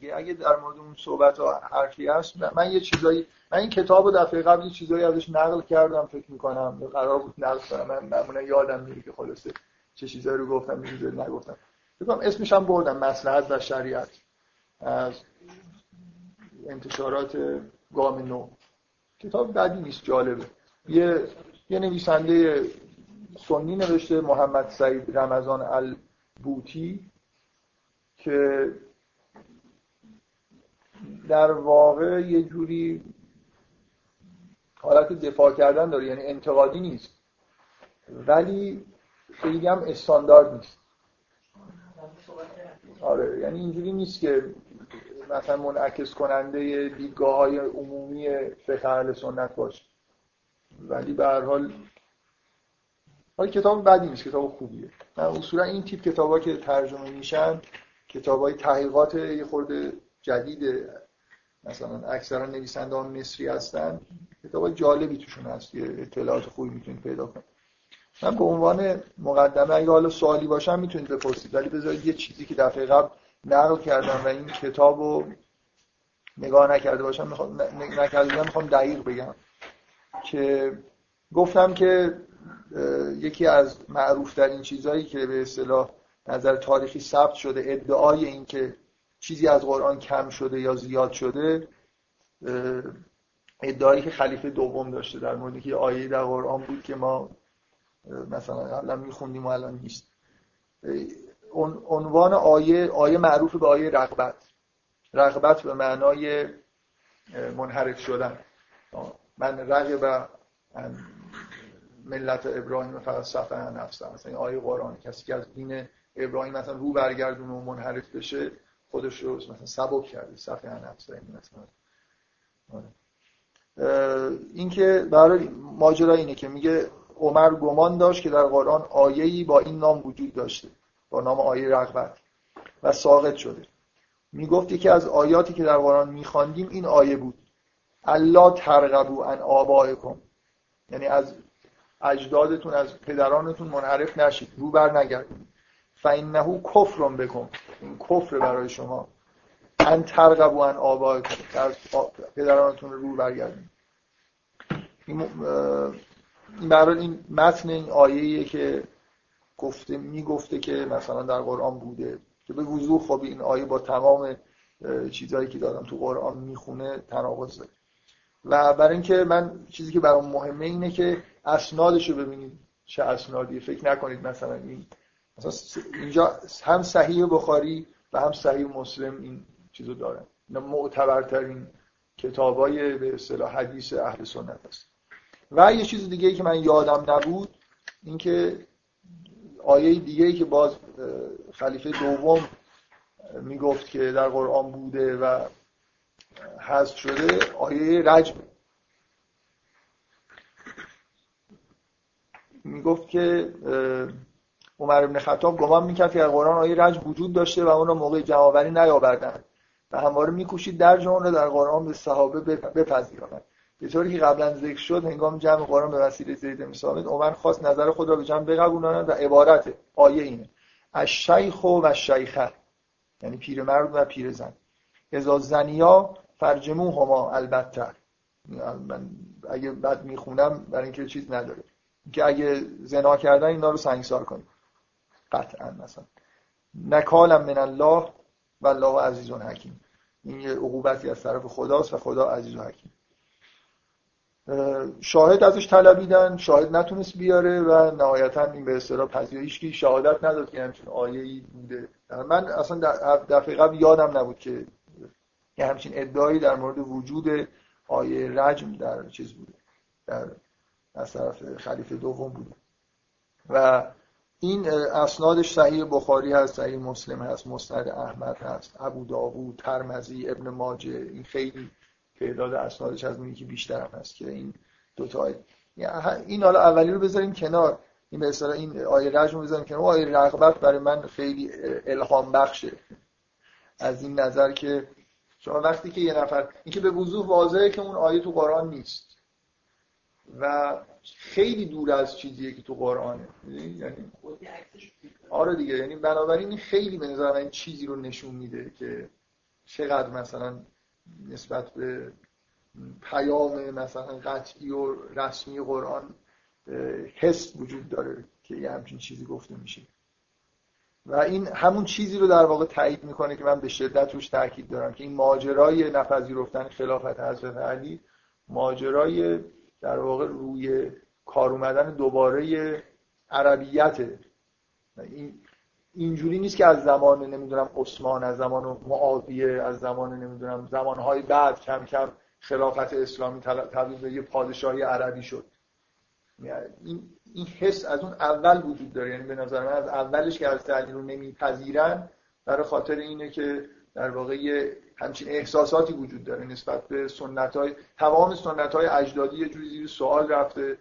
دیگه. اگه در مورد اون صحبت ها حرفی هست من یه چیزایی من این کتاب رو دفعه قبل یه چیزایی ازش نقل کردم فکر می‌کنم. قرار بود نقل کنم. من معمولا یادم میره که خلاصه چه چیزایی رو گفتم چه نگفتم. فکر اسمش هم بردم مصلحت و شریعت. از انتشارات گام نو. کتاب بدی نیست جالبه. یه یه نویسنده سنی نوشته محمد سعید رمضان البوتی که در واقع یه جوری حالت دفاع کردن داره یعنی انتقادی نیست. ولی خیلی هم استاندارد نیست. آره یعنی اینجوری نیست که مثلا منعکس کننده دیدگاه های عمومی فقه سنت باشه. ولی به هر حال حالا کتاب بدی نیست کتاب خوبیه. من اصولا این تیپ کتابا که ترجمه میشن کتاب های تحقیقات یه خورده جدید مثلا اکثرا نویسنده ها مصری هستن. کتاب جالبی توشون هست. یه اطلاعات خوبی می‌تونید پیدا کنید. من به عنوان مقدمه اگه حالا سوالی باشم می‌تونید بپرسید. ولی بذارید یه چیزی که دفعه قبل نقل کردم و این کتاب رو نگاه نکرده باشم می‌خوام نکرده می‌خوام دقیق بگم. که گفتم که یکی از معروف در این چیزهایی که به اصطلاح نظر تاریخی ثبت شده ادعای این که چیزی از قرآن کم شده یا زیاد شده ادعایی که خلیفه دوم داشته در مورد که آیه در قرآن بود که ما مثلا قبلا میخوندیم و الان نیست. عنوان آیه آیه معروف به آیه رغبت. رغبت به معنای منحرف شدن. من رغب ملت ابراهیم فقط صفحه نفسه مثلا آیه قرآن کسی که از دین ابراهیم مثلا رو برگردون و منحرف بشه خودش رو مثلا سبک کرده صفحه آره. این که برای ماجرا اینه که میگه عمر گمان داشت که در قرآن آیه‌ای با این نام وجود داشته با نام آیه رغبت و ساقط شده. می‌گفت که از آیاتی که در قرآن میخواندیم این آیه بود. الله ترغبو ان آبائکم. یعنی از اجدادتون از پدرانتون منحرف نشید. رو بر نگردید. فانه کفر بکن این کفر برای شما. ان ترغبو ان آبائکم از پدرانتون رو برگردید این برای این متن این آیه که گفته می‌گفته که مثلا در قرآن بوده. که به وضوح خب این آیه با تمام چیزهایی که دادم تو قرآن می‌خونه تناقض داره. و برای اینکه من چیزی که برام مهمه اینه که اسنادش رو ببینید چه اسنادی فکر نکنید مثلا این اینجا هم صحیح بخاری و هم صحیح مسلم این چیزو دارن اینا معتبرترین کتابای به اصطلاح حدیث اهل سنت است. و یه چیز دیگه ای که من یادم نبود اینکه آیه دیگه ای که باز خلیفه دوم می‌گفت که در قرآن بوده و حذف شده آیه رجم می‌گفت که عمر ابن خطاب گمان می‌کرد که در قرآن آیه رجم وجود داشته و اون موقع جمعآوری نیاوردن. و همواره میکوشید در جمله در قرآن به صحابه بپذیرند. به طوری که قبلا ذکر شد هنگام جمع قرآن به وسیله زید بن ثابت عمر خواست نظر خود را به جمع بقبولاند و عبارت آیه اینه. الشیخ و الشیخه یعنی پیرمرد و پیرزن اذا زنیا فرجمو هما البته. من اگه بد می‌خونم برای اینکه چیز نداره. که اگه زنا کردن اینا رو سنگسار کنیم. قطعا مثلا. نکالم من الله و الله عزیز و حکیم. این یه عقوبتی از طرف خداست و خدا عزیز و حکیم. شاهد ازش طلبیدن شاهد نتونست بیاره و نهایتا این به اصطلاح پذیرش که شهادت نداد که همچین آیه بوده. من اصلا دفعه قبل یادم نبود که یه همچین ادعایی در مورد وجود آیه رجم در چیز بوده در از طرف خلیفه دوم بوده. و این اسنادش صحیح بخاری هست صحیح مسلم هست مستند احمد هست ابو داوود ترمزی ابن ماجه این خیلی تعداد اسنادش از اون که بیشتر هم هست که این دو تا این حالا اولی رو بذاریم کنار. این به اصطلاح این آیه رجم رو بذاریم کنار. آیه رغبت برای من خیلی الهام بخشه. از این نظر که شما وقتی که یه نفر اینکه به وضوح واضحه که اون آیه تو قرآن نیست. و خیلی دور از چیزیه که تو قرآنه. یعنی آره دیگه یعنی بنابراین خیلی به نظر من چیزی رو نشون میده که چقدر مثلا نسبت به پیام مثلا قطعی و رسمی قرآن حس وجود داره که یه همچین چیزی گفته میشه. و این همون چیزی رو در واقع تایید می‌کنه که من به شدت روش تاکید دارم که این ماجرای نپذیرفتن خلافت حضرت علی ماجرای در واقع روی کار اومدن دوباره عربیت. این اینجوری نیست که از زمان نمی‌دونم عثمان از زمان معاویه از زمان نمی‌دونم زمانهای بعد کم کم خلافت اسلامی تبدیل به یه پادشاهی عربی شد. این این حس از اون اول وجود داره. یعنی به نظر من از اولش که از علی رو نمیپذیرن برای خاطر اینه که در واقع یه همچین احساساتی وجود داره نسبت به سنت های تمام سنت های اجدادی یه جوری زیر سوال رفته.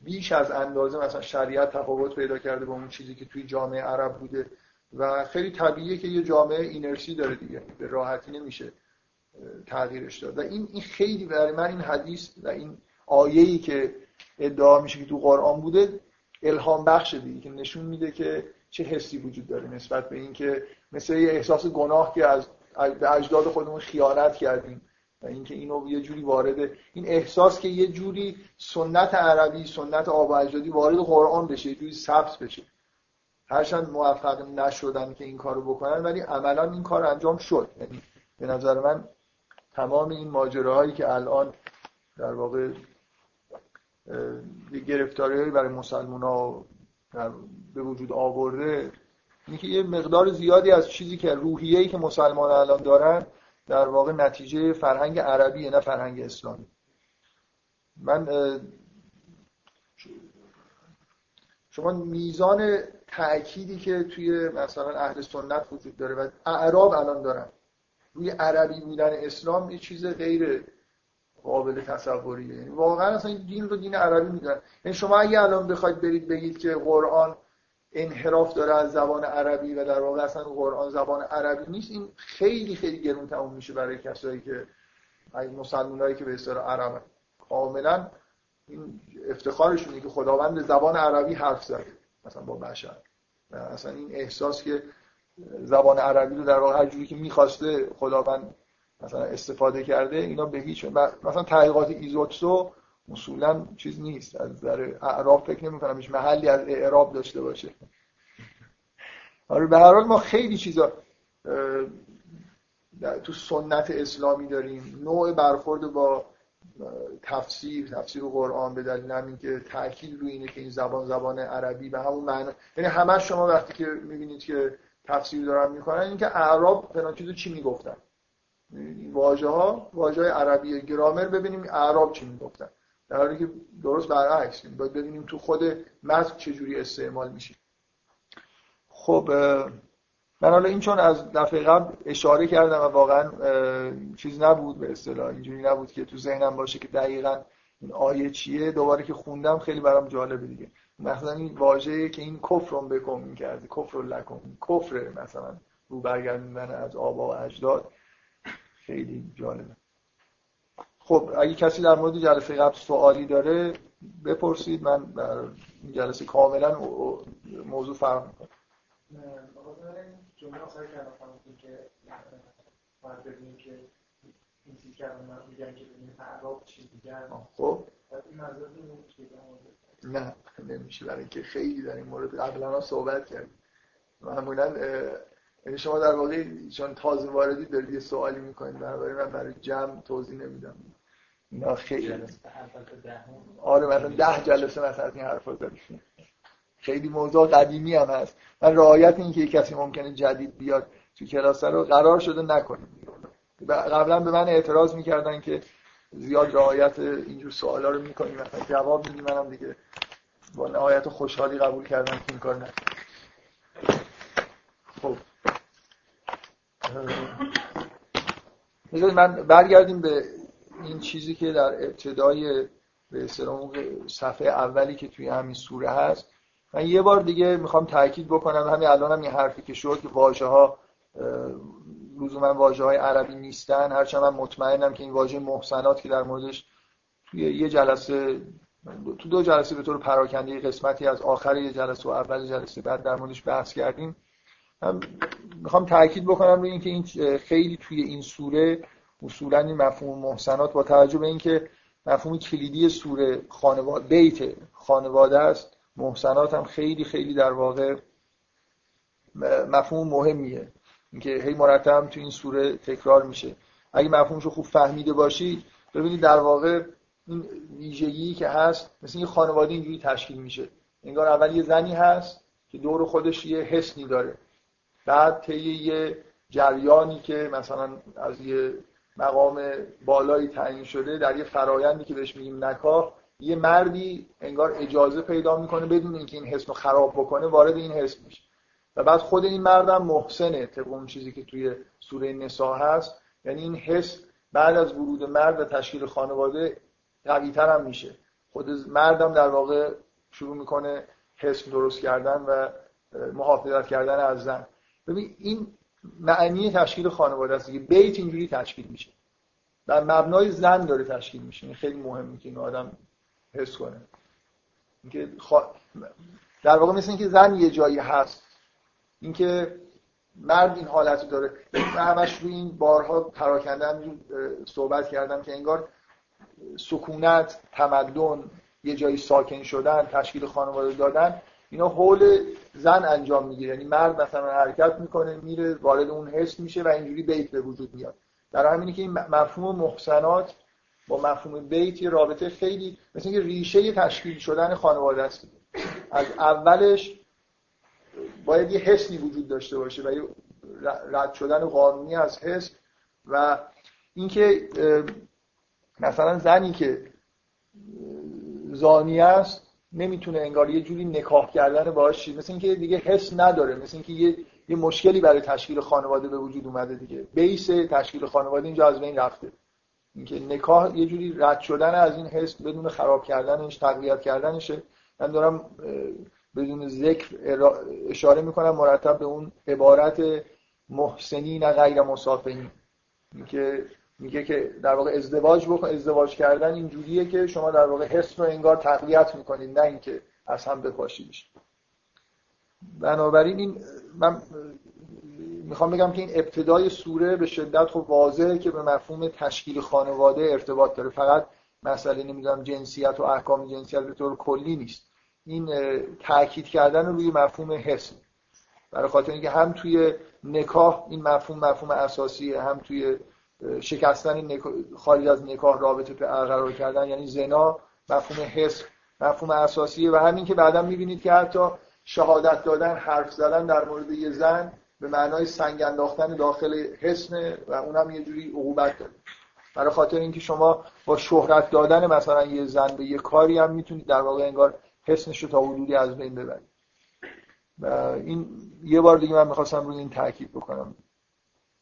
بیش از اندازه مثلا شریعت تفاوت پیدا کرده با اون چیزی که توی جامعه عرب بوده و خیلی طبیعیه که یه جامعه اینرسی داره دیگه به راحتی نمیشه تغییرش داد. و این این خیلی برای من این حدیث و این آیه‌ای که ادعا میشه که تو قرآن بوده الهام بخش دیگه که نشون میده که چه حسی وجود داره نسبت به اینکه مثل یه احساس گناه که از به اجداد خودمون خیانت کردیم و اینکه اینو یه جوری وارد این احساس که یه جوری سنت عربی سنت آب اجدادی وارد قرآن بشه یه جوری ثبت بشه. هرچند موفق نشدن که این کارو بکنن ولی عملا این کار انجام شد. یعنی به نظر من تمام این ماجراهایی که الان در واقع گرفتاری برای مسلمان ها به وجود آورده اینکه یه مقدار زیادی از چیزی که روحیه‌ای که مسلمان الان دارن در واقع نتیجه فرهنگ عربی نه فرهنگ اسلامی. من شما میزان تأکیدی که توی مثلا اهل سنت وجود داره و اعراب الان دارن روی عربی بودن اسلام یه چیز غیر قابل تصوریه. واقعا اصلا دین رو دین عربی می‌دونن. یعنی شما اگه الان بخواید برید بگید که قرآن انحراف داره از زبان عربی و در واقع اصلا قرآن زبان عربی نیست. این خیلی خیلی گرون تموم میشه برای کسایی که مسلمانایی که به اصطلاح عرب کاملا این افتخارشونه که خداوند زبان عربی حرف زده مثلا با بشر. اصلا این احساس که زبان عربی رو در واقع هر جوری که می‌خواسته خداوند مثلا استفاده کرده اینا به هیچ مثلا تحقیقات ایزوتسو اصولا چیز نیست. از نظر اعراب فکر نمی کنم محلی از اعراب داشته باشه. آره به هر حال ما خیلی چیزا تو سنت اسلامی داریم. نوع برخورد با تفسیر تفسیر قرآن به دلیل همین که تاکید روی اینه که این زبان زبان عربی به همون معنی یعنی همه شما وقتی که می‌بینید که تفسیر دارن می‌کنن اینکه اعراب فلان چیزو چی می‌گفتن؟ واژه ها واژه های عربی گرامر ببینیم اعراب چی می‌گفتن. در حالی که درست برعکس باید ببینیم تو خود متن چجوری استعمال میشه. خب من حالا این چون از دفعه قبل اشاره کردم و واقعا چیز نبود به اصطلاح اینجوری نبود که تو ذهنم باشه که دقیقا این آیه چیه. دوباره که خوندم خیلی برام جالبه دیگه. مثلا این واژه که این کفر رو بکن می‌کرده کفر لکن کفر مثلا رو برگردوندن از آبا و اجداد خیلی جالبه. خب اگه کسی در مورد جلسه قبل سوالی داره بپرسید. من در این جلسه کاملا موضوع فرق می‌کنم. جمعه آخر کردم که که این میگن که چی دیگر خب. نه نمیشه برای اینکه خیلی در این مورد قبلا صحبت کردیم. معمولا یعنی شما در واقع چون تازه واردی دارید یه سوالی می‌کنید. بنابراین من برای جمع توضیح نمیدم. اینا خیلی آره مثلا ده جلسه. مثلا از این حرفا داریم خیلی موضوع قدیمی هم هست. من رعایت این که کسی ممکنه جدید بیاد تو کلاس رو قرار شده نکنیم. قبلا به من اعتراض می‌کردن که زیاد رعایت اینجور سوالا رو می‌کنیم. مثلا جواب میدیم. منم دیگه با نهایت خوشحالی قبول کردم که این کار نکنم خب. من برگردیم به این چیزی که در ابتدای به صفحه اولی که توی همین سوره هست من یه بار دیگه می‌خوام تاکید بکنم همین الان هم این حرفی که شد که واژه ها لزوما واژه های عربی نیستن هرچند من مطمئنم که این واژه محسنات که در موردش توی یه جلسه تو دو جلسه به طور پراکنده قسمتی از آخر یه جلسه و اول جلسه بعد در موردش بحث کردیم. هم می‌خوام تاکید بکنم روی اینکه این خیلی توی این سوره اصولا این مفهوم محسنات با توجه به اینکه مفهوم کلیدی سوره خانواده بیت خانواده است محسنات هم خیلی خیلی در واقع مفهوم مهمیه. اینکه هی مرتب تو این سوره تکرار میشه. اگه مفهومش رو خوب فهمیده باشید ببینید در واقع این ویژگی که هست مثل این خانواده اینجوری تشکیل میشه. انگار اول یه زنی هست که دور خودش یه حسنی داره. بعد طی یه جریانی که مثلا از یه مقام بالایی تعیین شده در یه فرایندی که بهش میگیم نکاح یه مردی انگار اجازه پیدا می‌کنه بدون اینکه این حس رو خراب بکنه وارد این حس میشه. و بعد خود این مردم محسنه طبق اون چیزی که توی سوره نسا هست. یعنی این حس بعد از ورود مرد و تشکیل خانواده قوی هم میشه. خود مردم در واقع شروع می‌کنه حس درست کردن و محافظت کردن از زن. ببین این معنی تشکیل خانواده است. که بیت اینجوری تشکیل میشه. در مبنای زن داره تشکیل میشه. این خیلی مهمه که این آدم حس کنه. اینکه در واقع مثل اینکه زن یه جایی هست. اینکه مرد این حالت داره. من همش روی این بارها پراکنده صحبت کردم که انگار سکونت تمدن یه جایی ساکن شدن تشکیل خانواده دادن. اینا حول زن انجام می‌گیره. یعنی مرد مثلا حرکت می‌کنه میره وارد اون حس میشه و اینجوری بیت به وجود میاد. در همینی که این مفهوم محسنات با مفهوم بیت یه رابطه خیلی مثل اینکه ریشه تشکیل شدن خانواده است. از اولش باید یه حسی وجود داشته باشه و یه رد شدن قانونی از حس و اینکه مثلا زنی که زانی است نمی‌تونه انگار یه جوری نکاح کردن باهاش مثل اینکه دیگه حس نداره مثل اینکه یه یه مشکلی برای تشکیل خانواده به وجود اومده دیگه. بیس تشکیل خانواده اینجا از بین رفته. اینکه نکاح یه جوری رد شدن از این حس بدون خراب کردنش تقویت کردنشه. من دارم بدون ذکر اشاره می‌کنم مرتب به اون عبارت محسنین غیر مسافهین که میگه که در واقع ازدواج بکن ازدواج کردن اینجوریه که شما در واقع حس رو انگار تقویت می‌کنید نه اینکه از هم بپاشیدش بنابراین این من می‌خوام بگم که این ابتدای سوره به شدت خب واضحه که به مفهوم تشکیل خانواده ارتباط داره. فقط مسئله نمی‌دونم جنسیت و احکام جنسیت به طور کلی نیست. این تاکید کردن روی مفهوم حس. برای خاطر اینکه هم توی نکاح این مفهوم مفهوم اساسیه هم توی شکستن خارج از نکاح رابطه برقرار کردن یعنی زنا مفهوم حس مفهوم اساسیه و همین که بعدا می‌بینید که حتی شهادت دادن حرف زدن در مورد یه زن به معنای سنگ انداختن داخل حسن و اونم یه جوری عقوبت داره. برای خاطر اینکه شما با شهرت دادن مثلا یه زن به یه کاری هم می‌تونید در واقع انگار حسنش رو تا حدودی از بین ببرید. و این یه بار دیگه من می‌خواستم روی این تاکید بکنم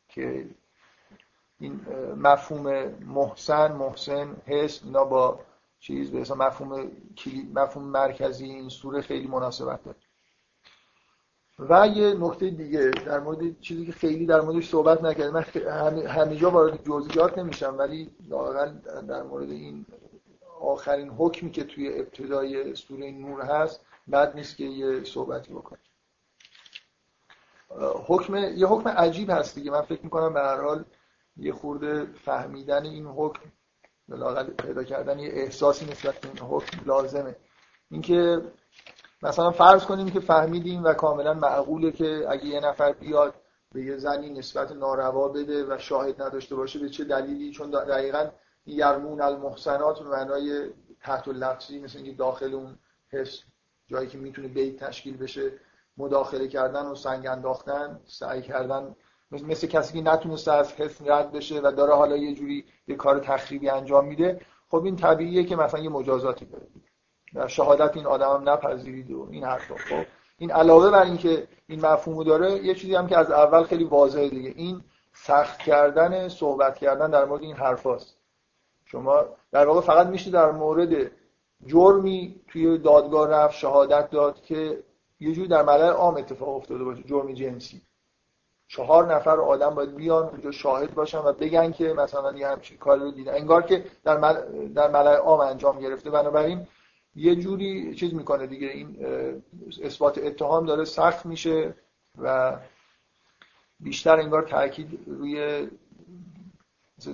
که این مفهوم محسن محسن حس اینا با چیز به مفهوم مفهوم مرکزی این سوره خیلی مناسبت داره. و یه نکته دیگه در مورد چیزی که خیلی در موردش صحبت نکردم. من همه جا وارد جزئیات نمیشم ولی واقعا در مورد این آخرین حکمی که توی ابتدای سوره نور هست بد نیست که یه صحبتی بکنم. حکم یه حکم عجیب هست دیگه. من فکر می‌کنم به هر حال یه خورده فهمیدن این حکم لاقل پیدا کردن یه احساسی نسبت این حکم لازمه. اینکه مثلا فرض کنیم که فهمیدیم و کاملا معقوله که اگه یه نفر بیاد به یه زنی نسبت ناروا بده و شاهد نداشته باشه به چه دلیلی؟ چون دقیقا یرمون المحسنات به معنای تحت لفظی مثل اینکه داخل اون حس جایی که می‌تونه بیت تشکیل بشه مداخله کردن و سنگ انداختن سعی کردن مثل کسی که نتونسته از حس رد بشه و داره حالا یه جوری یه کار تخریبی انجام میده خب این طبیعیه که مثلا یه مجازاتی داره. در شهادت این آدم هم نپذیرید و این حرفا. خب این علاوه بر اینکه این مفهومو داره یه چیزی هم که از اول خیلی واضحه دیگه. این سخت کردن صحبت کردن در مورد این حرفاست. شما در واقع فقط میشه در مورد جرمی توی دادگاه رفت شهادت داد که یه جوری در ملل عام اتفاق افتاده باشه جرم جنسی. چهار نفر آدم باید بیان اونجا شاهد باشن و بگن که مثلا یه همچین کاری رو دیدن. انگار که در مل... در عام انجام گرفته. بنابراین یه جوری چیز می‌کنه دیگه. این اثبات اتهام داره سخت میشه و بیشتر انگار تاکید روی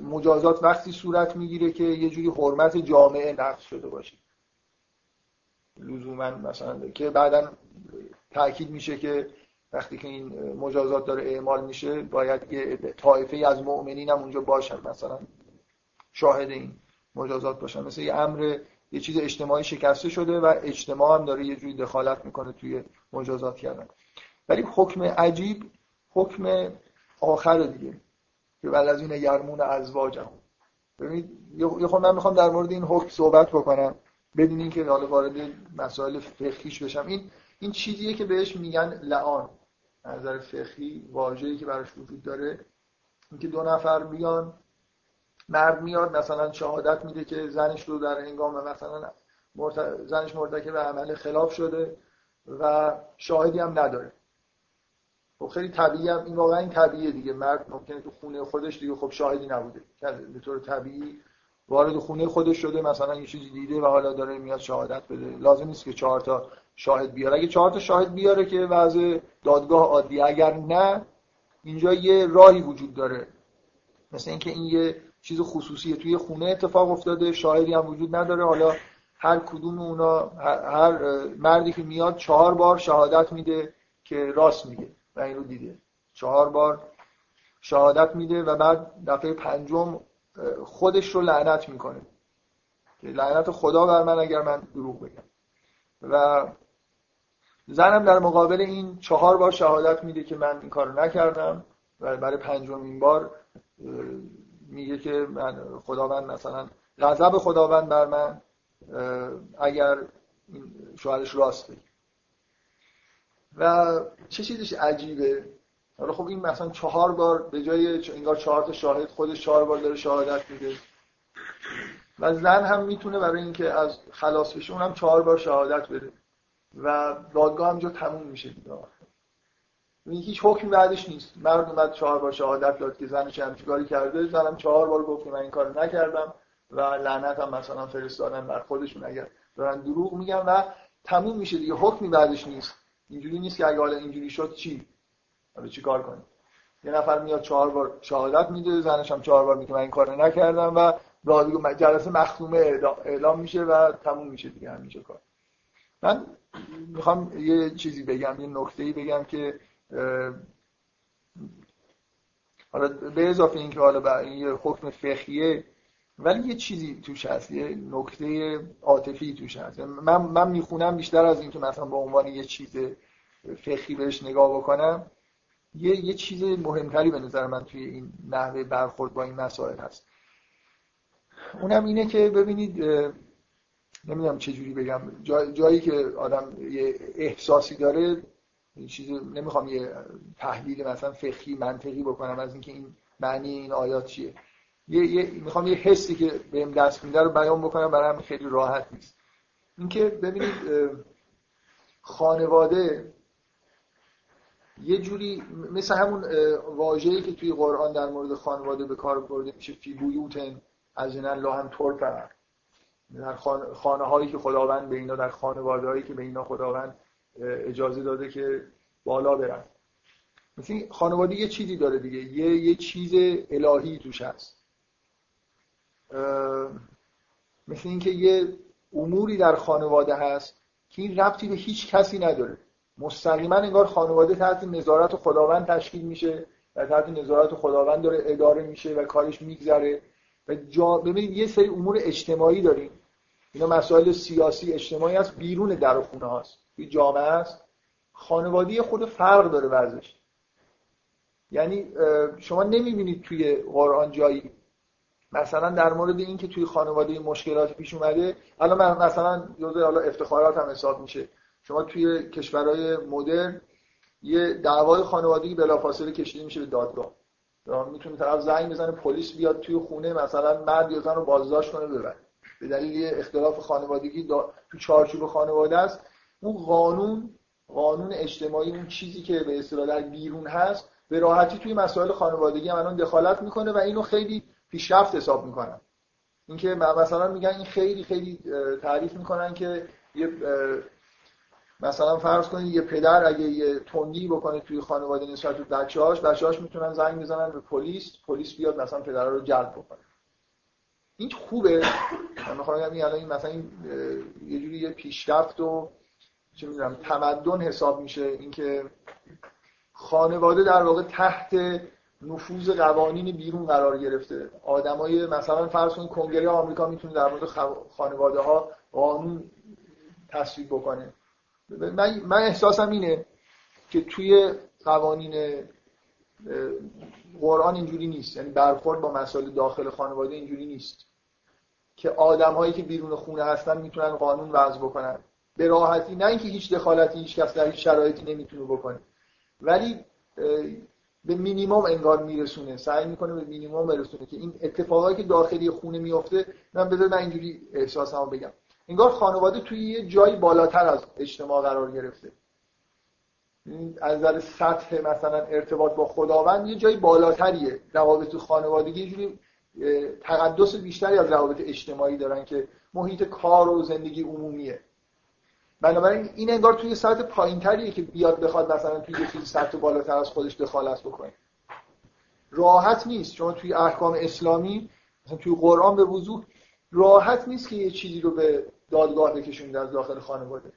مجازات وقتی صورت می‌گیره که یه جوری حرمت جامعه نقض شده باشه. لزوما مثلا که بعدا تاکید میشه که وقتی که این مجازات داره اعمال میشه باید یه طایفه از مؤمنین هم اونجا باشن. مثلا شاهد این مجازات باشن. مثل یه امر یه چیز اجتماعی شکسته شده و اجتماع هم داره یه جوری دخالت می‌کنه توی مجازات کردن. ولی حکم عجیب حکم آخر دیگه. که بعد از این یرمون ازواجم. ببینید یه خود من می‌خوام در مورد این حکم صحبت بکنم. بدون اینکه حالا وارد مسائل فقهیش بشم. این این چیزیه که بهش میگن لعان. نظر فقهی واژه‌ای که براش وجود داره اینکه دو نفر بیان مرد میاد مثلا شهادت میده که زنش رو در هنگام مثلا مرت... زنش مرتکب عمل خلاف شده و شاهدی هم نداره. خب خیلی طبیعی این واقعا این طبیعیه دیگه. مرد ممکنه تو خونه خودش دیگه خب شاهدی نبوده. به طور طبیعی وارد خونه خودش شده مثلا یه چیزی دیده و حالا داره میاد شهادت بده. لازم نیست که چهار تا شاهد بیاره. اگه چهار تا شاهد بیاره که وضع دادگاه عادی اگر نه اینجا یه راهی وجود داره. مثل اینکه این یه چیز خصوصیه توی خونه اتفاق افتاده شاهدی هم وجود نداره. حالا هر کدوم اونا هر مردی که میاد چهار بار شهادت میده که راست میگه و این رو دیده. چهار بار شهادت میده و بعد دفعه پنجم خودش رو لعنت می‌کنه. لعنت خدا بر من اگر من دروغ بگم. و زنم در مقابل این چهار بار شهادت میده که من این کارو نکردم. و برای پنجمین بار میگه که من خداوند مثلا غضب خداوند بر من اگر شوهرش راست بگه و چه چیزش عجیبه؟ حالا خب این مثلا چهار بار به جای انگار چهار تا شاهد خودش چهار بار داره شهادت میده. و زن هم می‌تونه برای اینکه از خلاص بشه اونم چهار بار شهادت بده. و دادگاه همجا تموم میشه دیگه. این هیچ حکمی بعدش نیست. مرد اومد چهار بار شهادت داد که زنش همچین کرده. زنم چهار بار گفت من این کار نکردم و لعنت هم مثلا فرستادن بر خودشون. اگر دارن دروغ میگن و تموم میشه دیگه. حکمی بعدش نیست. اینجوری نیست که اگه حالا اینجوری شد چی؟ حالا چی کار کنیم؟ یه نفر میاد چهار بار شهادت میده. زنش هم چهار بار میگه من این کار نکردم و جلسه مختومه اعلام میشه و تموم میشه دیگه همینجا کار. من می‌خوام یه چیزی بگم یه نکته بگم که حالا به اضافه اینکه حالا این یه حکم فقهیه ولی یه چیزی توش هست یه نکته عاطفی توش هست. من من می‌خونم بیشتر از اینکه مثلا به عنوان یه چیز فقهی بهش نگاه بکنم. یه یه چیز مهمتری به نظر من توی این نحوه برخورد با این مسائل هست. اونم اینه که ببینید نمی‌دونم چه جوری بگم. جایی که آدم یه احساسی داره چیز نمی‌خوام یه تحلیل مثلا فقهی منطقی بکنم از اینکه این معنی این آیات چیه. یه, یه می‌خوام یه حسی که بهم دست میده رو بیان بکنم برای خیلی راحت نیست. اینکه ببینید خانواده یه جوری مثل همون واژه‌ای که توی قرآن در مورد خانواده به کار برده میشه. فی بیوتن از این هم طور در خانه هایی که خداوند به اینا در خانواده هایی که به اینا خداوند اجازه داده که بالا برن. مثل خانواده یه چیزی داره دیگه. یه, یه چیز الهی توش هست. مثل اینکه یه اموری در خانواده هست که این ربطی به هیچ کسی نداره. مستقیما انگار خانواده تحت نظارت خداوند تشکیل میشه و تحت نظارت خداوند داره اداره میشه و کارش میگذره. و جا... ببینید یه سری امور اجتماعی داریم. اینا مسائل سیاسی اجتماعی هست بیرون در و خونه هاست. توی جامعه است خانوادی خود فرق داره ورزش. یعنی شما نمی‌بینید توی قرآن جایی. مثلا در مورد این که توی خانواده مشکلات پیش اومده الان مثلا جزء حالا افتخارات هم حساب میشه. شما توی کشورهای مدرن یه دعوای خانوادگی بلافاصله کشیده میشه به دادگاه. می‌تونه طرف زنگ بزنه پلیس بیاد توی خونه مثلا مرد یا زن رو بازداشت کنه ببره. به دلیل اختلاف خانوادگی تو چارچوب خانواده است. اون قانون قانون اجتماعی اون چیزی که به اصطلاح در بیرون هست به راحتی توی مسائل خانوادگی هم الان دخالت می‌کنه و اینو خیلی پیشرفت حساب می‌کنن. اینکه مثلا میگن این خیلی خیلی تعریف می‌کنن که یه مثلا فرض کنید یه پدر اگه یه تندی بکنه توی خانواده نسبت به بچه‌هاش بچه‌هاش می‌تونن زنگ بزنن به پلیس پلیس بیاد مثلا پدر رو جلب بکنه. این خوبه. من می‌خوام بگم این این مثلا این یه جوری یه پیشرفت و چه می‌دونم تمدن حساب میشه. اینکه خانواده در واقع تحت نفوذ قوانین بیرون قرار گرفته. آدمای مثلا فرض کنید کنگره آمریکا می‌تونه در مورد خانواده ها قانون تصویب بکنه. من, من احساسم اینه که توی قوانین قرآن اینجوری نیست. یعنی برخورد با مسائل داخل خانواده اینجوری نیست که آدم هایی که بیرون خونه هستن می‌تونن قانون وضع بکنن. به راحتی نه اینکه هیچ دخالتی هیچ کس در هیچ شرایطی نمی‌تونه بکنه. ولی به مینیمم انگار میرسونه. سعی می‌کنه به مینیمم برسونه که این اتفاقایی که داخلی خونه میفته من بذار من اینجوری احساسمو بگم. انگار خانواده توی یه جایی بالاتر از اجتماع قرار گرفته. از نظر سطح مثلا ارتباط با خداوند یه جایی بالاتریه. روابط خانوادگی یه جوری تقدس بیشتری از روابط اجتماعی دارن که محیط کار و زندگی عمومیه. بنابراین این انگار توی سطح پایینتریه که بیاد بخواد مثلا توی یه چیزی سطح بالاتر از خودش دخالت بکنه. راحت نیست. شما توی احکام اسلامی مثلا توی قرآن به وضوح راحت نیست که یه چیزی رو به دادگاه بکشونید از داخل خانواده.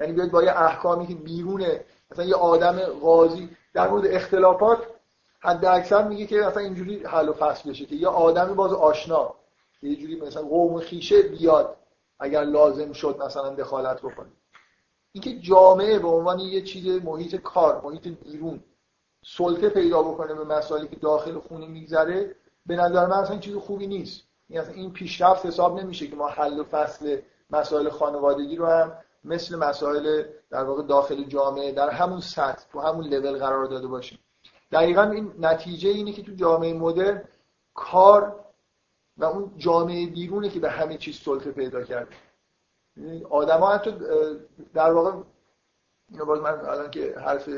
یعنی بیاید با یه احکامی که بیرونه مثلا یه آدم قاضی در مورد اختلافات حد اکثر میگه که مثلا اینجوری حل و فصل بشه که یه آدمی باز آشنا یه جوری مثلا قوم خیشه بیاد اگر لازم شد مثلا دخالت بکنه. اینکه جامعه به عنوان یه چیز محیط کار محیط بیرون سلطه پیدا بکنه به مسائلی که داخل خونه میگذره به نظر من اصلا چیز خوبی نیست. این اصلا این پیشرفت حساب نمیشه که ما حل و فصل مسائل خانوادگی رو هم مثل مسائل در واقع داخل جامعه در همون سطح تو همون لول قرار داده باشیم. دقیقا این نتیجه اینه که تو جامعه مدرن کار و اون جامعه بیرونه که به همه چیز سلطه پیدا کرده. آدما حتی در واقع باز من الان که حرف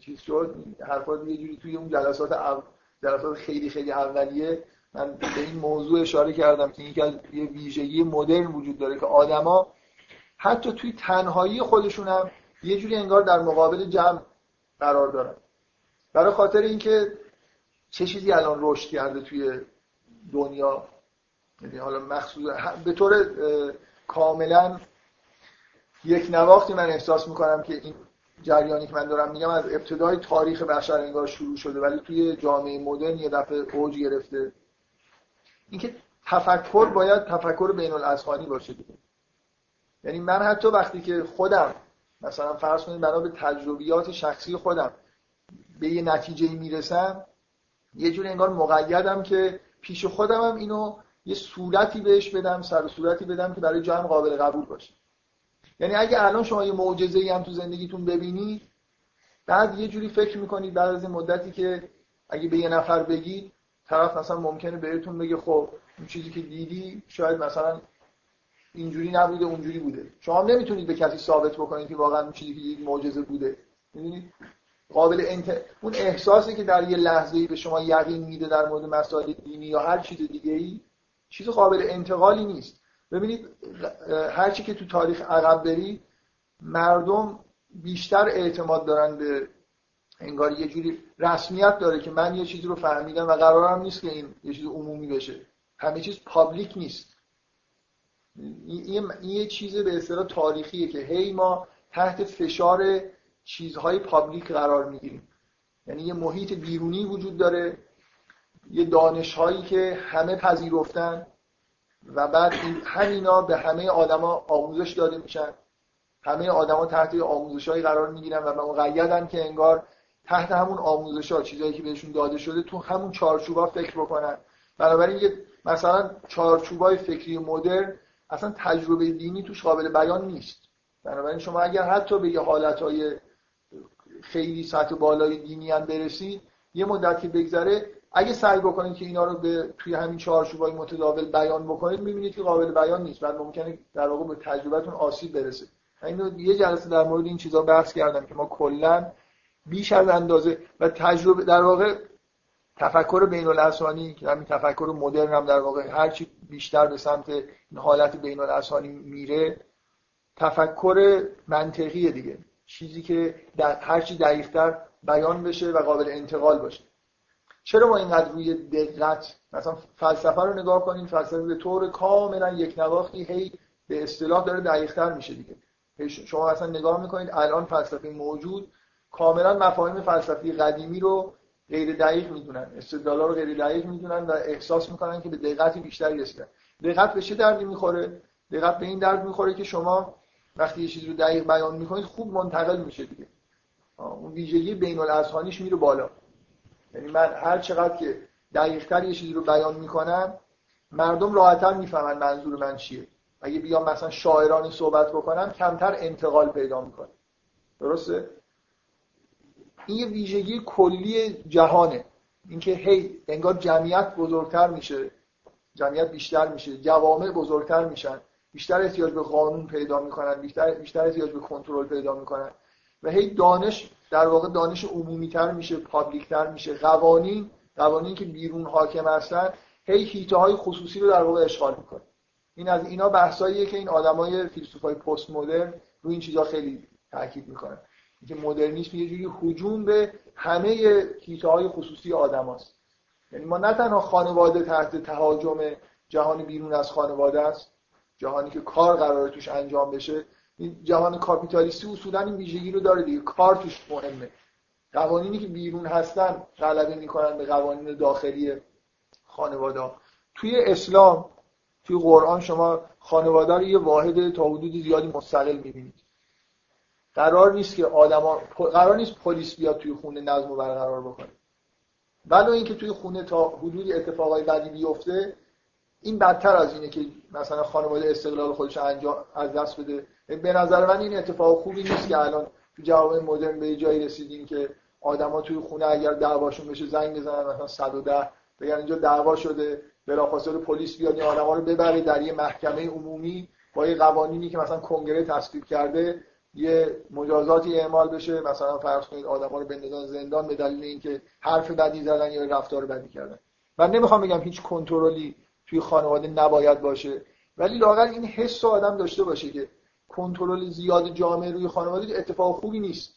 چیز شد حرفات یه جوری توی اون جلسات او... جلسات خیلی خیلی اولیه من به این موضوع اشاره کردم که اینکه یه ویژگی مدرن وجود داره که آدما حتی توی تنهایی خودشون هم یه جوری انگار در مقابل جمع قرار دارن. برای خاطر اینکه چه چیزی الان رشد کرده توی دنیا؟ یعنی حالا مخصوص به طور کاملا یک نواختی من احساس می‌کنم که این جریانی که من دارم میگم از ابتدای تاریخ بشر انگار شروع شده ولی توی جامعه مدرن یه دفعه اوج گرفته. اینکه تفکر باید تفکر بین الاذهانی باشه دیگه. یعنی من حتی وقتی که خودم مثلا فرض کنید بنا به تجربیات شخصی خودم به یه نتیجه می‌رسم یه جور انگار مقیدم که پیش خودم هم اینو یه صورتی بهش بدم سر صورتی بدم که برای جمع قابل قبول باشه. یعنی اگه الان شما یه معجزه هم تو زندگیتون ببینید بعد یه جوری فکر می‌کنید بعد از مدتی که اگه به یه نفر بگید طرف مثلا ممکنه بهتون بگه خب این چیزی که دیدی شاید مثلا اینجوری نبوده اونجوری بوده. شما نمی‌تونید به کسی ثابت بکنید که واقعا اون چیزی که دیدید معجزه بوده. می‌دونید؟ قابل انت... اون احساسی که در یه لحظه‌ای به شما یقین میده در مورد مسائل دینی یا هر چیز دیگه ای چیز قابل انتقالی نیست. ببینید هر چی که تو تاریخ عقب بری مردم بیشتر اعتماد دارن به انگار یه جوری رسمیت داره که من یه چیزی رو فهمیدم و قرارم نیست که این یه چیز عمومی بشه. همه چیز پابلیک نیست. این یه چیز به اصطلاح تاریخیه که هی ما تحت فشار چیزهای پابلیک قرار می‌گیریم. یعنی یه محیط بیرونی وجود داره یه دانش هایی که همه پذیرفتن و بعد همینا به همه آدما آموزش داده میشن. همه آدما تحت آموزش هایی قرار می‌گیرن و مقیدن که انگار تحت همون آموزش ها چیزایی که بهشون داده شده تو همون چارچوبا فکر بکنن. بنابراین یه مثلا چارچوبای فکری مدرن اصلا تجربه دینی توش قابل بیان نیست. بنابراین شما اگر حتی به یه حالتهای خیلی سطح بالای دینی هم برسید یه مدتی بگذره اگه سعی بکنید که اینا رو به توی همین چهارچوبای متداول بیان بکنید می‌بینید که قابل بیان نیست بعد ممکنه در واقع به تجربتون آسیب برسه. اینو یه جلسه در مورد این چیزا بحث کردم که ما کلا بیش از اندازه و تجربه در واقع تفکر بین الاسانی که همین تفکر مدرن هم در واقع هرچی بیشتر به سمت حالت بین الاسانی میره تفکر منطقی دیگه. چیزی که در هر چی دقیقتر بیان بشه و قابل انتقال باشه. چرا ما اینقدر روی دقت مثلا فلسفه رو نگاه کنیم فلسفه به طور کاملا یک نواختی هی به اصطلاح داره دقیقتر میشه دیگه. شما اصلا نگاه می‌کنید الان فلسفه موجود کاملا مفاهیم فلسفی قدیمی رو غیر دقیق می‌دونن استدلالا رو غیر دقیق می‌دونن و احساس می‌کنن که به دقت بیشتری رسیدن. دقت به چه دردی می‌خوره؟ دقت به این درد می‌خوره که شما وقتی یه چیزی رو دقیق بیان می‌کنید خوب منتقل میشه دیگه. اون ویژگی بین الاذهانیش میره بالا. یعنی من هر چقدر که دقیقتر یه چیزی رو بیان می‌کنم مردم راحتتر می‌فهمن منظور من چیه. اگه بیام مثلا شاعرانی صحبت بکنم کمتر انتقال پیدا می‌کنه. درسته؟ این یه ویژگی کلی جهانه. اینکه هی انگار جمعیت بزرگتر میشه جمعیت بیشتر میشه جوامع بزرگتر میشن. بیشتر احتیاج به قانون پیدا می‌کنن بیشتر بیشتر احتیاج به کنترل پیدا می‌کنن. و هی دانش در واقع دانش عمومی تر میشه پابلیک تر میشه. قوانین قوانین که بیرون حاکم هستن هی هیته های خصوصی رو در واقع اشغال می‌کنه. این از اینا بحثاییه که این آدمای فیلسوفای پست مدرن رو این چیزا خیلی تاکید می‌کنن. که مدرنیسم یه جوری هجوم به همه هیته های خصوصی آدماست یعنی ما نه تنها خانواده تحت تهاجم جهان بیرون از خانواده است جهانی که کار قراره توش انجام بشه این جهان کاپیتالیستی اصولا این ویژگی رو داره دیگه کار توش مهمه. قوانینی که بیرون هستن غلبه می‌کنن به قوانین داخلی خانواده توی اسلام توی قرآن شما خانواده رو یه واحد تا حدود زیادی مستقل می‌بینید. قرار نیست که آدما قرار نیست پلیس بیاد توی خونه نظم و برقرار بکنه. ولو اینکه توی خونه تا حدودی اتفاقای بدی بیفته این بدتر از اینه که مثلا خانواده استقلال خودش انجام از دست بده. به نظر من این اتفاق خوبی نیست که الان تو جواب مدرن به جایی رسیدیم که آدما توی خونه اگر دعواشون بشه زنگ بزنن مثلا 110 بگن اینجا دعوا شده بلافاصله پلیس بیاد این آدما رو ببره در یه محکمه عمومی با یه قوانینی که مثلا کنگره تصویب کرده. یه مجازاتی اعمال بشه. مثلا فرض کنید آدما رو بندازن زندان به دلیل اینکه حرف بدی زدن یا رفتار بدی کردن. من نمی‌خوام بگم هیچ کنترلی توی خانواده نباید باشه. ولی لاقل این حس آدم داشته باشه که کنترل زیاد جامعه روی خانواده اتفاق خوبی نیست.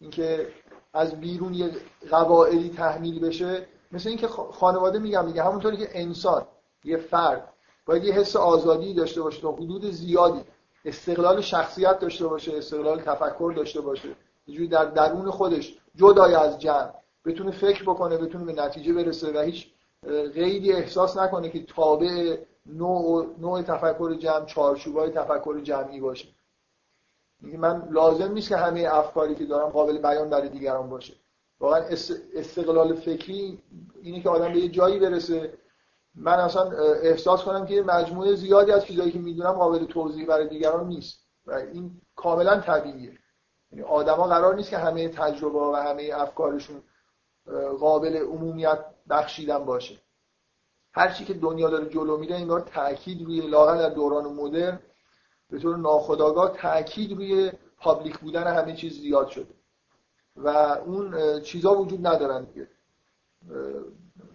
اینکه از بیرون یه قواعدی تحمیل بشه. مثل اینکه خانواده میگم دیگه همونطوری که انسان یه فرد باید یه حس آزادی داشته باشه تا حدود زیادی. استقلال شخصیت داشته باشه استقلال تفکر داشته باشه. یه در درون خودش جدای از جمع بتونه فکر بکنه بتونه به نتیجه برسه و هیچ قیدی احساس نکنه که تابع نوع, نوع تفکر جمع چارچوبای تفکر جمعی باشه. من لازم نیست که همه افکاری که دارم قابل بیان برای دیگران باشه. واقعا استقلال فکری اینه که آدم به یه جایی برسه من اصلا احساس کنم که مجموعه زیادی از چیزایی که می‌دونم قابل توضیح برای دیگران نیست و این کاملا طبیعیه. یعنی آدما قرار نیست که همه تجربه و همه افکارشون قابل عمومیت بخشیدن باشه. هر چی که دنیا داره جلو میره انگار تاکید روی لاغر در دوران مدرن به طور ناخودآگاه تاکید روی پابلیک بودن همه چیز زیاد شده. و اون چیزا وجود ندارن دیگه.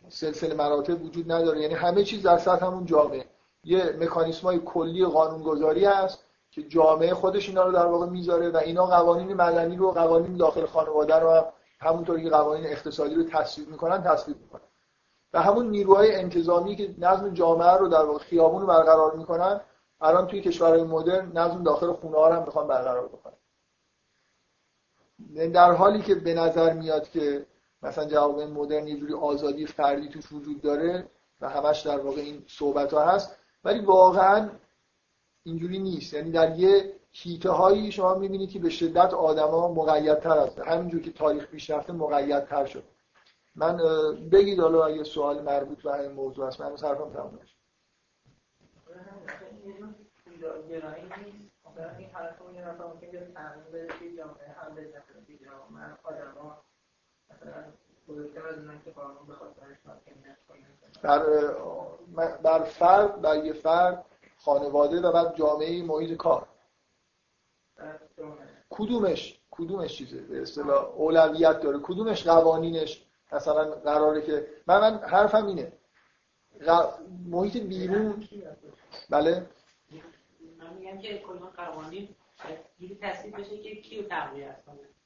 سلسله مراتب وجود نداره. یعنی همه چیز در سطح همون جامعه. یه مکانیسم های کلی قانونگذاری هست که جامعه خودش اینا رو در واقع می‌ذاره و اینا قوانین مدنی رو قوانین داخل خانواده رو هم همونطوری که قوانین اقتصادی رو تصویب می‌کنن تصویب می‌کنن. و همون نیروهای انتظامی که نظم جامعه رو در واقع خیابون رو برقرار می‌کنن الان توی کشورهای مدرن نظم داخل خونه ها هم می‌خوان برقرار بکنن. در حالی که به نظر میاد که مثلا جواب مدرن یه جوری آزادی فردی توش وجود داره و همش در واقع این صحبت ها هست ولی واقعا اینجوری نیست یعنی در یه هیته هایی شما می‌بینید که به شدت آدما مقیدتر هست همینجور که تاریخ پیش رفته مقیدتر شد من بگید حالا اگه سوال مربوط به این موضوع هست من حرفم تمام نشه این حالت ممکن تعمیم بده که جامعه هم آدم مثلا بر بر فرد بر یه فرد خانواده و بعد جامعه محیط کار. کدومش کدومش چیزه؟ به اصطلاح اولویت داره. کدومش قوانینش؟ مثلا قراره که من من حرفم اینه. محیط بیرون. بله. من میگم که کلا قوانین؟ بشه که کیو تقویت کنه.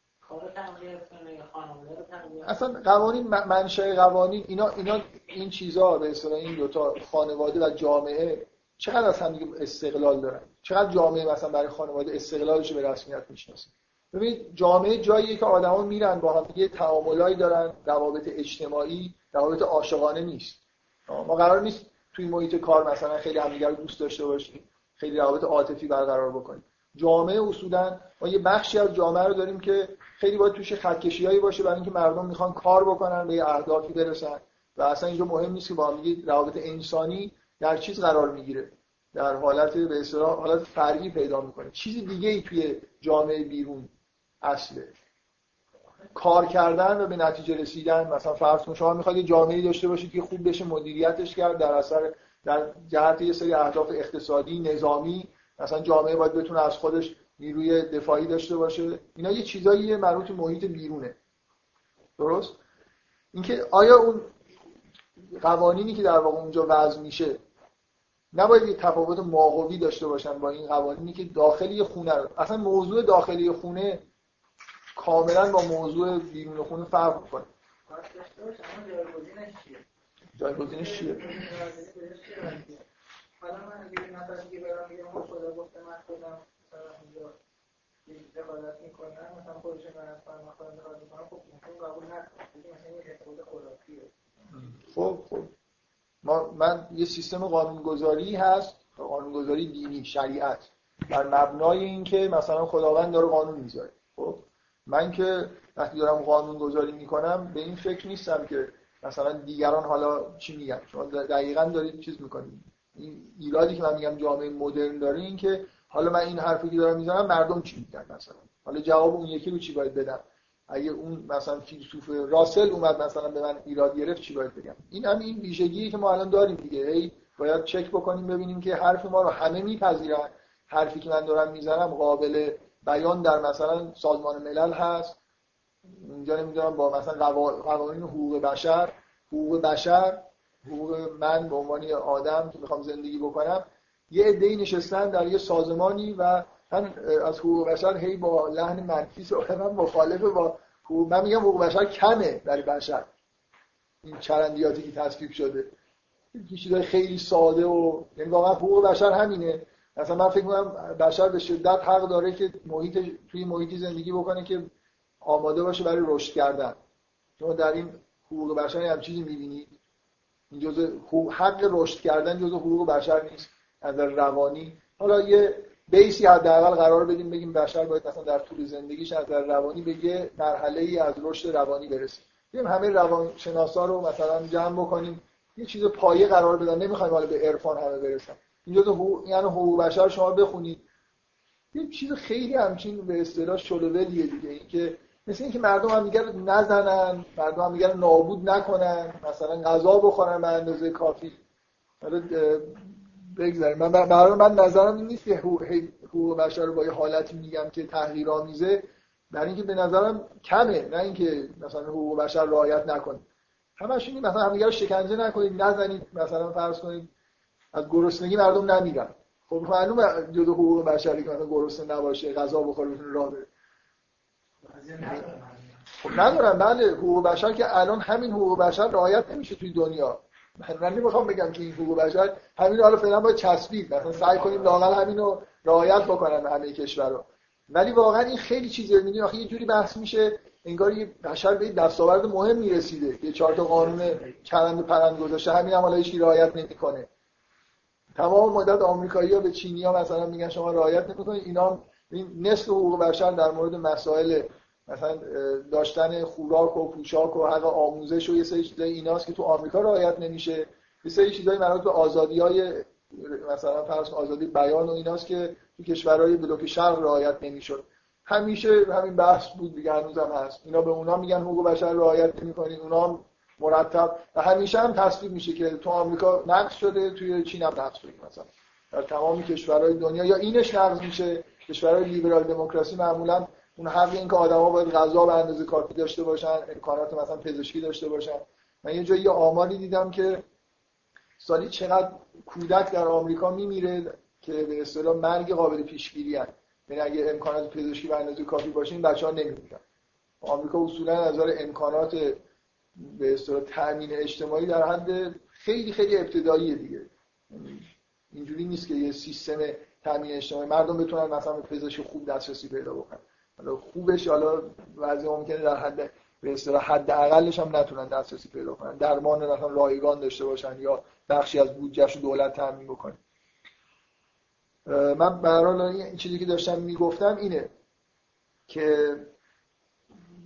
اصلا قوانین منشأ قوانین اینا اینا این چیزا به اصطلاح این دو تا خانواده و جامعه چقدر از استقلال دارن؟ چقدر جامعه مثلا برای خانواده استقلالش به رسمیت می‌شناسه؟ ببینید جامعه جاییه که آدما میرن با هم دیگه تعاملایی دارن روابط اجتماعی روابط عاشقانه نیست. ما قرار نیست توی محیط کار مثلا خیلی همدیگه رو دوست داشته باشیم خیلی روابط عاطفی برقرار بکنیم. جامعه اصولا ما یه بخشی از جامعه رو داریم که خیلی باید توش خطکشیایی باشه برای اینکه مردم می‌خوان کار بکنن به یه اهدافی برسن. و اصلا اینجا مهم نیست که با هم روابط انسانی در چیز قرار می‌گیره. در حالت به اصطلاح حالت فرعی پیدا می‌کنه. چیز دیگه ای توی جامعه بیرون اصله. کار کردن و به نتیجه رسیدن. مثلا فرض کن شما می‌خواید جامعه داشته باشید که خوب بشه مدیریتش کرد در اثر در جهت یه سری اهداف اقتصادی نظامی. مثلا جامعه باید بتونه از خودش نیروی دفاعی داشته باشه. اینا یه چیزایی مربوط محیط بیرونه. درست؟ اینکه آیا اون قوانینی که در واقع اونجا وضع میشه نباید یه تفاوت ماهوی داشته باشن با این قوانینی که داخلی خونه رو. اصلا موضوع داخلی خونه کاملا با موضوع بیرون خونه فرق کنه جایگزینش چیه؟ حالا من اگه یه نفر دیگه برام میگم خدا گفته من خودم مثلا من خب مثلا یه خب. خب ما من یه سیستم قانونگذاری هست قانونگذاری دینی شریعت. بر مبنای اینکه مثلا خداوند داره قانون می‌ذاره. خب من که وقتی دارم قانون گذاری می‌کنم به این فکر نیستم که مثلا دیگران حالا چی میگن. شما دقیقا دارید چیز می‌کنید. این ایرادی که من میگم جامعه مدرن داره این که حالا من این حرفی که دارم می‌زنم مردم چی میگن مثلا؟ حالا جواب اون یکی رو چی باید بدم؟ اگه اون مثلا فیلسوف راسل اومد مثلا به من ایراد گرفت چی باید بگم؟ این هم این ویژگی که ما الان داریم دیگه. هی باید چک بکنیم ببینیم که حرف ما رو همه میپذیرن. حرفی که من دارم می‌زنم قابل بیان در مثلا سازمان ملل هست. اینجا نمی‌دونم با مثلا قوانین حقوق بشر. حقوق بشر حقوق من به عنوان آدم که می‌خوام زندگی بکنم یه عده‌ای نشستن در یه سازمانی و من از حقوق بشر هی با لحن منفی صحبت من مخالفه با حقوق من میگم حقوق بشر کمه برای بشر. این چرندیاتی که تصویب شده. یه چیزای خیلی ساده و یعنی واقعا حقوق بشر همینه. مثلا من فکر می‌کنم بشر به شدت حق داره که محیط توی محیطی زندگی بکنه که آماده باشه برای رشد کردن. شما در این حقوق بشر هم چیزی می‌بینید. این جزء حق رشد کردن جزء حقوق بشر نیست. از روانی. حالا یه بیسی حداقل قرار بدیم بگیم بشر باید مثلا در طول زندگیش از در روانی به یه مرحله ای از رشد روانی برسه. بیم همه روانشناسا رو مثلا جمع بکنیم. یه چیز پایه قرار بدن. نمی‌خوایم حالا به عرفان همه برسن. اینجا تو یعنی حقوق بشر شما بخونید. یه چیز خیلی همچین به اصطلاح شلوولیه دیگه. اینکه مثل اینکه مردم هم دیگر نزنن مردم هم دیگر نابود نکنن مثلا غذا بخورن به اندازه کافی. بگذاریم. من برای من نظرم این نیست که حقوق بشر رو با یه حالتی میگم که تحقیرآمیزه در اینکه به نظرم کمه. نه اینکه مثلا حقوق بشر رعایت نکنه. همش این مثلا همدیگه رو شکنجه نکنید نزنید. مثلا فرض کنید از گرسنگی مردم نمیرن. خب معلومه جدا حقوق بشری که مثلا گرسنه نباشه غذا بخوره بتونه راه بره خب ندارم. بله حقوق بشر که الان همین حقوق بشر رعایت نمیشه توی دنیا. من نمی‌خوام بگم که این حقوق بشر همین حالا فعلا باید چسبید. مثلا سعی کنیم لاقل رو رعایت بکنن همه کشورها ولی واقعا این خیلی چیزه می‌دونی آخه یه جوری بحث میشه انگار یه بشر به دستاورد مهم می‌رسیده. یه چهار تا قانون چرند و پرند گذاشته. همین هم حالا هیچ رعایت نمی‌کنه. تمام مدت آمریکایی‌ها به چینی‌ها مثلا میگن شما رعایت نمی‌کنید. اینا این نصف حقوق بشر در مورد مسائل مثلا داشتن خوراک و پوشاک و حق آموزش و یه سری چیزای ایناست که تو آمریکا رعایت نمیشه. یه سری چیزای مربوط به آزادی‌های مثلا فرض آزادی بیان و ایناست که تو کشورهای بلوک شرق رعایت نمی‌شد. همیشه همین بحث بود دیگه هنوزم هست. اینا به اونا میگن حقوق بشر رعایت نمی‌کنید اونا مرتب. و همیشه هم تصویب میشه که تو آمریکا نقض شده توی چین هم نقض شده مثلا. در تمام کشورهای دنیا یا اینش نقض میشه. کشورهای لیبرال دموکراسی معمولا اون حق این که آدما باید غذا به اندازه کافی داشته باشن امکانات مثلا پزشکی داشته باشن. من یه جایی یه آماری دیدم که سالی چقدر کودک در آمریکا میمیره که به اصطلاح مرگ قابل پیشگیری هست. یعنی اگه امکانات پزشکی به اندازه کافی باشه این بچه‌ها نمیمیرن. آمریکا اصولا نظر امکانات به اصطلاح تامین اجتماعی در حد خیلی خیلی ابتدایی دیگه. یعنی اینجوری نیست که یه سیستم تامین اجتماعی مردم بتونن مثلا به پزشک خوب دسترسی پیدا بکنن. حالا خوبش حالا وضعی ممکنه در حد به اصطلاح حد اقلش هم نتونن دسترسی پیدا کنن. درمان مثلا رایگان داشته باشن یا بخشی از بودجهش دولت تامین بکنه. من برحال این چیزی که داشتم می‌گفتم اینه که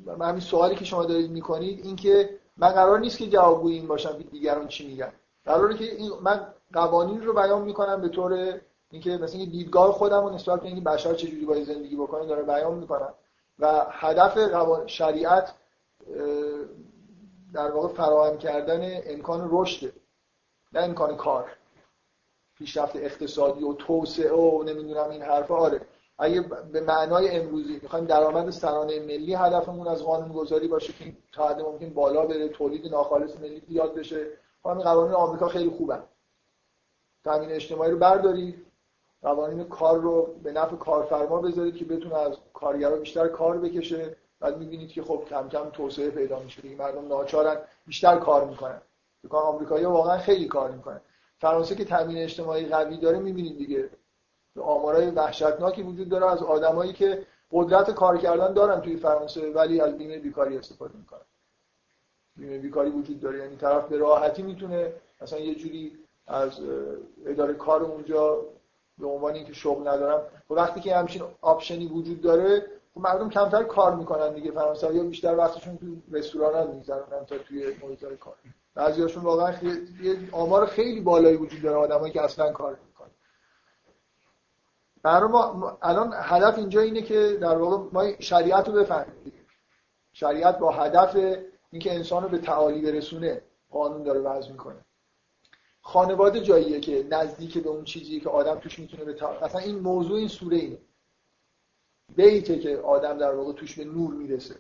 من همین سوالی که شما دارید می‌کنید این که من قرار نیست که جوابگوی این باشم دیگران چی میگن. قراره که من قوانین رو بیان می‌کنم به طور اینکه مثلا این دیدگاه خودم رو نسبت به اینکه بشر چجوری باید زندگی بکنه داره بیان می‌کنم و هدف شریعت در واقع فراهم کردن امکان رشد نه امکان کار. پیشرفت اقتصادی و توسعه و نمی‌دونم این حرفا. آره. اگه به معنای امروزی می‌خوایم درآمد سرانه ملی هدفمون از قانون گذاری باشه که تا حد ممکن بالا بره تولید ناخالص ملی زیاد بشه. همین قوانین آمریکا خیلی خوبن. تامین اجتماعی رو بردارید قوانین کار رو به نفع کارفرما بذارید که بتونه از کارگرا بیشتر کار بکشه. بعد می‌بینید که خب کم کم توسعه پیدا میشه. دیگه مردم ناچارن بیشتر کار می‌کنن. بکن آمریکایی واقعا خیلی کار می‌کنن. فرانسه که تامین اجتماعی قوی داره می‌بینید دیگه. آمارای وحشتناکی وجود داره از آدمایی که قدرت کار کردن دارن توی فرانسه ولی از بیمه بیکاری استفاده می‌کنن. بیمه بیکاری وجود داره. یعنی طرف به راحتی می‌تونه مثلا یه جوری از اداره کار اونجا به عنوان اینکه شغل ندارم و وقتی که همچین آپشنی وجود داره خب مردم کمتر کار می‌کنن دیگه فرانسوی‌ها بیشتر وقتشون تو رستوران می‌ذارن تا توی محیط کار. بعضیاشون واقعا یه آمار خیلی بالایی وجود داره آدمایی که اصلا کار نمی‌کنن. برای ما الان هدف اینجا اینه که در واقع ما شریعت رو بفهمیم شریعت با هدف اینکه انسان رو به تعالی برسونه قانون داره وضع می‌کنه. خانواده جاییه که نزدیک به اون چیزی که آدم توش می‌تونه به تعالی اصلا این موضوع این سوره اینه. بیته که آدم در واقع توش به نور می‌رسه.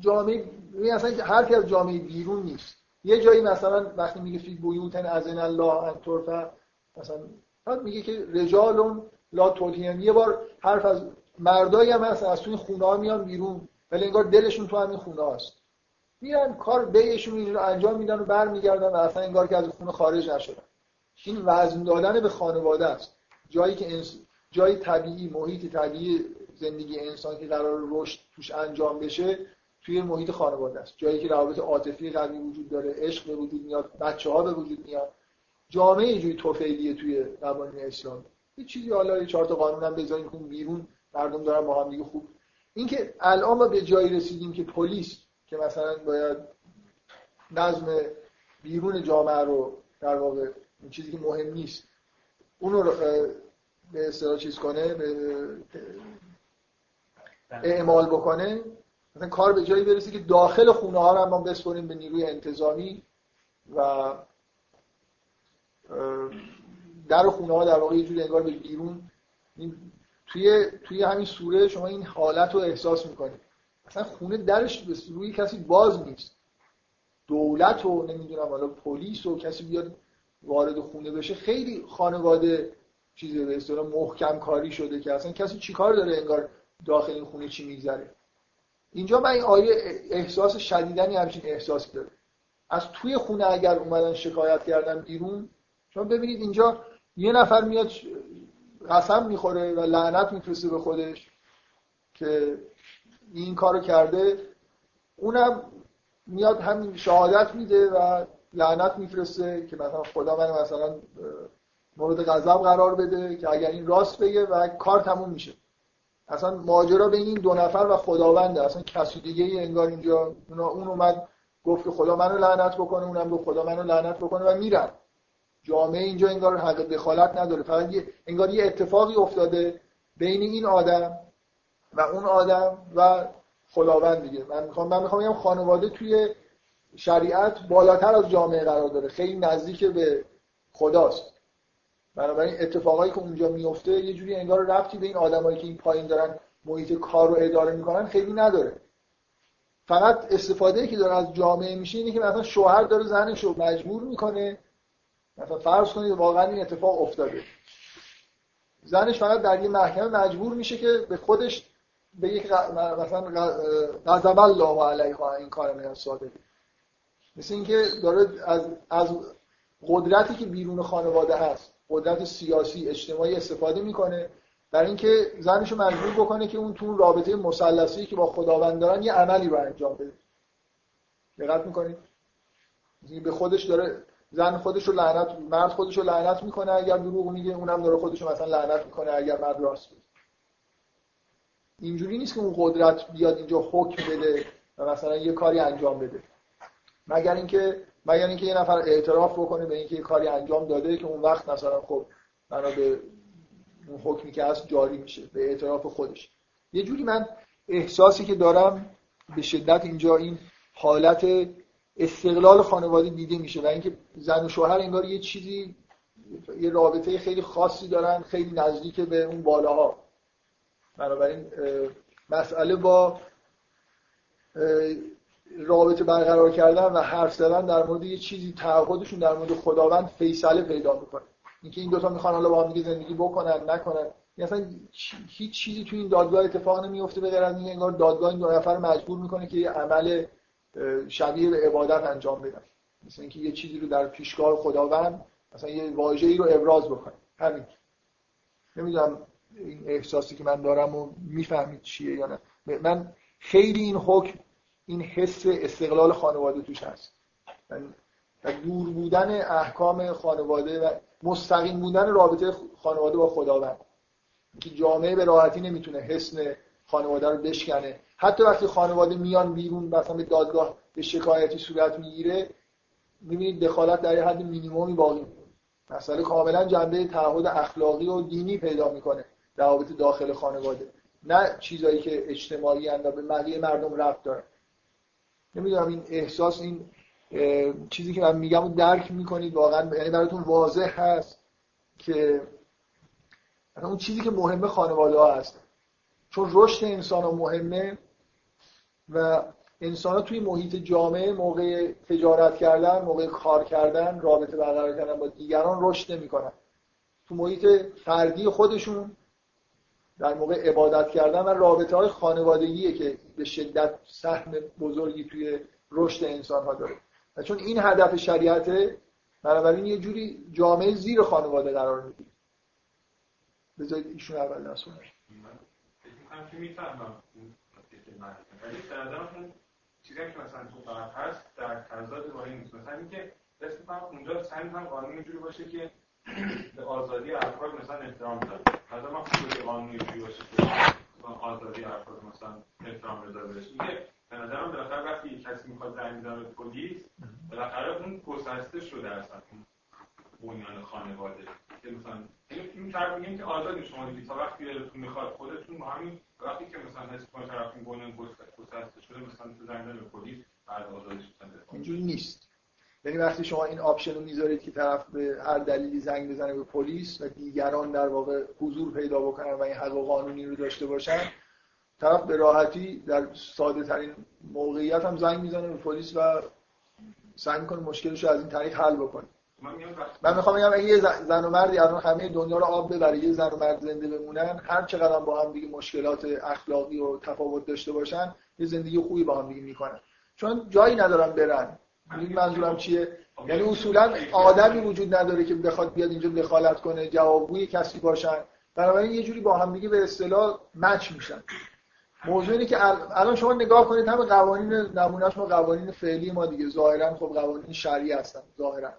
جامعه اصلا حرفی از جامعه بیرون نیست. یه جایی مثلا وقتی میگه فی بیوتن ازن الله ان ترفع مثلا میگه که رجالون لا تولهین یه بار حرف از مردایی هم هست از توی خونه ها میان بیرون ولی انگار دلشون تو همین خونه هاست میرن کار بیشون رو انجام میدن و برمیگردن و اصلا انگار که از خونه خارج نشدن. این وزن دادن به خانواده است. جایی که انس... جای طبیعی محیط طبیعی زندگی انسان که قرار رشد توش انجام بشه توی محیط خانواده است. جایی که روابط عاطفی قوی وجود داره عشق به وجود میاد بچه ها به وجود میاد جامعه اینجوری توفیلیه توی قوانین اسلام. یه چیزی حالا یه چهار تا قانون هم بذاریم که بیرون مردم دارن با هم دیگه خوب. اینکه الان ما به جایی رسیدیم که پلیس که مثلا باید نظم بیرون جامعه رو در واقع این چیزی که مهم نیست اون رو به اصطلاح چیز کنه به اعمال بکنه مثلا کار به جایی برسه که داخل خونه ها رو هم بسپریم به نیروی انتظامی و در خونه ها در واقع یه جوری انگار به بیرون توی توی همین سوره شما این حالت رو احساس می‌کنید. اصلا خونه درش روی کسی باز نیست. دولت و نمی‌دونم حالا پلیس و کسی بیاد وارد خونه بشه خیلی خانواده چیزی به اصطلاح محکم کاری شده که اصلا کسی چیکار داره انگار داخل این خونه چی میگذره. اینجا من این آیه احساس شدیدنی همچین احساس داره از توی خونه اگر اومدن شکایت کردن بیرون شما ببینید اینجا یه نفر میاد قسم می‌خوره و لعنت میفرسته به خودش که این کارو کرده اونم میاد همین شهادت میده و لعنت میفرسته که مثلا خدا من مثلا مورد غضب قرار بده که اگر این راست بگه و کار تموم میشه. اصلا ماجرا بین این دو نفر و خداونده. اصلا کسی دیگه ای انگار اینجا اون اومد گفت که خدا منو لعنت بکنه اونم گفت خدا منو لعنت بکنه و میرن. جامعه اینجا انگار حق دخالت نداره. فقط یه انگار یه اتفاقی افتاده بین این آدم و اون آدم و خداوند دیگه. من می‌خوام من می‌خوام بگم خانواده توی شریعت بالاتر از جامعه قرار داره. خیلی نزدیک به خداست. بنابراین اتفاقایی که اونجا میفته یه جوری انگار رفتی به این آدمایی که این پایین دارن محیط کار رو اداره می‌کنن خیلی نداره. فقط استفاده که داره از جامعه میشه اینه که مثلا شوهر داره زنش رو مجبور می‌کنه مثلا فرض کنید واقعا این اتفاق افتاده. زنش فقط در یه محکمه مجبور میشه که به خودش به یک مثلا غضب الله علیها این کار صادقی. مثل اینکه داره از از قدرتی که بیرون خانواده هست قدرت سیاسی اجتماعی استفاده می‌کنه برای اینکه زنشو مجبور بکنه که اون تو رابطه مثلثی که با خداوند دارن یه عملی رو انجام بده. دقت می‌کنید؟ به خودش داره زن خودش رو لعنت مرد خودش رو لعنت می‌کنه اگر دروغ میگه اونم داره خودش رو مثلا لعنت می‌کنه اگر مرد راست میگه اینجوری نیست که اون قدرت بیاد اینجا حکم بده و مثلا یه کاری انجام بده. مگر اینکه مگر اینکه یه نفر اعتراف بکنه به اینکه یه کاری انجام داده که اون وقت مثلا خب بنا به اون حکمی که هست جاری میشه به اعتراف خودش. یه جوری من احساسی که دارم به شدت اینجا این حالت استقلال خانواده دیده میشه و اینکه زن و شوهر انگار یه چیزی یه رابطه خیلی خاصی دارن خیلی نزدیک به اون بالاها. بنابراین مسئله با رابطه برقرار کردن و حرف زدن در مورد یه چیزی تعهدشون در مورد خداوند فیصله پیدا می‌کنه. اینکه این دوتا می‌خوان حالا با هم دیگه زندگی بکنن نکنن. اصلا هیچ چیزی تو این دادگاه اتفاق نمیفته به غیر از اینکه انگار دادگاه این دو نفر مجبور می‌کنه که یه عمل شبیه به عبادت انجام بدن. مثل اینکه یه چیزی رو در پیشگاه خداوند مثلا یه واژه‌ای رو ابراز بکنه. همین. نمی‌دونم این احساسی که من دارم و می‌فهمید چیه یا نه. من خیلی این حکم این حس استقلال خانواده توش هست. و دور بودن احکام خانواده و مستقیم بودن رابطه خانواده با خداوند. که جامعه به راحتی نمی‌تونه حسن خانواده رو بشکنه. حتی وقتی خانواده میان بیرون مثلا به دادگاه به شکایتی صورت می‌گیره می‌بینید دخالت در حد مینیمومی باقی مسئله کاملا جنبه تعهد اخلاقی و دینی پیدا می‌کنه. روابط داخل خانواده نه چیزایی که اجتماعی و به بقیه مردم رفت دارن. نمی‌دونم این احساس این چیزی که من میگم رو درک می‌کنید واقعا یعنی براتون واضح هست که اون چیزی که مهمه خانواده ها هست. چون رشد انسان ها مهمه و انسان ها توی محیط جامعه موقع تجارت کردن موقع کار کردن رابطه برقرار کردن با دیگران رشد نمی‌کنن. تو محیط فردی خودشون در موقع عبادت کردن و رابطه های خانوادگیه که به شدت سهم بزرگی توی رشد انسان ها داره. و چون این هدف شریعته بنابراین یه جوری جامعه زیر خانواده قرار می‌گیره. بذارید ایشون اول نصور من که می‌فهمم چیزی که مثلا تو هست در تضاد با این مثلا اینکه اسم اونجا سعی قانون اینجوری باشه که به آزادی افراد مثلا احترام داد مثلا ما خوبه قانونی اینجوری باشه که آزادی افراد مثلا احترام بذاره بشه میگه به نظرم بالاخره وقتی کسی می‌خواد زنگ می‌زنه به پلیس بالاخره اون گسسته شده اصلا بنیان خانواده. که مثلا این طرف میگیم که آزادی شما دیگه تا وقتی دلتون می‌خواد خودتون همین وقتی که مثلا حس کنید طرف این بنیان گسسته شده مثلا تو زنگ به پلیس بعد آزادیش اینجوری نیست. یعنی وقتی شما این option رو می‌ذارید که طرف به هر دلیلی زنگ بزنه به پلیس و دیگران در واقع حضور پیدا بکنن و این حق و قانونی رو داشته باشن طرف به راحتی در ساده ترین موقعیت هم زنگ می‌زنه به پلیس و سعی می‌کنه مشکلش رو از این طریق حل بکنه. من می‌خوام بگم اگه یه زن و مردی از همه دنیا رو آب ببره یه زن و مرد زنده بمونن هر چقدر با هم دیگه مشکلات اخلاقی و تفاوت داشته باشن یه زندگی خوبی با هم دیگه می‌کنن. چون جایی ندارن برن. این منظورم چیه؟ یعنی اصولا آدمی وجود نداره که بخواد بیاد اینجا دخالت کنه جوابگوی کسی باشن. بنابراین یه جوری با هم دیگه به اصطلاح مچ میشن. موضوع اینه که الان شما نگاه کنید همه قوانین نمونهش ما قوانین فعلی ما دیگه. ظاهرا خب قوانین شرعی هستن ظاهرا.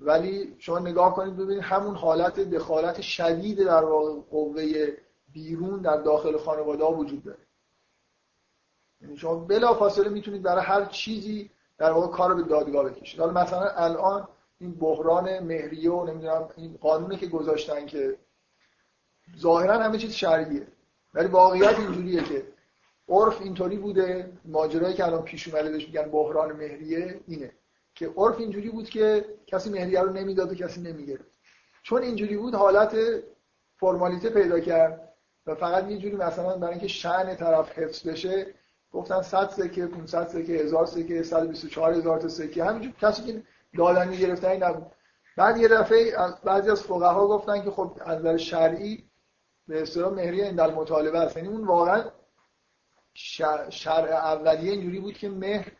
ولی شما نگاه کنید ببینید همون حالت دخالت شدید در واقع قوه بیرون در داخل خانواده ها وجود داره. یعنی شما بلا فاصله می‌تونید برای هر چیزی در واقع کار به دادگاه بکشید. حالا مثلا الان این بحران مهریه و نمی‌دونم این قانونی که گذاشتن که ظاهرا همه چیز شرعیه. ولی واقعیت اینجوریه که عرف اینطوری بوده ماجرایی که الان پیش اومده بهش میگن بحران مهریه اینه که عرف اینجوری بود که کسی مهریه رو نمی‌داد و کسی نمی‌گرفت. چون اینجوری بود حالت فرمالیته پیدا کرد و فقط یه جوری مثلا برای اینکه شأن طرف حفظ بشه گفتن 100 سکه 500 سکه 1000 سکه 124 هزار تا سکه. همینجور کسی که دادن گرفتنی نبود. بعد یه دفعه بعضی از فقها گفتن که خب از نظر شرعی به اصطلاح مهریه این مطالبه است. یعنی اون واقعا شرع اولیه اینجوری بود که مهر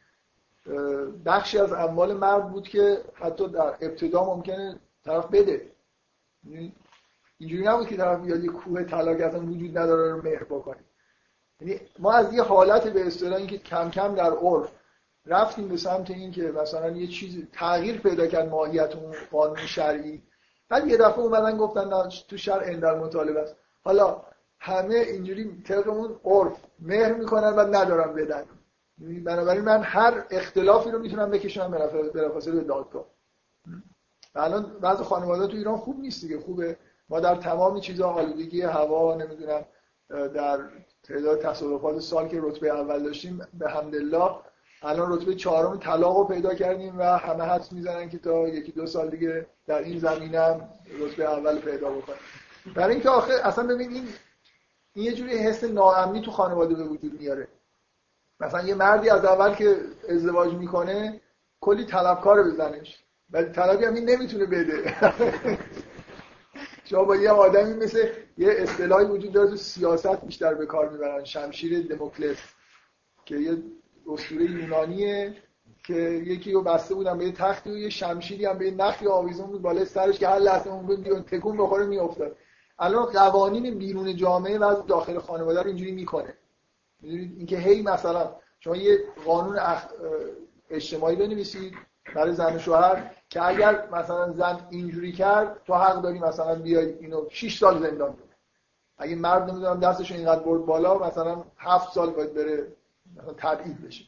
بخشی از اموال مرد بود که حتی در ابتدا ممکنه طرف بده. یعنی اینجوری نبود که طرف بیاد یه کوه طلا که وجود نداره رو مهر بکنه. یعنی ما از یه حالت به اصطلاح اینکه کم کم در عرف رفتیم به سمت این که مثلا یه چیز تغییر پیدا کرد ماهیت اون قانون شرعی. بعد یه دفعه اومدن گفتن نه تو شرع اندر مطالبه است. حالا همه اینجوری طبق عرف مهر می‌کنن و ندارم بدن. یعنی بنابراین من هر اختلافی رو می‌تونم بکشم بلافاصله به دادگاه. الان بعض خانواده تو ایران خوب نیست دیگه خوبه. ما در تمامی چیزا آلودگی هوا نمی‌دونم در تعداد تصادفات سال که رتبه اول داشتیم به حمدالله الان رتبه چهارم طلاق رو پیدا کردیم و همه حدس می‌زنن که تا یکی دو سال دیگه در این زمینم رتبه اول پیدا بکنیم. برای اینکه آخه اصلا ببین این این یه جوری حس ناامنی تو خانواده به وجود میاره. مثلا یه مردی از اول که ازدواج می‌کنه کلی طلبکار بزنش. ولی طلبی هم این نمی‌تونه بده. شما با یه آدمی مثل یه اصطلاحی وجود داره تو سیاست بیشتر به کار می‌برن. شمشیر دموکلس که یه اسطوره یونانیه که یکی رو بسته بودن به یه تختی و یه شمشیری هم به یه نخی آویزون بود بالای سرش که هر لحظه اون تکون بخوره میافتاد. الان قوانین بیرون جامعه و از داخل خانواده رو اینجوری می‌کنه. می‌دونید؟ اینکه هی مثلا شما یه قانون اجتماعی بنویسید برای زن و شوهر که اگر مثلا زن اینجوری کرد تو حق داری مثلا بیای اینو 6 سال زندان کنی. اگه مرد نمی‌دونم دستش اینقدر برد بالا مثلا 7 سال باید بره مثلا تبعید بشه.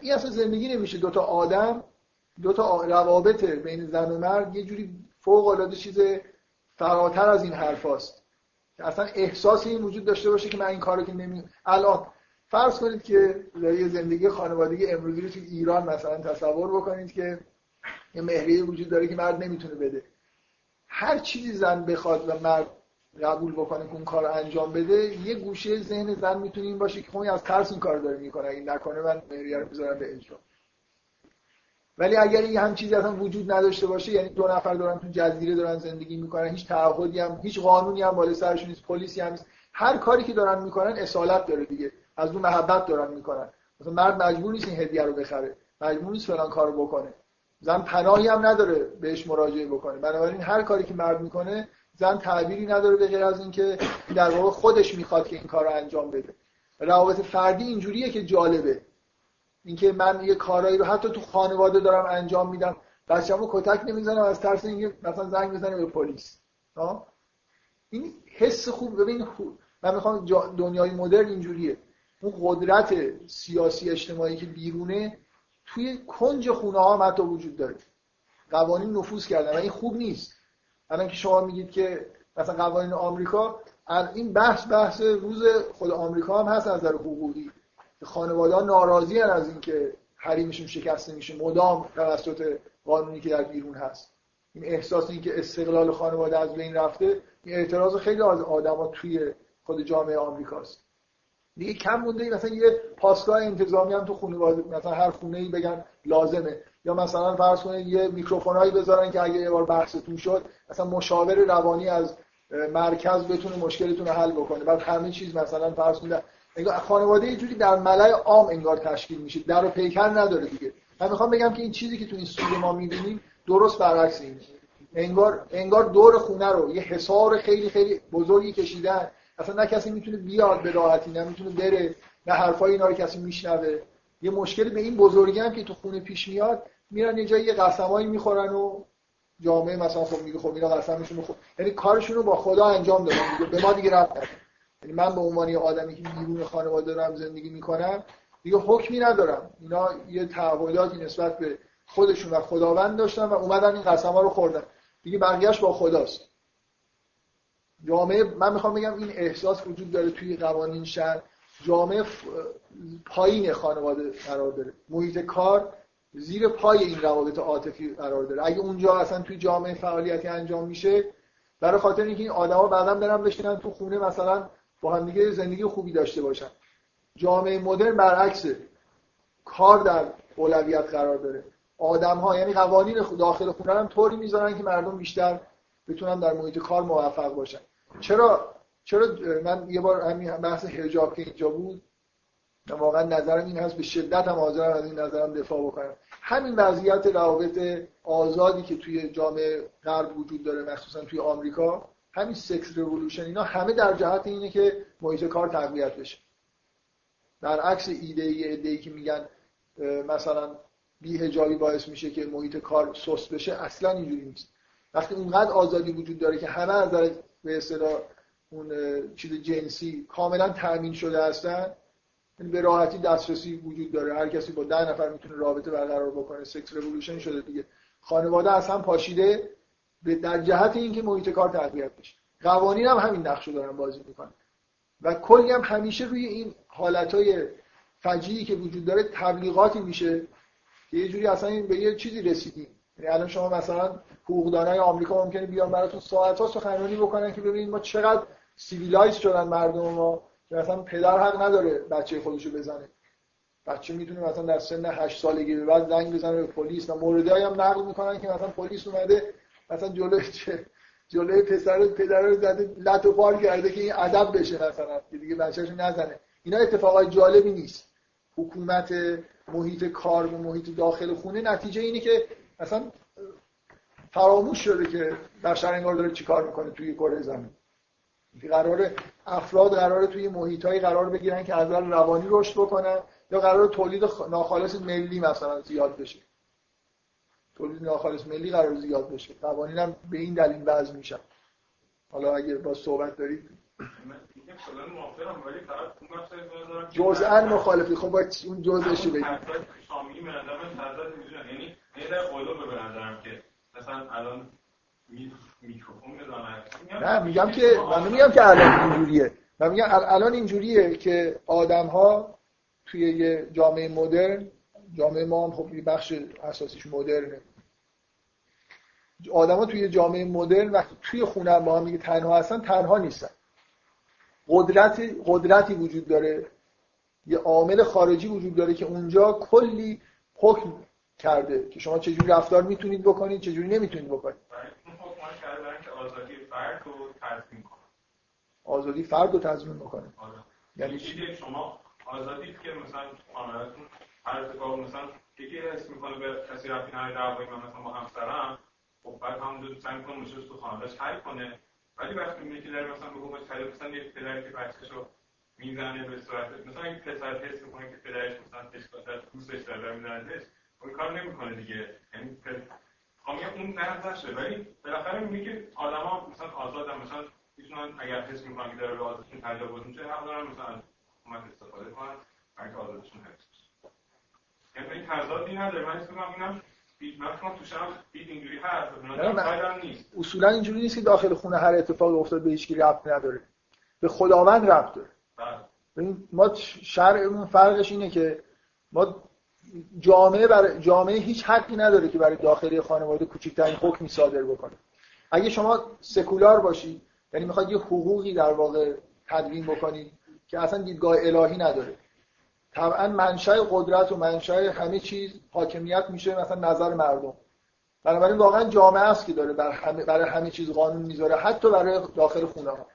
این اصلا زندگی نمیشه. دوتا آدم دوتا روابط بین زن و مرد یه جوری فوق العاده چیز فراتر از این حرفاست. که اصلا احساس این وجود داشته باشه که من این کارو که نمی الان فرض کنید که زندگی خانوادگی امروزی رو تو ایران مثلا تصور بکنید که یه مهریه وجود داره که مرد نمی‌تونه بده. هر چیزی زن بخواد و مرد قبول بکنه که اون کار انجام بده یه گوشه ذهن زن می‌تونه این باشه که خب از ترس این کار داره می‌کنه. اگه نکنه من مهریه رو می‌ذارم به اجرا. ولی اگر این هم چیزی اصلا وجود نداشته باشه یعنی دو نفر دارن تو جزیره دارن زندگی می‌کنن هیچ تعهدی هم هیچ قانونی هم بالای سرشون نیست پلیسی هم هر کاری که دارن می‌کنن اصالت داره دیگه. از اون محبت دارن می‌کنن. مثلا مرد مجبور نیست این هدیه رو بخره. مجبور نیست فلان کارو بکنه. زن پناهی هم نداره بهش مراجعه بکنه. بنابراین هر کاری که مرد می‌کنه زن تعبیری نداره به غیر از اینکه در واقع خودش می‌خواد که این کار رو انجام بده. روابط فردی اینجوریه که جالبه. اینکه من یه کارایی رو حتی تو خانواده دارم انجام میدم بچه‌مو کتک نمی‌زنم از ترس اینکه مثلا زنگ بزنه به پلیس. این حس خوب. ببین من می‌خوام دنیای مدرن اینجوریه. اون قدرت سیاسی اجتماعی که بیرونه توی کنج خونه ها حتی وجود داره. قوانین نفوذ کردن و این خوب نیست. الان که شما میگید که مثلا قوانین آمریکا این بحث بحث روز خود آمریکا هم هست از نظر حقوقی. خانواده ها ناراضی از اینکه حریمشون شکسته میشه. مدام توسط قانونی که در بیرون هست. این احساس اینکه استقلال خانواده از بین رفته این اعتراض خیلی از آدما توی خود جامعه آمریکاست. دیگه کم مونده مثلا یه پاسگاه انتظامی هم تو خانواده مثلا هر خونه ای بگن لازمه. یا مثلا فرض کنید یه میکروفونایی بذارن که اگه یه بار بحثتون شد مثلا مشاور روانی از مرکز بتونه مشکلتون رو حل بکنه. بعد همه چیز مثلا فرض کنید خانواده یه جوری در ملای عام انگار تشکیل میشه. در و پیکر نداره دیگه. من می‌خوام بگم که این چیزی که تو این سوره ما می‌بینیم درست برعکس اینه انگار انگار دور خونه رو یه حصار خیلی خیلی بزرگی کشیدن. اصلا نه کسی می‌تونه بیاد به راحتی نه می‌تونه بره نه حرفای اینا رو کسی میشنوه. یه مشکلی به این بزرگی هم که تو خونه پیش میاد میرن یه جایی یه قسمایی می‌خورن و جامعه مثلا خب میگه خب اینا قسمشون خب یعنی کارشون رو با خدا انجام دادن به ما دیگه رفت یعنی من به عنوان یه آدمی که بیرون خانواده دارم زندگی می‌کنم دیگه حکمی ندارم. اینا یه تعهداتی نسبت به خودشون و خداوند داشتن و اومدن این قسم ها رو خوردن. دیگه بقیهش با خداست. جامعه من می‌خوام بگم این احساس وجود داره توی قوانین شهر. جامعه پایین خانواده قرار داره. محیط کار زیر پای این روابط عاطفی قرار داره. اگه اونجا اصلا توی جامعه فعالیتی انجام میشه برای خاطر اینکه این آدما بعدا برن بشینن تو خونه مثلا با هم دیگه زندگی خوبی داشته باشن. جامعه مدرن برعکسه کار در اولویت قرار داره. آدم ها یعنی قوانین داخل خونه هم طوری می‌ذارن که مردم بیشتر بتونن در محیط کار موفق باشن چرا؟ چرا من یه بار همین بحث حجاب که اینجا بود واقعا نظرم این هست به شدت هم حاضرم از این نظرم دفاع بکنم. همین وضعیت روابط آزادی که توی جامعه غرب وجود داره مخصوصا توی آمریکا همین سکس رولوشن اینا همه در جهت اینه که محیط کار تقویت بشه. در عکس ایده ای که میگن مثلا بی باعث میشه که محیط کار سست بشه اصلا اینجوری نیست. وقتی اونقدر آزادی وجود داره که همه از نظر به اصطلاح اون چیز جنسی کاملا تأمین شده هستن یعنی به راحتی دسترسی وجود داره. هر کسی با ده نفر می‌تونه رابطه برقرار بکنه. سکس رولوشن شده دیگه. خانواده از هم پاشیده در جهت اینکه محیط کار تقویت بشه. قوانین هم همین نقش دارن بازی می‌کنن. و کلی هم همیشه روی این حالتهای فجیعی که وجود داره تبلیغاتی میشه که یه جوری اصلا به یه چیزی رسیدیم. الان شما مثلا حقوقدانای آمریکا ممکنه بیان براتون ساعت ها سخنرانی بکنن که ببینید ما چقدر civilize شدن مردم ما که مثلا پدر حق نداره بچه خودشو بزنه. بچه می‌تونه مثلا در سن 8 سالگی به بعد زنگ بزنه به پلیس و موردی هم نقل می‌کنن که مثلا پلیس اومده مثلا جلوی جلوی پسر پدر رو زده لط و پار کرده که این ادب بشه مثلا که دیگه بچه‌شو نزنه. اینا اتفاقای جالبی نیست. حکومت محیط کار و محیط داخل خونه نتیجه اینه که مثلا فراموش شده که بشر انگار داره چیکار می‌کنه توی کره زمین. قرار افراد قرار توی محیط قرار بگیرن که از روانی رشد بکنن یا قرار تولید ناخالص ملی مثلا زیاد بشه. تولید ناخالص ملی قرار زیاد بشه. قوانین هم به این دلیل وضع میشن. حالا اگه با صحبت دارید جزءا مخالفی. خب باید اون شامی به نظر من یعنی در قولو به نظرم که مثلا الان نه میگم که من میگم که الان اینجوریه. من میگم الان اینجوریه که آدم ها توی یه جامعه مدرن جامعه ما هم خب بخش اساسیش مدرنه. آدما توی جامعه مدرن وقتی توی خونه با هم دیگه تنها هستن تنها نیستن. قدرتی قدرتی وجود داره. یه عامل خارجی وجود داره که اونجا کلی حکم کرده که شما چجوری رفتار می‌تونید بکنید چجوری نمی‌تونید بکنید. آزادی فرد رو تضمین کنه آزادی فرد رو تضمین آره. یعنی شما آزادی که مثلا خانوادتون هر مثلا یکی حس می‌کنه به کسی رفتی نداره دعوای من مثلا با همسرم خب بعد همونجا سعی می‌کنه مشکلش تو خانواده‌اش حل کنه. ولی وقتی میگه که داره مثلا به قول مثلا یک پدری که بچه‌شو می‌زنه به صورت مثلا این پسر حس می‌کنه که پدرش مثلا اشکال دوستش داره می‌زنه اون کار نمی‌کنه دیگه. یعنی خب اون نه نشه ولی بالاخره میگه آدما مثلا آزادن مثلا می‌تونن اگر حس می‌کنن که داره به آزادشون تجاوز میشه حق دارن مثلا حکومت استفاده کنن برای که آزادشون حفظ یعنی این تضادی نداره. من اسم اینم من اینجوری هست نیست. اصولا اینجوری نیست که داخل خونه هر اتفاق افتاد به هیچ ربط نداره. به خداوند ربط داره. بله. ما شرعمون فرقش اینه که ما جامعه برای جامعه هیچ حقی نداره که برای داخلی خانواده کوچکترین حکمی صادر بکنه. اگه شما سکولار باشید یعنی می‌خواد یه حقوقی در واقع تدوین بکنید که اصلا دیدگاه الهی نداره. طبعا منشأ قدرت و منشأ همه چیز حاکمیت میشه مثلا نظر مردم. بنابراین واقعا جامعه است که داره برای همه, برای همه چیز قانون می‌ذاره حتی برای داخل خونه ها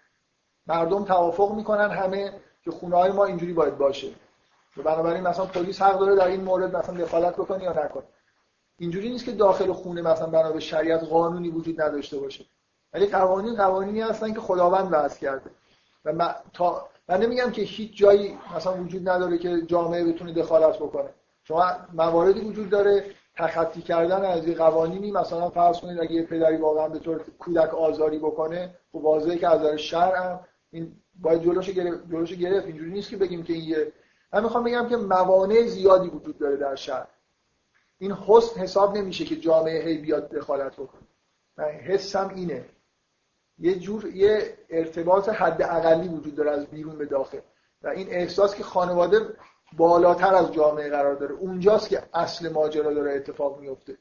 مردم توافق می‌کنن همه که خونه های ما اینجوری باید باشه. و بنابراین مثلا پلیس حق داره در این مورد مثلا دخالت بکنه یا نکنه. اینجوری نیست که داخل خونه مثلا بنا به شریعت قانونی وجود نداشته باشه. ولی قوانین قوانینی هستن که خداوند وضع کرده. و تا من نمیگم که هیچ جایی مثلا وجود نداره که جامعه بتونه دخالت بکنه. شما مواردی وجود داره تخطی کردن از این قوانینی مثلا فرض کنید اگه یه پدری واقعا به طور کودک آزاری بکنه خب واضحه که از شرع این باید جلوش گرفت جلوش گرفت. اینجوری نیست که بگیم که این یه من می‌خوام بگم که موانع زیادی وجود داره در شهر این حسن حساب نمیشه که جامعه هی بیاد دخالت بکنه. من حسم اینه. یه جور یه ارتباط حد اقلی وجود داره از بیرون به داخل. و این احساس که خانواده بالاتر از جامعه قرار داره. اونجاست که اصل ماجرا داره اتفاق میفته.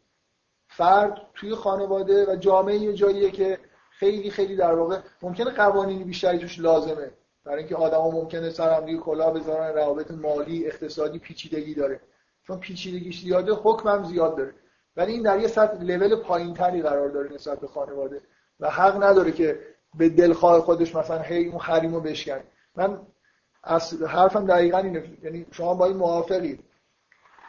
فرد توی خانواده و جامعه یه جاییه که خیلی خیلی در واقع ممکنه قوانینی بیشتری توش لازمه. برای اینکه آدما ممکنه سر هم کلاه بذارن روابط مالی اقتصادی پیچیدگی داره. چون پیچیدگیش زیاده حکم هم زیاد داره. ولی این در یه سطح لول پایینتری قرار داره نسبت به خانواده. و حق نداره که به دلخواه خودش مثلا هی اون حریمو بشکنه. من از حرفم دقیقا اینه. یعنی شما با این موافقید.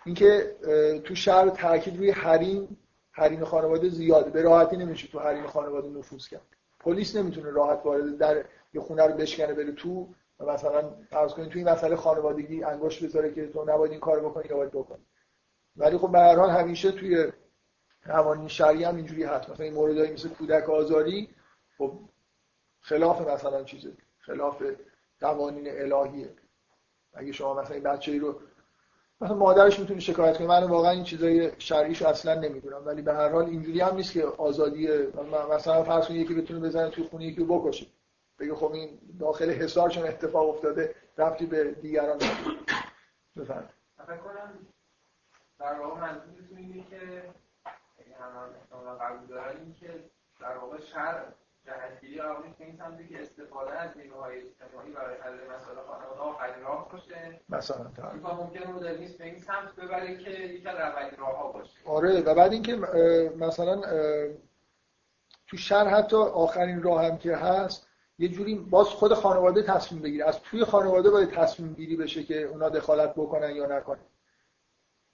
اینکه تو شهر تاکید روی حریم حریم خانواده زیاده. به راحتی نمیشه تو حریم خانواده نفوذ کرد. پلیس نمی‌تونه راحت وارد در یه خونه رو بشکنه بره تو و مثلا فرض کنید تو این مسئله خانوادگی انگشت بذاره که تو نباید این کارو بکنی یا باید بکنی. ولی خب به هر حال همیشه توی قوانین شرعی هم اینجوری هست. مثلا این موردایی مثل کودک آزاری خب خلاف مثلا چیزه. خلاف قوانین الهیه. اگه شما مثلا این بچه‌ای رو مثلا مادرش می‌تونه شکایت کنه. من واقعا این چیزای شرعیشو اصلا نمی‌دونم. ولی به هر حال اینجوری هم نیست که آزادی مثلا فرض کنید یکی بتونه بزنه توی خونه یکی رو بکشه. بگه خب این داخل حصار چون اتفاق افتاده رفتی به دیگران. بفرمایید. در واقع منظورتون که هم قبول دارن که در واقع شرع جهتگیری آمریکا این سمتی که استفاده از نیروهای اجتماعی برای حل مسائل خانواده آخرین راه باشه. مثلا. تا ممکنه مدرنیسم به این سمت ببره که یک از اولین راه باشه. آره و بعد اینکه مثلا تو شهر حتی آخرین راه هم که هست یه جوری باز خود خانواده تصمیم بگیره. از توی خانواده باید تصمیم گیری بشه که اونا دخالت بکنن یا نکنن.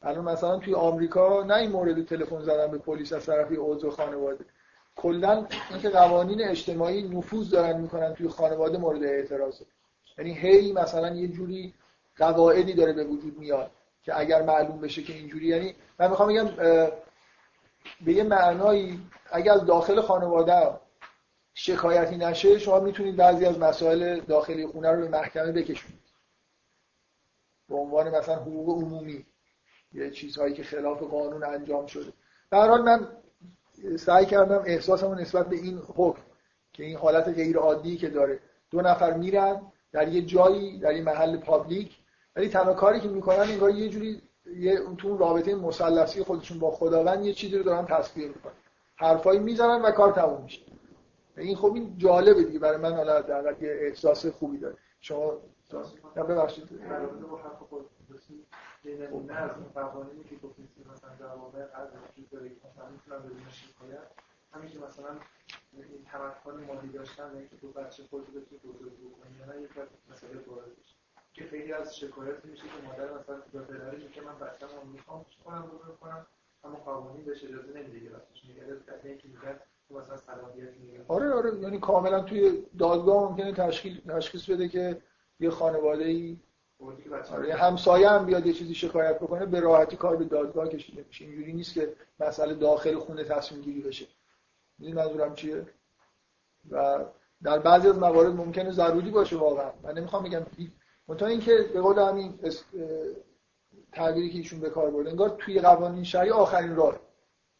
الان مثلا توی آمریکا نه این مورد تلفن زدن به پلیس از طرفی عضو خانواده. کلا اینکه قوانین اجتماعی نفوذ دارن می‌کنن توی خانواده مورد اعتراضه. یعنی هی مثلا یه جوری قواعدی داره به وجود میاد که اگر معلوم بشه که اینجوری یعنی من می‌خوام بگم به یه معنایی اگر داخل خانواده شکایتی نشه شما می‌تونید بعضی از مسائل داخلی خونه رو به محکمه بکشونید. به عنوان مثلا حقوق عمومی. یه چیزهایی که خلاف قانون انجام شده. در حال من سعی کردم احساسمو نسبت به این حکم که این حالت غیر عادی که داره. دو نفر میرن در یه جایی در یه محل پابلیک ولی تنها کاری که می‌کنن انگار یه جوری یه تو رابطه مثلثی خودشون با خداوند یه چیزی رو دارن تصویر می‌کنن. حرفایی می‌زنن و کار تموم میشه. این خب این جالبه دیگه. برای من حالا در احساس خوبی داره. شما ببخشید. نه از این قوانینی که مثلا وجود داره که مثلا می‌تونن بدون شکایت همین که مثلا این تمکن مالی داشتن و اینکه تو بچه خودت بتونی بزرگ بکنی یا نه یک مسئله وارد بشه. که خیلی از شکایت میشه که مادر مثلا پدرش که من بچه‌مو می‌خوام کنم بزرگ کنم اما قوانین بهش اجازه نمیده راستش میگه از اینکه میگن مثلا صلاحیت میگه. آره آره یعنی کاملا توی دادگاه ممکنه تشخیص تشخیص بده که یه خانواده ای آره همسایه هم بیاد یه چیزی شکایت بکنه به راحتی کار به دادگاه کشیده میشه. اینجوری نیست که مسئله داخل خونه تصمیم گیری بشه. این منظورم چیه؟ و در بعضی از موارد ممکنه ضروری باشه واقعا. من نمی‌خوام بگم منتها اینکه به قول همین تعبیری که ایشون به کار برده انگار توی قوانین شرعی آخرین راه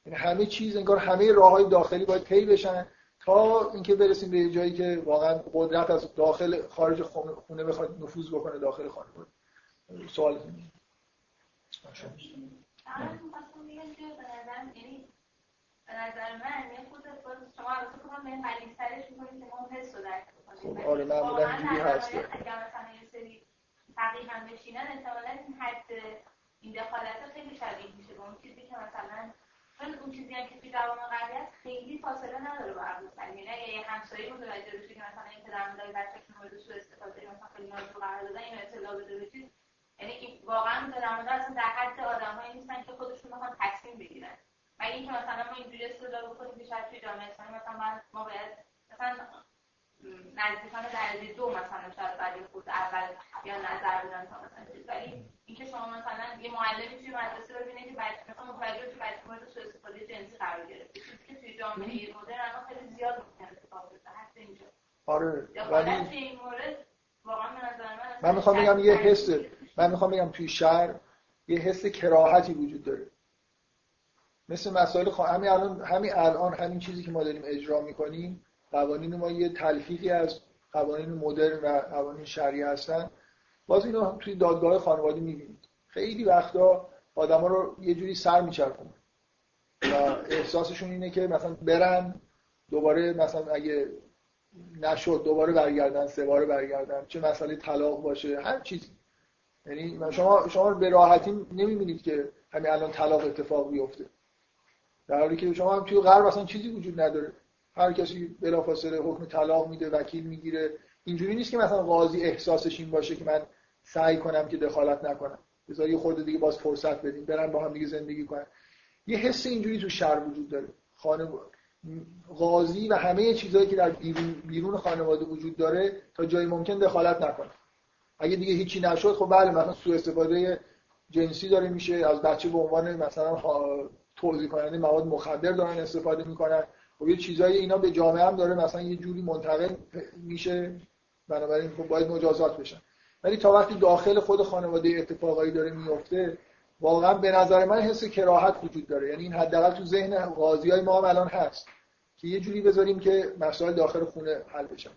یعنی همه چیز انگار همه راههای داخلی باید طی بشن. تا اینکه برسیم به جایی که واقعا قدرت از داخل خارج خونه بخواد نفوذ بکنه داخل خانه سوال به نظر من یه خود شما البته کنم به سرش می‌کنید که ما حس رو درک بکنیم خب آره معمولا اینجوری هست اگر مثلا یه سری فقیه هم بشینن احتمالا این حد این دخالت خیلی شدید میشه به اون چیزی که مثلا چون اون چیزی هم که توی غربی هست خیلی فاصله نداره با عقل سلیم یعنی اگه یه همسایه متوجه بشه که مثلا این پدر مادر بچه‌شون مورد سوء استفاده مثلا خیلی نازک قرار دادن اینو اطلاع بده به چیز. یعنی واقعا پدر مادر اصلا در حد آدمایی نیستن که خودشون بخوان تصمیم بگیرن. مگه اینکه مثلا ما اینجوری استدلال بکنیم که شاید توی جامعه اسلامی مثلا ما باید مثلا نزدیکان درجه دو مثلا شاید برای خود اول یا نظر بدن تا مثلا ولی اینکه شما مثلا یه معلمی توی مدرسه رو ببینید که بچه مثلا متوجه که بچه مورد سوء استفاده جنسی قرار گرفته. چیزی که توی جامعه مدرن الان خیلی زیاد ممکن اتفاق بیفته. حتی اینجا. آره ولی این مورد واقعا به نظر من من می‌خوام بگم یه حس من می‌خوام بگم توی شهر یه حس کراهتی وجود داره. مثل مسائل خوا... همین الان همین الان همین چیزی که ما داریم اجرا می‌کنیم قوانین ما یه تلفیقی از قوانین مدرن و قوانین شرعی هستن. باز اینو هم توی دادگاه خانوادی می‌بینید. خیلی وقتا آدما رو یه جوری سر میچرخونه. و احساسشون اینه که مثلا برن دوباره مثلا اگه نشد دوباره برگردن سه باره برگردن چه مسئله طلاق باشه هر چیزی. یعنی شما شما به راحتی نمی‌بینید که همین الان طلاق اتفاق بیفته. در حالی که شما هم توی غرب اصلا چیزی وجود نداره. هر کسی بلافاصله حکم طلاق میده وکیل می‌گیره. اینجوری نیست که مثلا قاضی احساسش این باشه که من سعی کنم که دخالت نکنم. بذار یه خورده دیگه باز فرصت بدیم. برن با هم دیگه زندگی کنن. یه حس اینجوری تو شهر وجود داره. خانه قاضی و همه چیزهایی که در بیرون خانواده وجود داره تا جایی ممکن دخالت نکنه. اگه دیگه هیچی نشد خب بله مثلا سوء استفاده جنسی داره میشه. از بچه به عنوان مثلا توضیح کننده مواد مخدر دارن استفاده می‌کنن. خب یه چیزایی اینا به جامعه هم داره مثلا یه جوری منتقل میشه بنابراین خب باید مجازات بشن. ولی تا وقتی داخل خود خانواده اتفاقایی داره میفته واقعا به نظر من حس کراهت وجود داره. یعنی این حداقل تو ذهن قاضی های ما هم الان هست که یه جوری بذاریم که مسائل داخل خونه حل بشن.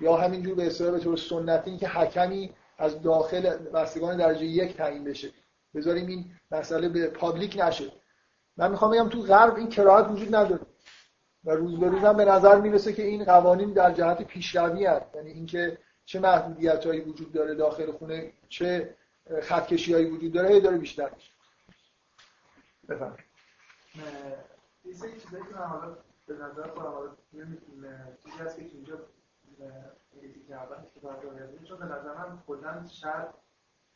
یا همینجور به اصطلاح به طور سنتی که حکمی از داخل بستگان درجه یک تعیین بشه. بذاریم این مسئله به پابلیک نشه. من می‌خوام بگم تو غرب این کراهت وجود نداره. و روز به روز هم به نظر می‌رسه که این قوانین در جهت پیشروی هست. یعنی اینکه چه محدودیت هایی وجود داره داخل خونه چه خطکشی هایی وجود داره داره بیشتر میشه. بفهم یه چیزایی که حالا به نظر خودم حالا چیزی هست که اینجا چون به نظر من خودن شرط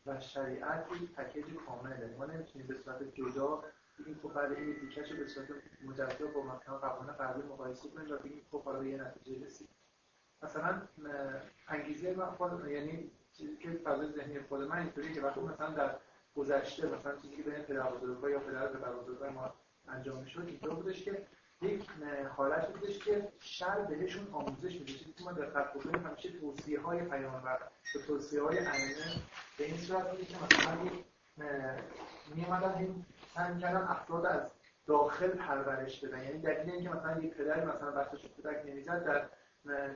و شریعت یک پکیج کامله. ما نمی‌تونیم به صورت جدا بگیم خب بعد این دیکش به صورت مجزا با مثلا قوانین قبلی مقایسه کنیم و بگیم خب حالا به یه نتیجه رسید. مثلا انگیزه من خود یعنی چیزی که فضای ذهنی خود من اینطوریه که وقتی مثلا در گذشته مثلا چیزی که بین پدر بزرگا یا پدر پدر ما انجام می‌شد اینطور بودش که یک حالت بودش که شر بهشون آموزش میده چیزی که ما دقت بکنیم همیشه توصیه های پیامبر و توصیه های ائمه به این صورت بوده که مثلا میامدن این سعی کردن افراد از داخل پرورش بدن. یعنی دلیل اینکه مثلا یک پدر مثلا بچه‌ش کودک نمی‌زد در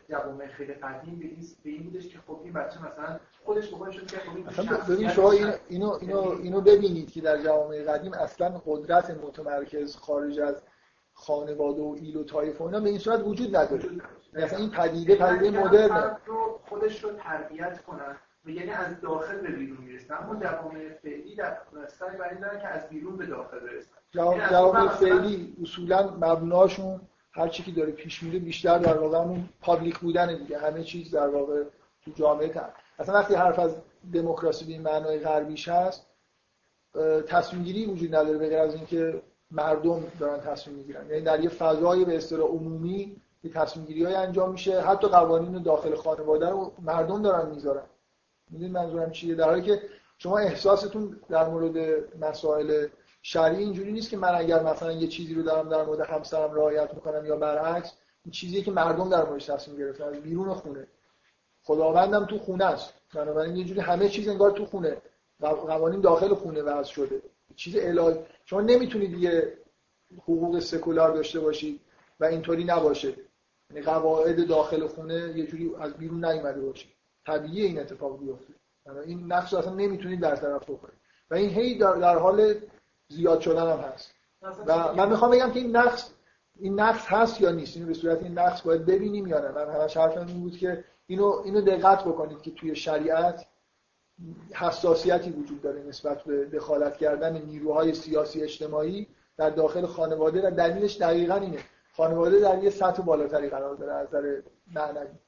جوامع خیلی قدیم به این به این بودش که خب این بچه مثلا خودش به خودش که خب این ببین شما اینو اینو اینو اینو ببینید که در جوامع قدیم اصلا قدرت متمرکز خارج از خانواده و ایل و طایف و اینا به این صورت وجود نداره. مثلا این پدیده پدیده مدرن. رو خودش رو تربیت کنن و یعنی از داخل به بیرون می‌رسن اما جوامع فعلی در سعی بر این دارن که از بیرون به داخل برسن. جوامع یعنی فعلی اصولا مبناشون هر چی که داره پیش میره بیشتر در واقع اون پابلیک بودن دیگه. همه چیز در واقع تو جامعه تر. اصلا وقتی حرف از دموکراسی به این معنای غربیش هست تصمیم گیری وجود نداره به غیر از اینکه مردم دارن تصمیم می‌گیرن. یعنی در یه فضای به اصطلاح عمومی یه تصمیم گیری های انجام میشه. حتی قوانین داخل خانواده رو مردم دارن می‌ذارن. می‌دونید منظورم چیه؟ در حالی که شما احساستون در مورد مسائل شرعی اینجوری نیست که من اگر مثلا یه چیزی رو دارم در مورد همسرم رعایت می‌کنم یا برعکس این چیزیه که مردم در موردش تصمیم گرفتن از بیرون خونه. خداوندم تو خونه است. بنابراین یه جوری همه چیز انگار تو خونه. قوانین داخل خونه وضع شده. چیز الهی. شما نمی‌تونید یه حقوق سکولار داشته باشید و اینطوری نباشه. یعنی قواعد داخل خونه یه جوری از بیرون نیومده باشه. طبیعی این اتفاق بیفته. این نقش اصلا نمی‌تونید در طرف بکنید. و این هی در, حال زیاد شدن هم هست. و من می‌خوام بگم که این نقص این نقص هست یا نیست؟ اینو به صورت این نقص باید ببینیم یا نه. من همش حرفم این بود که اینو اینو دقت بکنید که توی شریعت حساسیتی وجود داره نسبت به دخالت کردن نیروهای سیاسی اجتماعی در داخل خانواده و دلیلش دقیقا اینه. خانواده در یه سطح بالاتری قرار داره از نظر معنوی.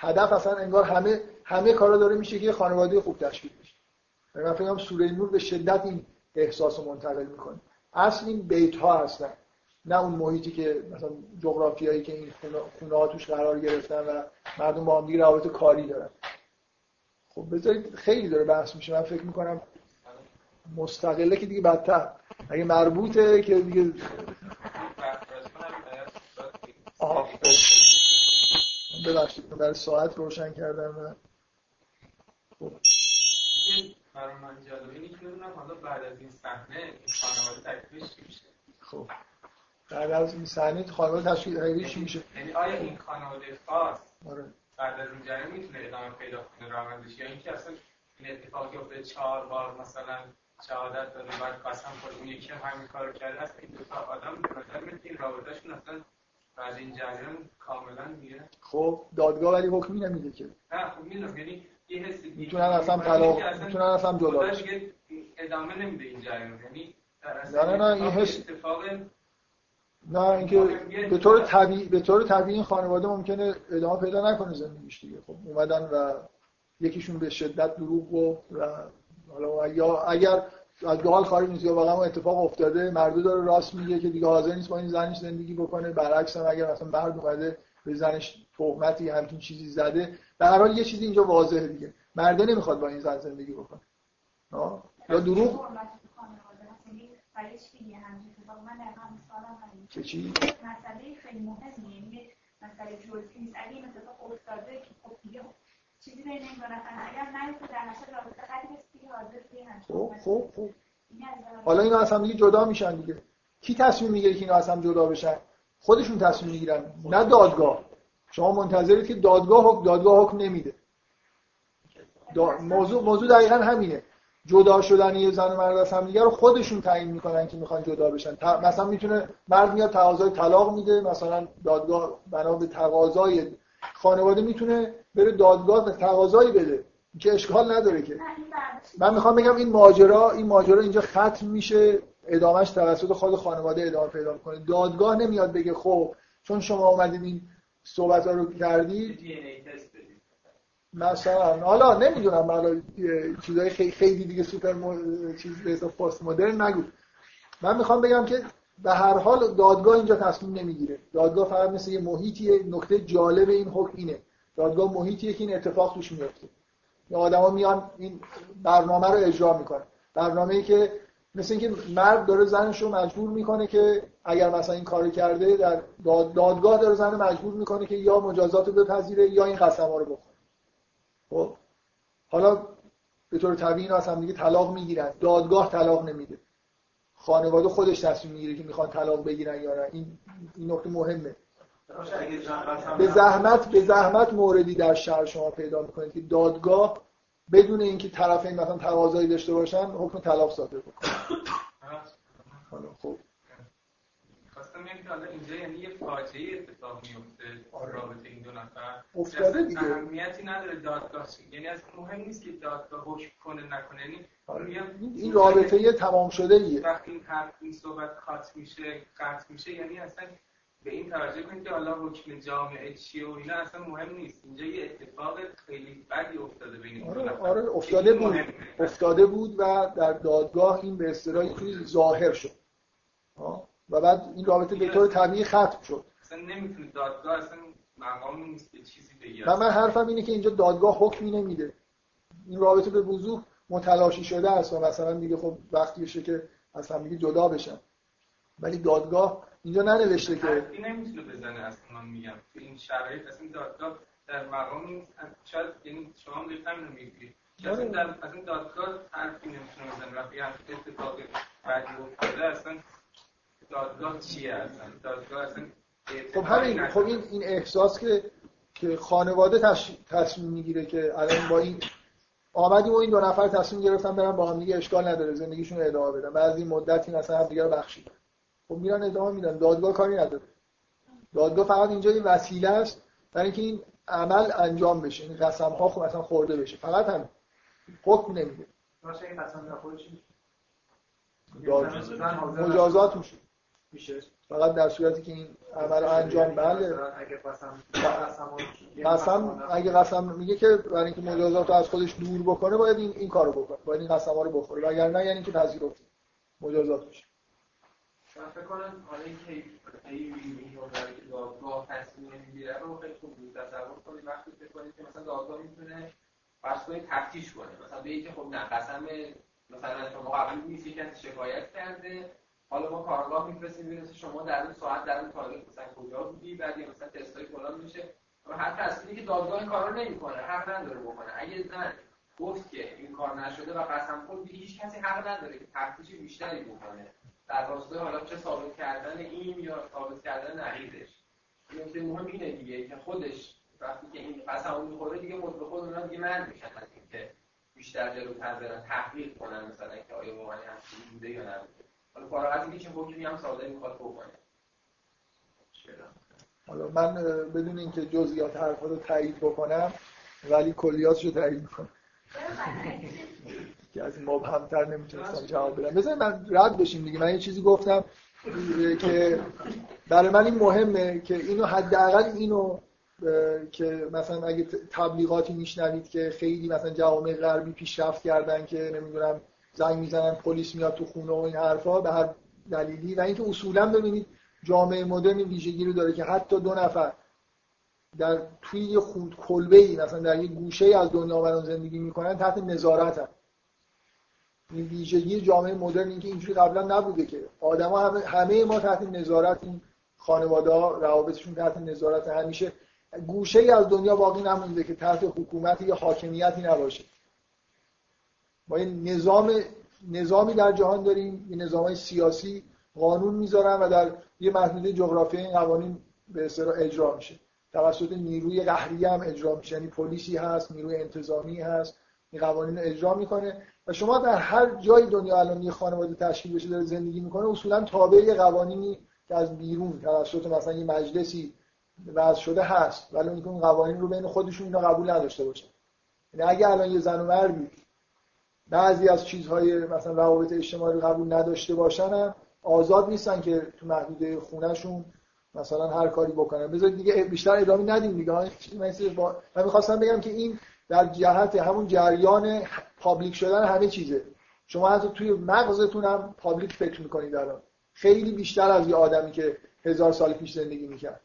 هدف اصلا انگار همه همه کارا داره میشه که خانواده خوب تشکیل بشه. من فکر سوره نور به شدت این احساس رو منتقل می‌کنه. اصل این بیت ها هستن. نه اون محیطی که مثلا جغرافیایی که این خونه ها توش قرار گرفتن و مردم با هم دیگه روابط کاری دارن. خب بذارید خیلی داره بحث میشه. من فکر می‌کنم مستقله که دیگه بدتر. اگه مربوطه که دیگه ببخشید برای ساعت روشن کردم و خب برای من جالبه اینه که حالا بعد از این صحنه خانواده تکلیفش چی میشه؟ خب. بعد از این صحنه خانواده تشکیل چی میشه؟ یعنی آیا این خانواده خاص آره. بعد از این جریان می‌تونه ادامه پیدا کنه روندش یا اینکه اصلا این اتفاقی افتاده چهار بار مثلا شهادت داده بعد قسم خورد اون یکی هم همین کارو کرده است این دو تا آدم به نظر این رابطهشون اصلا بعد این جریان کاملا میگه خب دادگاه ولی حکمی نمیده که. نه خب می‌دونم یعنی یه حسی می‌تونن اصلا طلاق می‌تونن اصلا جدا ادامه نمیده این جریان. یعنی در نه نه نه این حس اتفاق نه اینکه به طور طبیعی به طور طبیعی این خانواده ممکنه ادامه پیدا نکنه زندگیش دیگه. خب اومدن و یکیشون به شدت دروغ گفت و حالا یا اگر از حال خارج نیست. یا واقعا اون اتفاق افتاده. مردو داره راست میگه که دیگه حاضر نیست با این زنش زندگی بکنه. برعکس هم اگر مثلا مرد اومده به زنش تهمتی همچین چیزی زده به هر حال یه چیزی اینجا واضحه دیگه. مرده نمی‌خواد با این زن زندگی بکنه. یا دروغ؟ که چی؟ مسئله خیلی مهمیه. یعنی مسئله جزئی نیست. اگه این اتفاق افتاده که خب دیگه چیزی بین این دو نفر. اگر در رابطه خیلی دیگه حاضر خب خب خب. حالا اینا از هم دیگه جدا میشن دیگه. کی تصمیم می‌گیره که اینا از هم جدا بشن؟ خودشون تصمیم می‌گیرن نه دادگاه. شما منتظرید که دادگاه حکم دادگاه حکم نمیده. موضوع موضوع دقیقا همینه. جدا شدن یه زن و مرد از هم دیگه رو خودشون تعیین می‌کنن که می‌خوان جدا بشن. مثلا می‌تونه مرد میاد تقاضای طلاق میده مثلا دادگاه بنا به تقاضای خانواده می‌تونه بره دادگاه تقاضایی بده. که اشکال نداره که. من می‌خوام بگم این ماجرا این ماجرا اینجا ختم میشه. ادامهش توسط خود خانواده ادامه پیدا کنه دادگاه نمیاد بگه خب چون شما اومدید این صحبت ها رو کردید مثلا حالا نمی‌دونم حالا چیزای خیلی خیلی دیگه سوپر مو... چیز به حساب پست مدرن نگو. من می‌خوام بگم که به هر حال دادگاه اینجا تصمیم نمی‌گیره. دادگاه فقط مثل یه محیطیه نکته جالب این حکم اینه. دادگاه محیطیه که این اتفاق توش میفته آدما میان این برنامه رو اجرا می‌کنن. برنامه‌ای که مثل اینکه مرد داره زنش رو مجبور می‌کنه که اگر مثلا این کارو کرده در دادگاه داره زن مجبور می‌کنه که یا مجازات رو بپذیره یا این قسم رو بخوره. خب حالا به طور طبیعی هم دیگه طلاق می‌گیرن. دادگاه طلاق نمیده. خانواده خودش تصمیم می‌گیره که می‌خوان طلاق بگیرن یا نه. این این نکته مهمه. به زحمت به زحمت موردی در شهر شما پیدا می‌کنید که دادگاه بدون اینکه طرفین مثلا تقاضایی داشته باشن حکم طلاق صادر بکنه. خب. خواستم که حالا اینجا یعنی یه فاجعه اتفاق میفته آره. رابطه این دو نفر. افتاده دیگه. اهمیتی نداره دادگاه یعنی از مهم نیست که دادگاه حکم کنه نکنه. یعنی آره. این رابطه یه تمام شده ایه وقتی این حرف این صحبت خاص میشه قطع میشه یعنی اصلا به این توجه کنید که حالا حکم جامعه چیه و اینا اصلا مهم نیست. اینجا یه اتفاق خیلی بدی افتاده بین آره, آره افتاده بود. افتاده بود و در دادگاه این به اصطلاح ظاهر شد. و بعد این رابطه به طور طبیعی ختم شد. اصلا نمی‌تونه دادگاه اصلا مقامی نیست چیزی و من حرفم اینه که اینجا دادگاه حکمی نمیده. این رابطه به وضوح متلاشی شده است و مثلا دیگه خب وقتی بشه که از هم جدا بشن. ولی دادگاه اینجا ننوشته که این نمی‌تونه بزنه اصلا من میگم. تو این شرایط اصلا دادگاه در مقام شاید یعنی شما هم همین میگید آره. در از این دادگاه حرفی نمی‌تونه بزنه. وقتی هم اتفاق بدی افتاده اصلا دادگاه چیه اصلا؟ دادگاه اصلا خب همین خب این این احساس که که خانواده تصمیم می‌گیره که الان با این آمدیم و این دو نفر تصمیم گرفتن برن با هم دیگه اشکال نداره زندگیشون رو ادامه بدن. بعد این مدتی مثلا هم دیگه رو بخشیدن خب میرن ادامه میدن. دادگاه کاری نداره. دادگاه فقط اینجا این وسیله است برای اینکه این عمل انجام بشه. این قسم ها خب مثلا خورده بشه. فقط هم حکم نمیده. مجازات میشه. میشه. فقط در صورتی که این عمل انجام بله قسم اگه قسم میگه که برای اینکه مجازات رو از خودش دور بکنه باید این این کارو بکنه. باید این قسم ها رو بخوره. وگرنه یعنی که پذیرفت مجازات میشه. من فکر کنم حالا اینکه این که دادگاه تصمیم نمی‌گیره رو خیلی خوب بود. تصور کنید وقتی فکر کنید که مثلا دادگاه می‌تونه فرض کنید تفتیش کنه. مثلا به که خب نه قسم مثلا شما قبل نیست کسی شکایت کرده. حالا ما کارگاه میفرستیم می‌رسه شما در اون ساعت در اون تاریخ مثلا کجا بودی بعد مثلا تستای فلان میشه. و حتی اصلی که دادگاه کارا نمی‌کنه حق نداره بکنه. اگه زن گفت که این کار نشده و قسم خورد هیچ کسی حق نداره که تفتیش بیشتری بکنه. در راستای حالا چه ثابت کردن این یا ثابت کردن نقیضش نکته مهم اینه دیگه که خودش وقتی که این قسم می‌خوره دیگه مطلق خود اونا دیگه من میشن از اینکه بیشتر جلوتر برن تحقیق کنن مثلا که آیا واقعا همچین بوده یا نبوده حالا فارغ اینکه چه حکمی هم ساده می‌خواد بکنه. حالا من بدون اینکه جزئیات حرفا رو تایید بکنم ولی کلیاتش رو تایید می‌کنم. که از مبهمتر نمی‌تونستم جواب بدم. بذار من رد بشیم دیگه. من یه چیزی گفتم که برای من این مهمه که اینو حداقل اینو که مثلا اگه تبلیغاتی میشنوید که خیلی مثلا جوامع غربی پیشرفت کردن که نمی‌دونم زنگ می‌زنن پلیس میاد تو خونه و این حرفا به هر دلیلی. و اینکه اصولا ببینید جامعه مدرن این ویژگی رو داره که حتی دو نفر در توی یه خود کلبه ای مثلا در یه گوشه ای از دنیا بران زندگی می‌کنن تحت نظارت این ویژگی جامعه مدرن اینکه اینجوری قبلا نبوده که. آدما همه, همه ما تحت نظارت این خانواده ها روابطشون تحت نظارت. همیشه گوشه ای از دنیا باقی نمونده که تحت حکومت یا حاکمیتی نباشه. ما یه نظام نظامی در جهان داریم یه نظام سیاسی قانون می‌ذارن و در یه محدوده جغرافیایی این قوانین به اصطلاح اجرا میشه. توسط نیروی قهری هم اجرا میشه. یعنی پلیسی هست نیروی انتظامی هست. این قوانین رو اجرا می‌کنه. و شما در هر جای دنیا الان یه خانواده تشکیل بشه داره زندگی می‌کنه اصولا تابع قوانینی که از بیرون توسط مثلا یه مجلسی وضع شده هست. ولی اون قوانین رو بین خودشون اینا قبول نداشته باشه. یعنی اگه الان یه زن و مردی بعضی از چیزهای مثلا روابط اجتماعی قبول نداشته باشن آزاد نیستن که تو محدوده خونهشون مثلا هر کاری بکنن. بذارید دیگه بیشتر ادامه ندیم دیگه. من می‌خواستم بگم که این در جهت همون جریان public شدن همه چیزه. شما حتی توی مغزتون هم public فکر می‌کنید الان. خیلی بیشتر از یه آدمی که هزار سال پیش زندگی می‌کرد.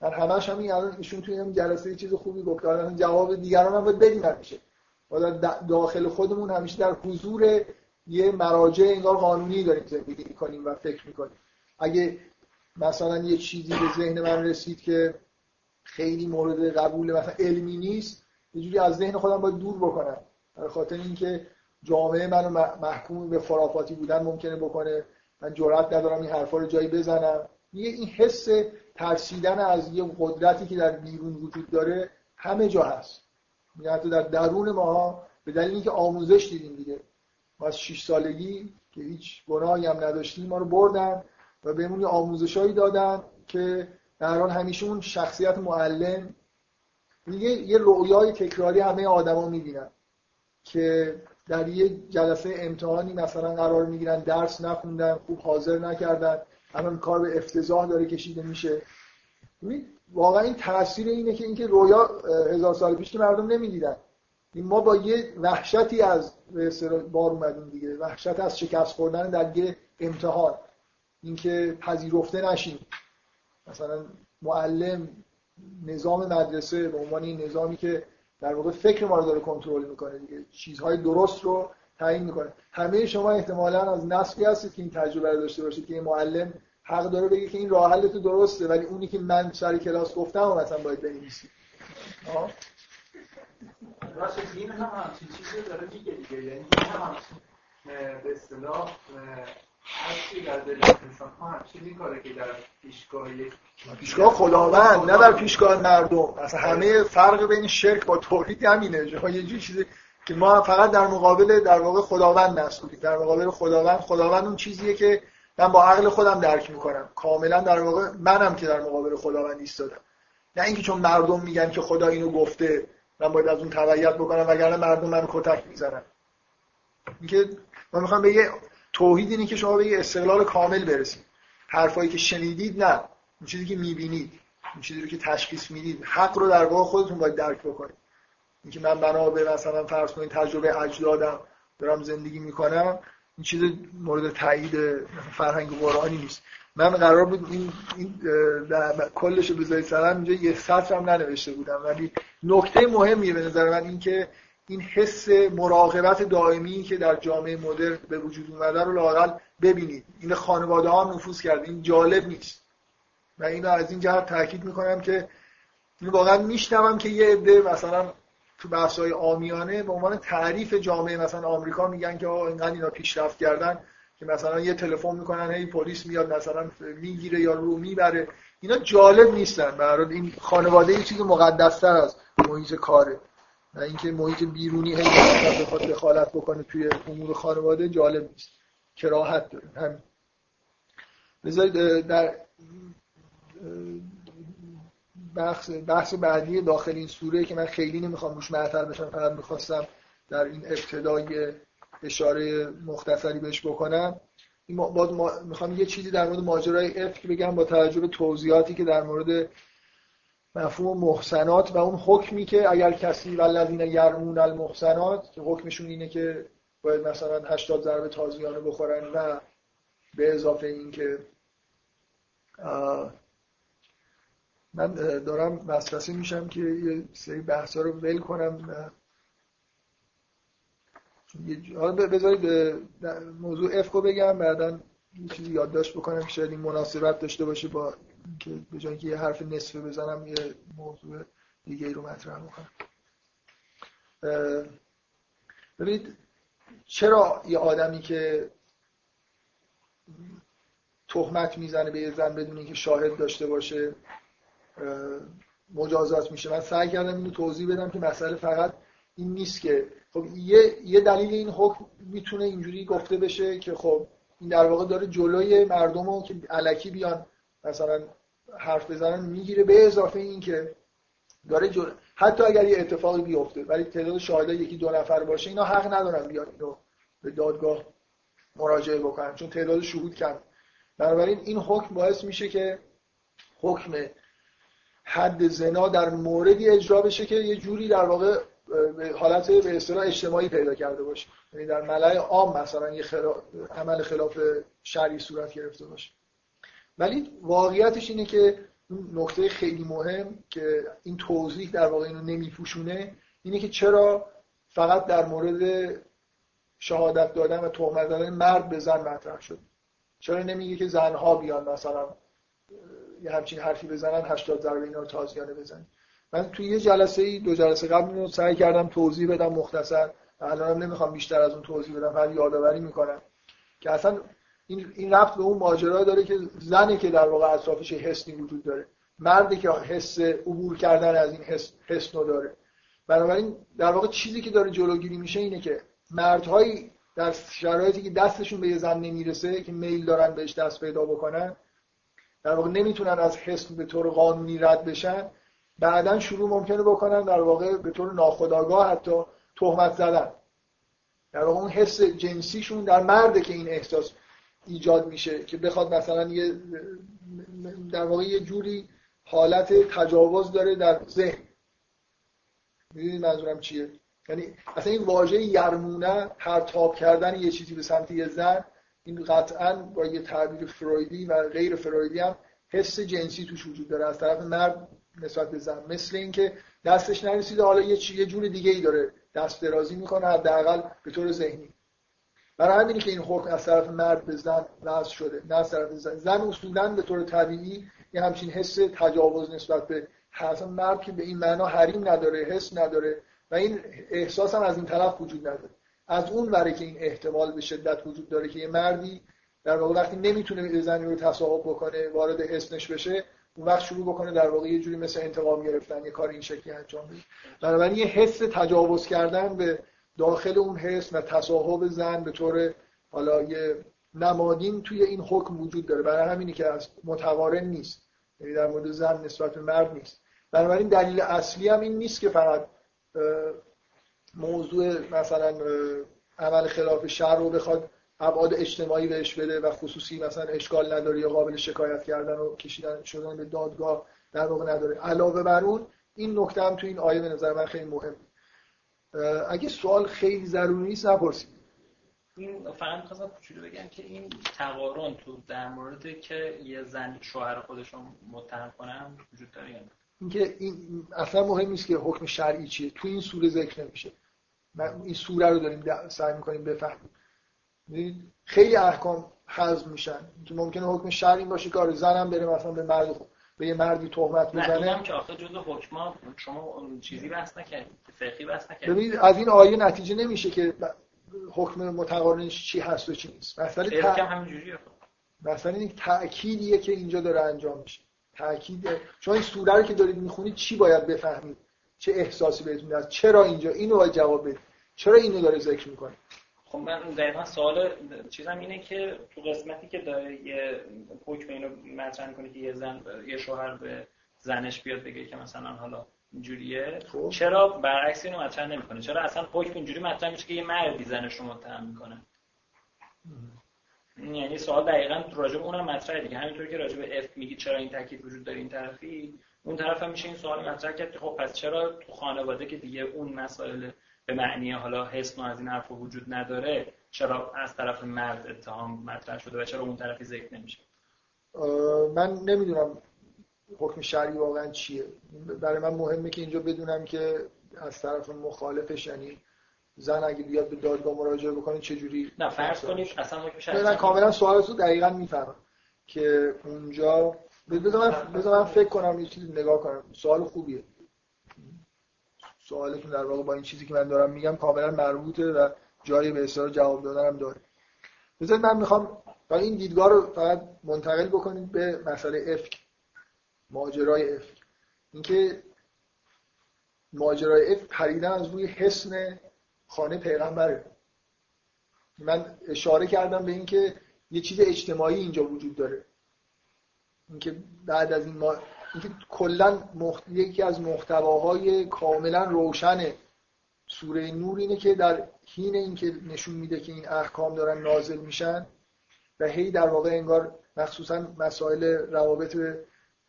من همش هم این الان ایشون توی این جلسه چیز خوبی گفت جواب دیگران هم باید بدیم همیشه. ما در داخل خودمون همیشه در حضور یه مراجع انگار قانونی داریم زندگی می‌کنیم و فکر می‌کنیم. اگه مثلا یه چیزی به ذهن من رسید که خیلی مورد قبول مثلا علمی نیست یه جوری از ذهن خودم باید دور بکنم. برای خاطر اینکه جامعه منو محکوم به خرافاتی بودن ممکنه بکنه. من جرئت ندارم این حرفا رو جایی بزنم. یه این حس ترسیدن از یه قدرتی که در بیرون وجود داره همه جا هست. یعنی حتی در درون ما به دلیل اینکه آموزش دیدیم دیگه. ما از 6 سالگی که هیچ گناهی هم نداشتیم ما رو بردن و بهمون یه آموزشایی دادن که در حال همیشه اون شخصیت معلم یه یه رویای تکراری همه آدما می‌بینن که در یه جلسه امتحانی مثلا قرار می‌گیرن درس نخوندن خوب حاضر نکردن الان کار به افتضاح داره کشیده میشه. واقعا این تاثیر اینه که اینکه رویا هزار سال پیش مردم نمی‌دیدن. ما با یه وحشتی از بار اومدیم دیگه. وحشت از شکست خوردن در یه امتحان. اینکه پذیرفته نشیم. مثلا معلم نظام مدرسه به عنوان این نظامی که در واقع فکر ما رو داره کنترل می‌کنه دیگه. چیزهای درست رو تعیین می‌کنه. همه شما احتمالا از نسلی هستید که این تجربه رو داشته باشید که این معلم حق داره بگه که این راه حل تو درسته ولی اونی که من سر کلاس گفتم و مثلا باید بنویسی. راست این هم همچین چیزی داره میگه دیگه. یعنی هم به اصطلاح هستی در دل انسان ها همچین کاره که در پیشگاه پیشگاه خداوند نه در پیشگاه مردم. اصلا همه فرق بین شرک با توحید همینه. یه جوری چیزی که ما فقط در مقابل در واقع خداوند مسئولیم. در مقابل خداوند خداوند اون چیزیه که من با عقل خودم درک می‌کنم. کاملا در واقع منم که در مقابل خداوند ایستادم نه اینکه چون مردم میگن که خدا اینو گفته من باید از اون تبعیت بکنم وگرنه مردم منو کتک می‌زنن. اینکه من می‌خوام به یه توحید اینه که شما به یه استقلال کامل برسید. حرفایی که شنیدید نه. اون چیزی که می‌بینید اون چیزی رو که تشخیص می‌دید حق رو در واقع خودتون باید درک بکنید. اینکه من بنا به مثلا فرض کنید تجربه اجدادم دارم زندگی می‌کنم این چیز مورد تایید فرهنگ قرآنی نیست. من قرار بود این, این کلش رو بذارید سرم اینجا یه سطر هم ننوشته بودم. ولی نکته مهمیه به نظر من این که این حس مراقبت دائمی که در جامعه مدرن به وجود اومده رو لاقل ببینید. این خانواده ها نفوذ کرده. این جالب نیست. و اینو از این جهت تاکید می‌کنم که واقعا میشنوم که یه عده مثلا تو بحث های آمیانه به عنوان تعریف جامعه مثلا آمریکا میگن که اینقدر اینا پیشرفت کردن که مثلا یه تلفن می‌کنن هی پلیس میاد مثلا می‌گیره یا رو می‌بره. اینا جالب نیستن. برای این خانواده یه چیز مقدستر از محیط کاره. و اینکه محیط بیرونی هی بخواد دخالت بکنه توی امور خانواده جالب نیست. کراهت داره همین. بذارید در بحث, بحث بعدی داخل این سوره که من خیلی نمی‌خوام روش معطل بشم فقط می‌خواستم در این ابتدای اشاره مختصری بهش بکنم. این ما می‌خوام یه چیزی در مورد ماجرای افک بگم با توجه توضیحاتی که در مورد مفهوم محسنات و اون حکمی که اگر کسی والذین یرمون المحسنات که حکمشون اینه که باید مثلا 80 ضربه تازیانه بخورن و به اضافه این که من دارم وسوسه میشم که یه سری بحثا رو ول کنم حالا بذارید موضوع اف رو بگم بعدا یه چیزی یادداشت بکنم که شاید این مناسبت داشته باشه با که به جای که یه حرف نصفه بزنم یه موضوع دیگه رو مطرح بکنم. ببینید چرا یه آدمی که تهمت می‌زنه به یه زن بدون اینکه شاهد داشته باشه مجازات میشه. من سعی کردم اینو توضیح بدم که مسئله فقط این نیست که خب یه, یه دلیل این حکم می‌تونه اینجوری گفته بشه که خب این در واقع داره جلوی مردم رو که علکی بیان مثلا حرف بزنن می‌گیره. به اضافه این که داره جل... حتی اگر یه اتفاقی بیفته ولی تعداد شاهدا یکی دو نفر باشه اینا حق ندارن بیان اینو به دادگاه مراجعه بکنن چون تعداد شهود کم بنابراین این حکم باعث میشه که حکم حد زنا در موردی اجرا بشه که یه جوری در واقع حالت به اصطلاح اجتماعی پیدا کرده باشه. یعنی در ملای عام مثلا یه عمل خلاف شرعی صورت گرفته باشه. ولی واقعیتش اینه که نکته خیلی مهم که این توضیح در واقع اینو نمیپوشونه اینه که چرا فقط در مورد شهادت دادن و تهمت دادن مرد به زن مطرح شد. چرا نمیگه که زنها بیان مثلا یه همچین حرفی بزنن 80 ضربه اینا رو تازیانه بزنن. من توی یه جلسه ای دو جلسه قبل رو سعی کردم توضیح بدم مختصر. الانم نمی‌خوام بیشتر از اون توضیح بدم فقط یادآوری می‌کنم که اصلا این این رفت به اون ماجرا داره که زنی که در واقع اطرافش حسی وجود داره. مردی که حس عبور کردن از این حس حس داره. بنابراین در واقع چیزی که داره جلوگیری میشه اینه که مردهایی در شرایطی که دستشون به یه زن نمی‌رسه که میل دارن بهش دست پیدا بکنن در واقع نمی‌تونن از حس به طور قانونی رد بشن. بعدا شروع ممکنه بکنن در واقع به طور ناخودآگاه حتی تهمت زدن. در واقع اون حس جنسیشون در مرده که این احساس ایجاد میشه که بخواد مثلا یه در واقع یه جوری حالت تجاوز داره در ذهن. می‌دونید منظورم چیه؟ یعنی اصلا این واژه یرمونه پرتاب کردن یه چیزی به سمت یه زن این قطعا با یه تعبیر فرویدی و غیر فرویدی هم حس جنسی توش وجود داره. از طرف مرد نسبت به زن مثل اینکه دستش نرسیده حالا یه یه جور دیگه ای داره دست درازی می‌کنه حداقل به طور ذهنی. برای همینی که این حکم از طرف مرد به زن وضع شده نه از طرف زن. زن اصولا به طور طبیعی یه همچین حس تجاوز نسبت به اصلا مرد که به این معنا حریم نداره حس نداره و این احساس هم از این طرف وجود نداره. از اون وره که این احتمال به شدت وجود داره که یه مردی در واقع وقتی نمی‌تونه زنی رو تصاحب بکنه وارد حسنش بشه اون وقت شروع بکنه در واقع یه جوری مثل انتقام گرفتن یه کار این شکلی انجام بده. بنابراین یه حس تجاوز کردن به داخل اون حس و تصاحب زن به طور حالا یه نمادین توی این حکم وجود داره. برای همینی که از متوارن نیست. یعنی در مورد زن نسبت به مرد نیست. بنابراین دلیل اصلی هم این نیست که فقط موضوع مثلا عمل خلاف شر رو بخواد ابعاد اجتماعی بهش بده و خصوصی مثلا اشکال نداره یا قابل شکایت کردن و کشیدن شدن به دادگاه در واقع نداره. علاوه بر اون این نکته هم تو این آیه به نظر من خیلی مهم اگه سوال خیلی ضروری نیست نپرسید. این فقط می‌خواستم کوچولو بگم که این تقارن تو در مورد که یه زن شوهر خودش رو متهم کنم وجود داره یا اینکه این اصلا مهم نیست که حکم شرعی چیه. تو این سوره ذکر نمیشه. من این سوره رو داریم سعی می‌کنیم بفهمیم. خیلی احکام حذف میشن. که ممکنه حکم شرعی باشه آره زنم بره مثلا به مرد به یه مردی تهمت بزنه نه که آخه جزء حکما شما چیزی بحث نکردید. فقهی بحث نکردید. ببینید از این آیه نتیجه نمیشه که حکم متقارنش چی هست و چی نیست. مثلا تا... همینجوریه مثلا این تأکیدیه که اینجا داره انجام میشه. تأکید شما این سوره رو که دارید می‌خونید چی باید بفهمید؟ چه احساسی بهتون میاد چرا اینجا؟ اینو باید جواب بدید. چرا اینو داره ذکر می‌کنه؟ خب من دقیقا سوال چیزم اینه که تو قسمتی که داره یه حکم اینو مطرح می‌کنه که یه زن یه شوهر به زنش بیاد بگه که مثلا حالا اینجوریه خب. چرا برعکس اینو مطرح نمی‌کنه؟ چرا اصلا حکم اینجوری مطرح میشه که یه مردی زنش رو متهم می‌کنه یعنی سوال دقیقا راجع به اونم مطرحه دیگه. همینطور که راجع به اف میگی چرا این تاکید وجود داره این طرفی اون طرف هم میشه این سوال مطرح کرد خب پس چرا تو خانواده که دیگه اون مسائل به معنی حالا حسن و از این حرف وجود نداره چرا از طرف مرد اتهام مطرح شده و چرا اون طرفی ذکر نمیشه؟ من نمی‌دونم حکم شرعی واقعا چیه. برای من مهمه که اینجا بدونم که از طرف مخالفش یعنی زن اگه بیاد به دادگاه مراجعه بکنه چه جوری نه فرض کنید اصلا من کاملا سوالت رو دقیقا می‌فهمم که اونجا بذار من, من فکر کنم یه چیزی نگاه کنم. سوال خوبیه. سوالتون در واقع با این چیزی که من دارم میگم کاملا مربوطه و جایی به اصرار جواب دادنم داره. بذارید من می‌خوام این دیدگاه رو فقط منتقل بکنید به مسئله افک ماجرای افک اینکه ماجرای افک پریدن از روی حسن خانه پیغمبره. من اشاره کردم به اینکه یه چیز اجتماعی اینجا وجود داره. اینکه بعد از این ما اینکه کلا مخت... یکی از محتواهای کاملا روشن سوره نور اینه که در حین اینکه نشون میده که این احکام دارن نازل میشن و هی در واقع انگار مخصوصا مسائل روابط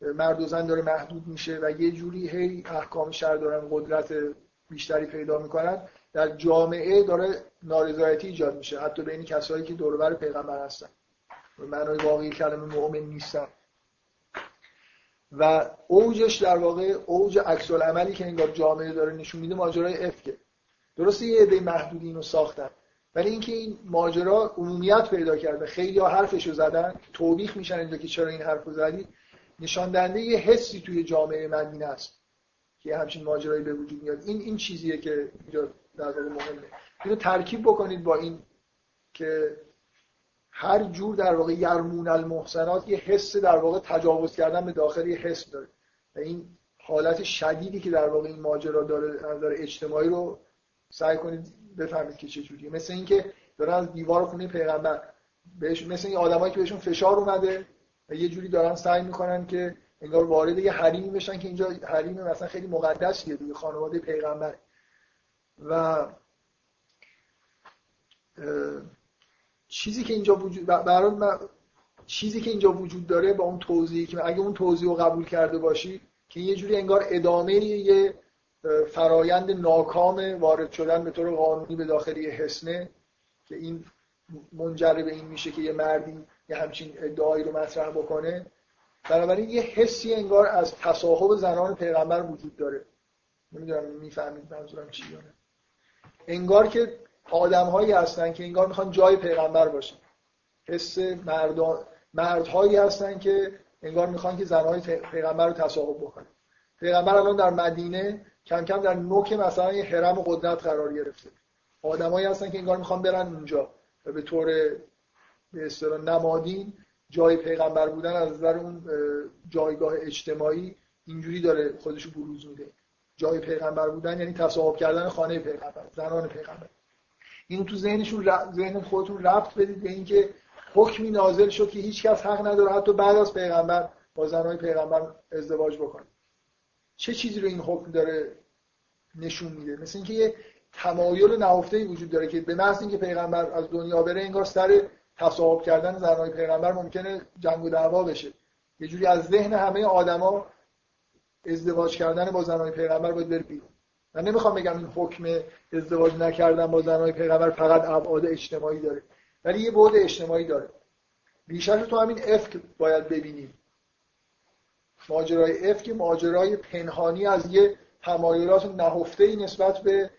مرد و زن داره محدود میشه و یه جوری هی احکام شر دارن قدرت بیشتری پیدا می‌کنن. در جامعه داره نارضایتی ایجاد میشه حتی بین کسایی که دور پیغمبر هستن. به معنای واقعی کلمه مؤمن نیستن. و اوجش در واقع اوج عکس عملی که انگار جامعه داره نشون میده ماجرای افکه. درسته یه عده محدودی اینو ساختن ولی اینکه این ماجرا عمومیت پیدا کرده. خیلی ها حرفشو زدن توبیخ میشن اینجا که چرا این حرفو زدی. نشان یه حسی توی جامعه مدینه است که همچین ماجرایی به وجود میاد. این این چیزیه که واقع مهمه. اینو ترکیب بکنید با این که هر جور در واقع یرمون المحسنات یه حس در واقع تجاوز کردن به داخل یه حس داره. و این حالت شدیدی که در واقع این ماجرا داره داره اجتماعی رو سعی کنید بفهمید که چه جوریه. مثل اینکه دارن از دیوار خونه پیغمبر بهش مثل این آدمایی که بهشون فشار اومده و یه جوری دارن سعی می‌کنن که انگار وارد یه حریمی بشن که اینجا حریم مثلا خیلی مقدسیه دیگه خانواده پیغمبر. و چیزی که اینجا وجود برای چیزی که اینجا وجود داره با اون توضیحی که اگه اون توضیح رو قبول کرده باشی که یه جوری انگار ادامه یه فرایند ناکام وارد شدن به طور قانونی به داخل یه حسنه که این منجر به این میشه که یه مردی یه همچین ادعایی رو مطرح بکنه. بنابراین یه حسی انگار از تصاحب زنان پیغمبر وجود داره. نمی‌دونم می‌فهمید منظورم چی داره انگار که آدم هایی هستن که انگار می‌خوان جای پیغمبر باشن. حس مردان مردهایی هستن که انگار می‌خوان که زنهای پیغمبر رو تصاحب بکنن. پیغمبر الان در مدینه کم کم در نوک مثلا یه حرم و قدرت قرار گرفته. آدمایی هستن که انگار می‌خوان برن اونجا و به طور به اصطلاح نمادین جای پیغمبر بودن از نظر اون جایگاه اجتماعی اینجوری داره خودشو بروز میده. جای پیغمبر بودن یعنی تصاحب کردن خانه پیغمبر زنان پیغمبر. اینو تو ذهنشون ذهن خودتون ربط بدید به اینکه حکمی نازل شد که هیچ کس حق نداره حتی بعد از پیغمبر با زنهای پیغمبر ازدواج بکنه. چه چیزی رو این حکم داره نشون میده؟ مثل اینکه یه تمایل نهفته وجود داره که به محض اینکه پیغمبر از دنیا بره انگار سر تصاحب کردن زنهای پیغمبر ممکنه جنگ و دعوا بشه. یه جوری از ذهن همه آدما ازدواج کردن با زنهای پیغمبر باید بره بیرون. من نمی‌خوام بگم این حکم ازدواج نکردن با زنهای پیغمبر فقط ابعاد اجتماعی داره ولی یه بعد اجتماعی داره. بیشتر تو همین افک باید ببینیم. ماجرای افک ماجرای پنهانی از یه تمایلات نهفته ای نسبت به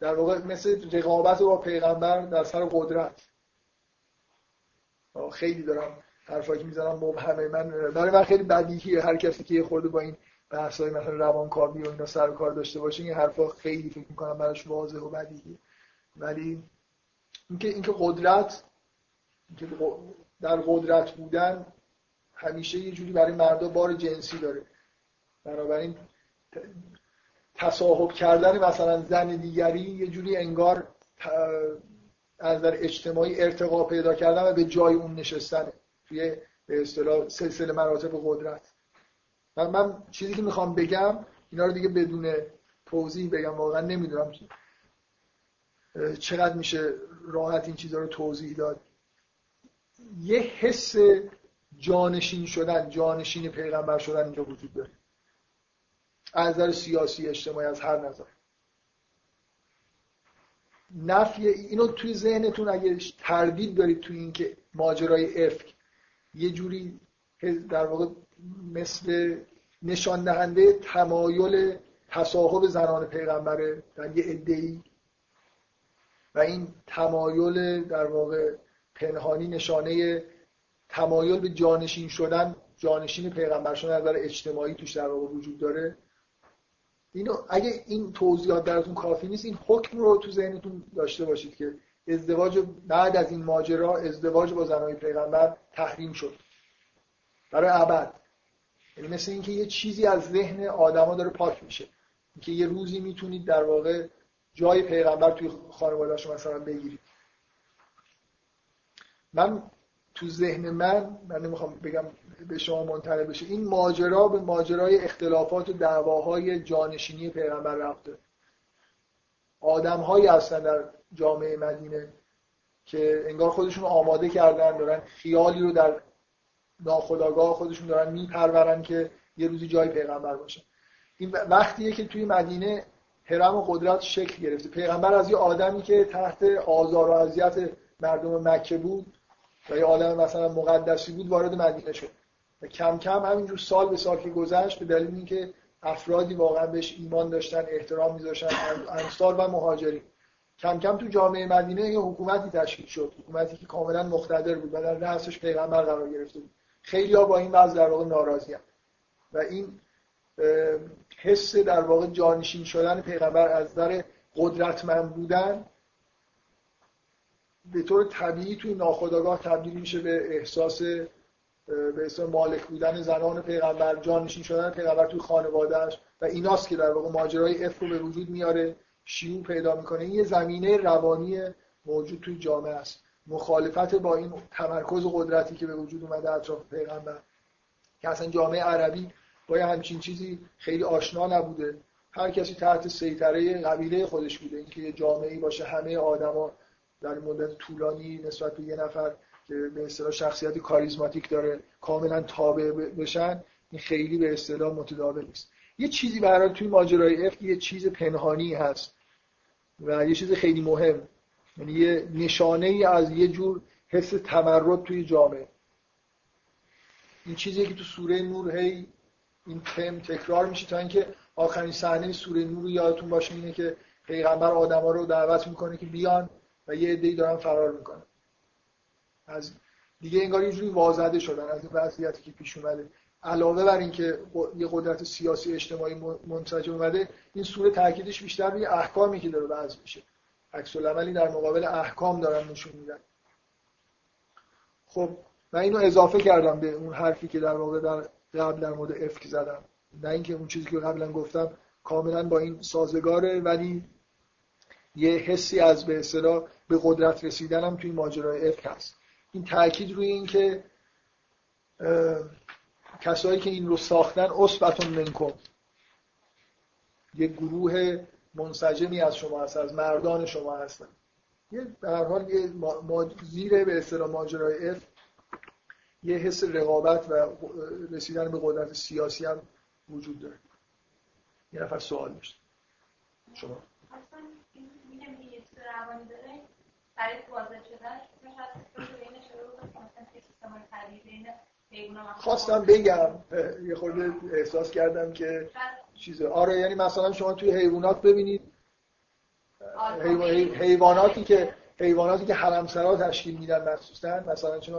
در واقع مثل رقابت با پیغمبر در سر قدرت. خیلی دارم حرفایی که می‌زنم مبهمه من. برای من خیلی بدیهیه هر کسی که یه خورده با این بحثای مثلا روانکاوی و اینا سر و کار داشته باشه این حرفا خیلی فکر می‌کنم براش واضح و بدیهیه ولی اینکه اینکه قدرت اینکه در قدرت بودن همیشه یه جوری برای مردا بار جنسی داره. بنابراین تصاحب کردن مثلا زن دیگری یه جوری انگار از در اجتماعی ارتقا پیدا کردن و به جای اون نشستن توی به اصطلاح سلسله مراتب قدرت. من, من چیزی که می‌خوام بگم اینا رو دیگه بدون توضیح بگم واقعا نمی‌دونم چقدر میشه راحت این چیزها رو توضیح داد. یه حس جانشین شدن جانشین پیغمبر شدن اینجا وجود داره. از نظر سیاسی اجتماعی از هر نظر. نفی اینو توی ذهنتون اگه تردید دارید توی اینکه ماجرای افک یه جوری در واقع مثل نشان دهنده تمایل تصاحب زنان پیغمبره در یه ادعی و این تمایل در واقع پنهانی نشانه تمایل به جانشین شدن جانشین پیغمبر شدن نظر اجتماعی توش در واقع وجود داره. اینو اگه این توضیحات براتون کافی نیست این حکم رو تو ذهنتون داشته باشید که ازدواج بعد از این ماجرا ازدواج با زنای پیغمبر تحریم شد. برای ابد. یعنی مثل اینکه یه چیزی از ذهن آدما داره پاک میشه. که یه روزی می‌تونید در واقع جای پیغمبر توی خانواده‌اش مثلا بگیرید. من تو ذهن من من نمی‌خوام بگم به شما منتقل بشه این ماجرا به ماجرای اختلافات و دعواهای جانشینی پیغمبر رفته. آدم هایی هستن در جامعه مدینه که انگار خودشون آماده کردن دارن خیالی رو در ناخداگاه خودشون دارن میپرورن که یه روزی جای پیغمبر باشه. این وقتیه که توی مدینه حرم و قدرت شکل گرفته. پیغمبر از یه آدمی که تحت آزار و اذیت مردم مکه بود و یه آدم مثلا مقدسی بود وارد مدینه شد. و کم کم همینجور سال به سال که گذشت به دلیل اینکه افرادی واقعا بهش ایمان داشتن احترام میذاشتن انصار و مهاجرین. کم کم تو جامعه مدینه یه حکومتی تشکیل شد. حکومتی که کاملا مقتدر بود و در رأسش پیغمبر قرار گرفته بود. خیلی ها با این وضع در واقع ناراضی و این حس در واقع جانشین شدن پیغمبر از نظر قدرتمند بودن به طور طبیعی توی ناخودآگاه تبدیل میشه به احساس به اسم مالک بودن زنان پیغمبر جانشین شدن پیغمبر توی خانوادهش و ایناست که در واقع ماجرای اف رو به وجود میاره شیوع پیدا می‌کنه. این یه زمینه روانی موجود توی جامعه است. مخالفت با این تمرکز قدرتی که به وجود اومده اطراف پیغمبر که اصلا جامعه عربی با همچین چیزی خیلی آشنا نبوده. هر کسی تحت سیطره قبیله خودش بوده. اینکه یه جامعه باشه همه آدما در مدت طولانی نسبت به یه نفر که به اصطلاح شخصیت کاریزماتیک داره کاملا تابع بشن این خیلی به اصطلاح متداول نیست. یه چیزی برای توی ماجرای اف یه چیز پنهانی هست و یه چیز خیلی مهم. یعنی یه نشانه ای از یه جور حس تمرد توی جامعه. این چیزی که تو سوره نور هی این تم تکرار میشه تا اینکه آخرین صحنه سوره نور رو یادتون باشه اینه که پیغمبر آدما رو دعوت می‌کنه که بیان و یه عده‌ای دارن فرار می‌کنن. از دیگه انگار یه جوری وازده شدن از این وضعیتی که پیش اومده. علاوه بر اینکه یه قدرت سیاسی اجتماعی منسجم اومده این سوره تاکیدش بیشتر روی احکامی که داره وضع میشه. عکس العملی در مقابل احکام دارن نشون میدن. خب من اینو اضافه کردم به اون حرفی که در واقع در قبل در مورد افک زدم. نه اینکه اون چیزی که قبلا گفتم کاملا با این سازگاره ولی یه حسی از به اصطلاح به قدرت رسیدن هم توی ماجرای افک هست. این تاکید روی این که کسایی که این رو ساختن اصبتون منکم یه گروه منسجمی از شما هست از مردان شما هستن. یه به هر حال یه ما زیر به اصطلاح ماجرای اف یه حس رقابت و رسیدن به قدرت سیاسی هم وجود داره. یه نفر سوال داشت. شما. روانی داره. برای واضح خواستم بگم یه خورده احساس کردم که چیزه. آره یعنی مثلا شما توی حیوانات ببینید حیواناتی که حیواناتی که حرمسرا تشکیل میدن مخصوصا مثلا چون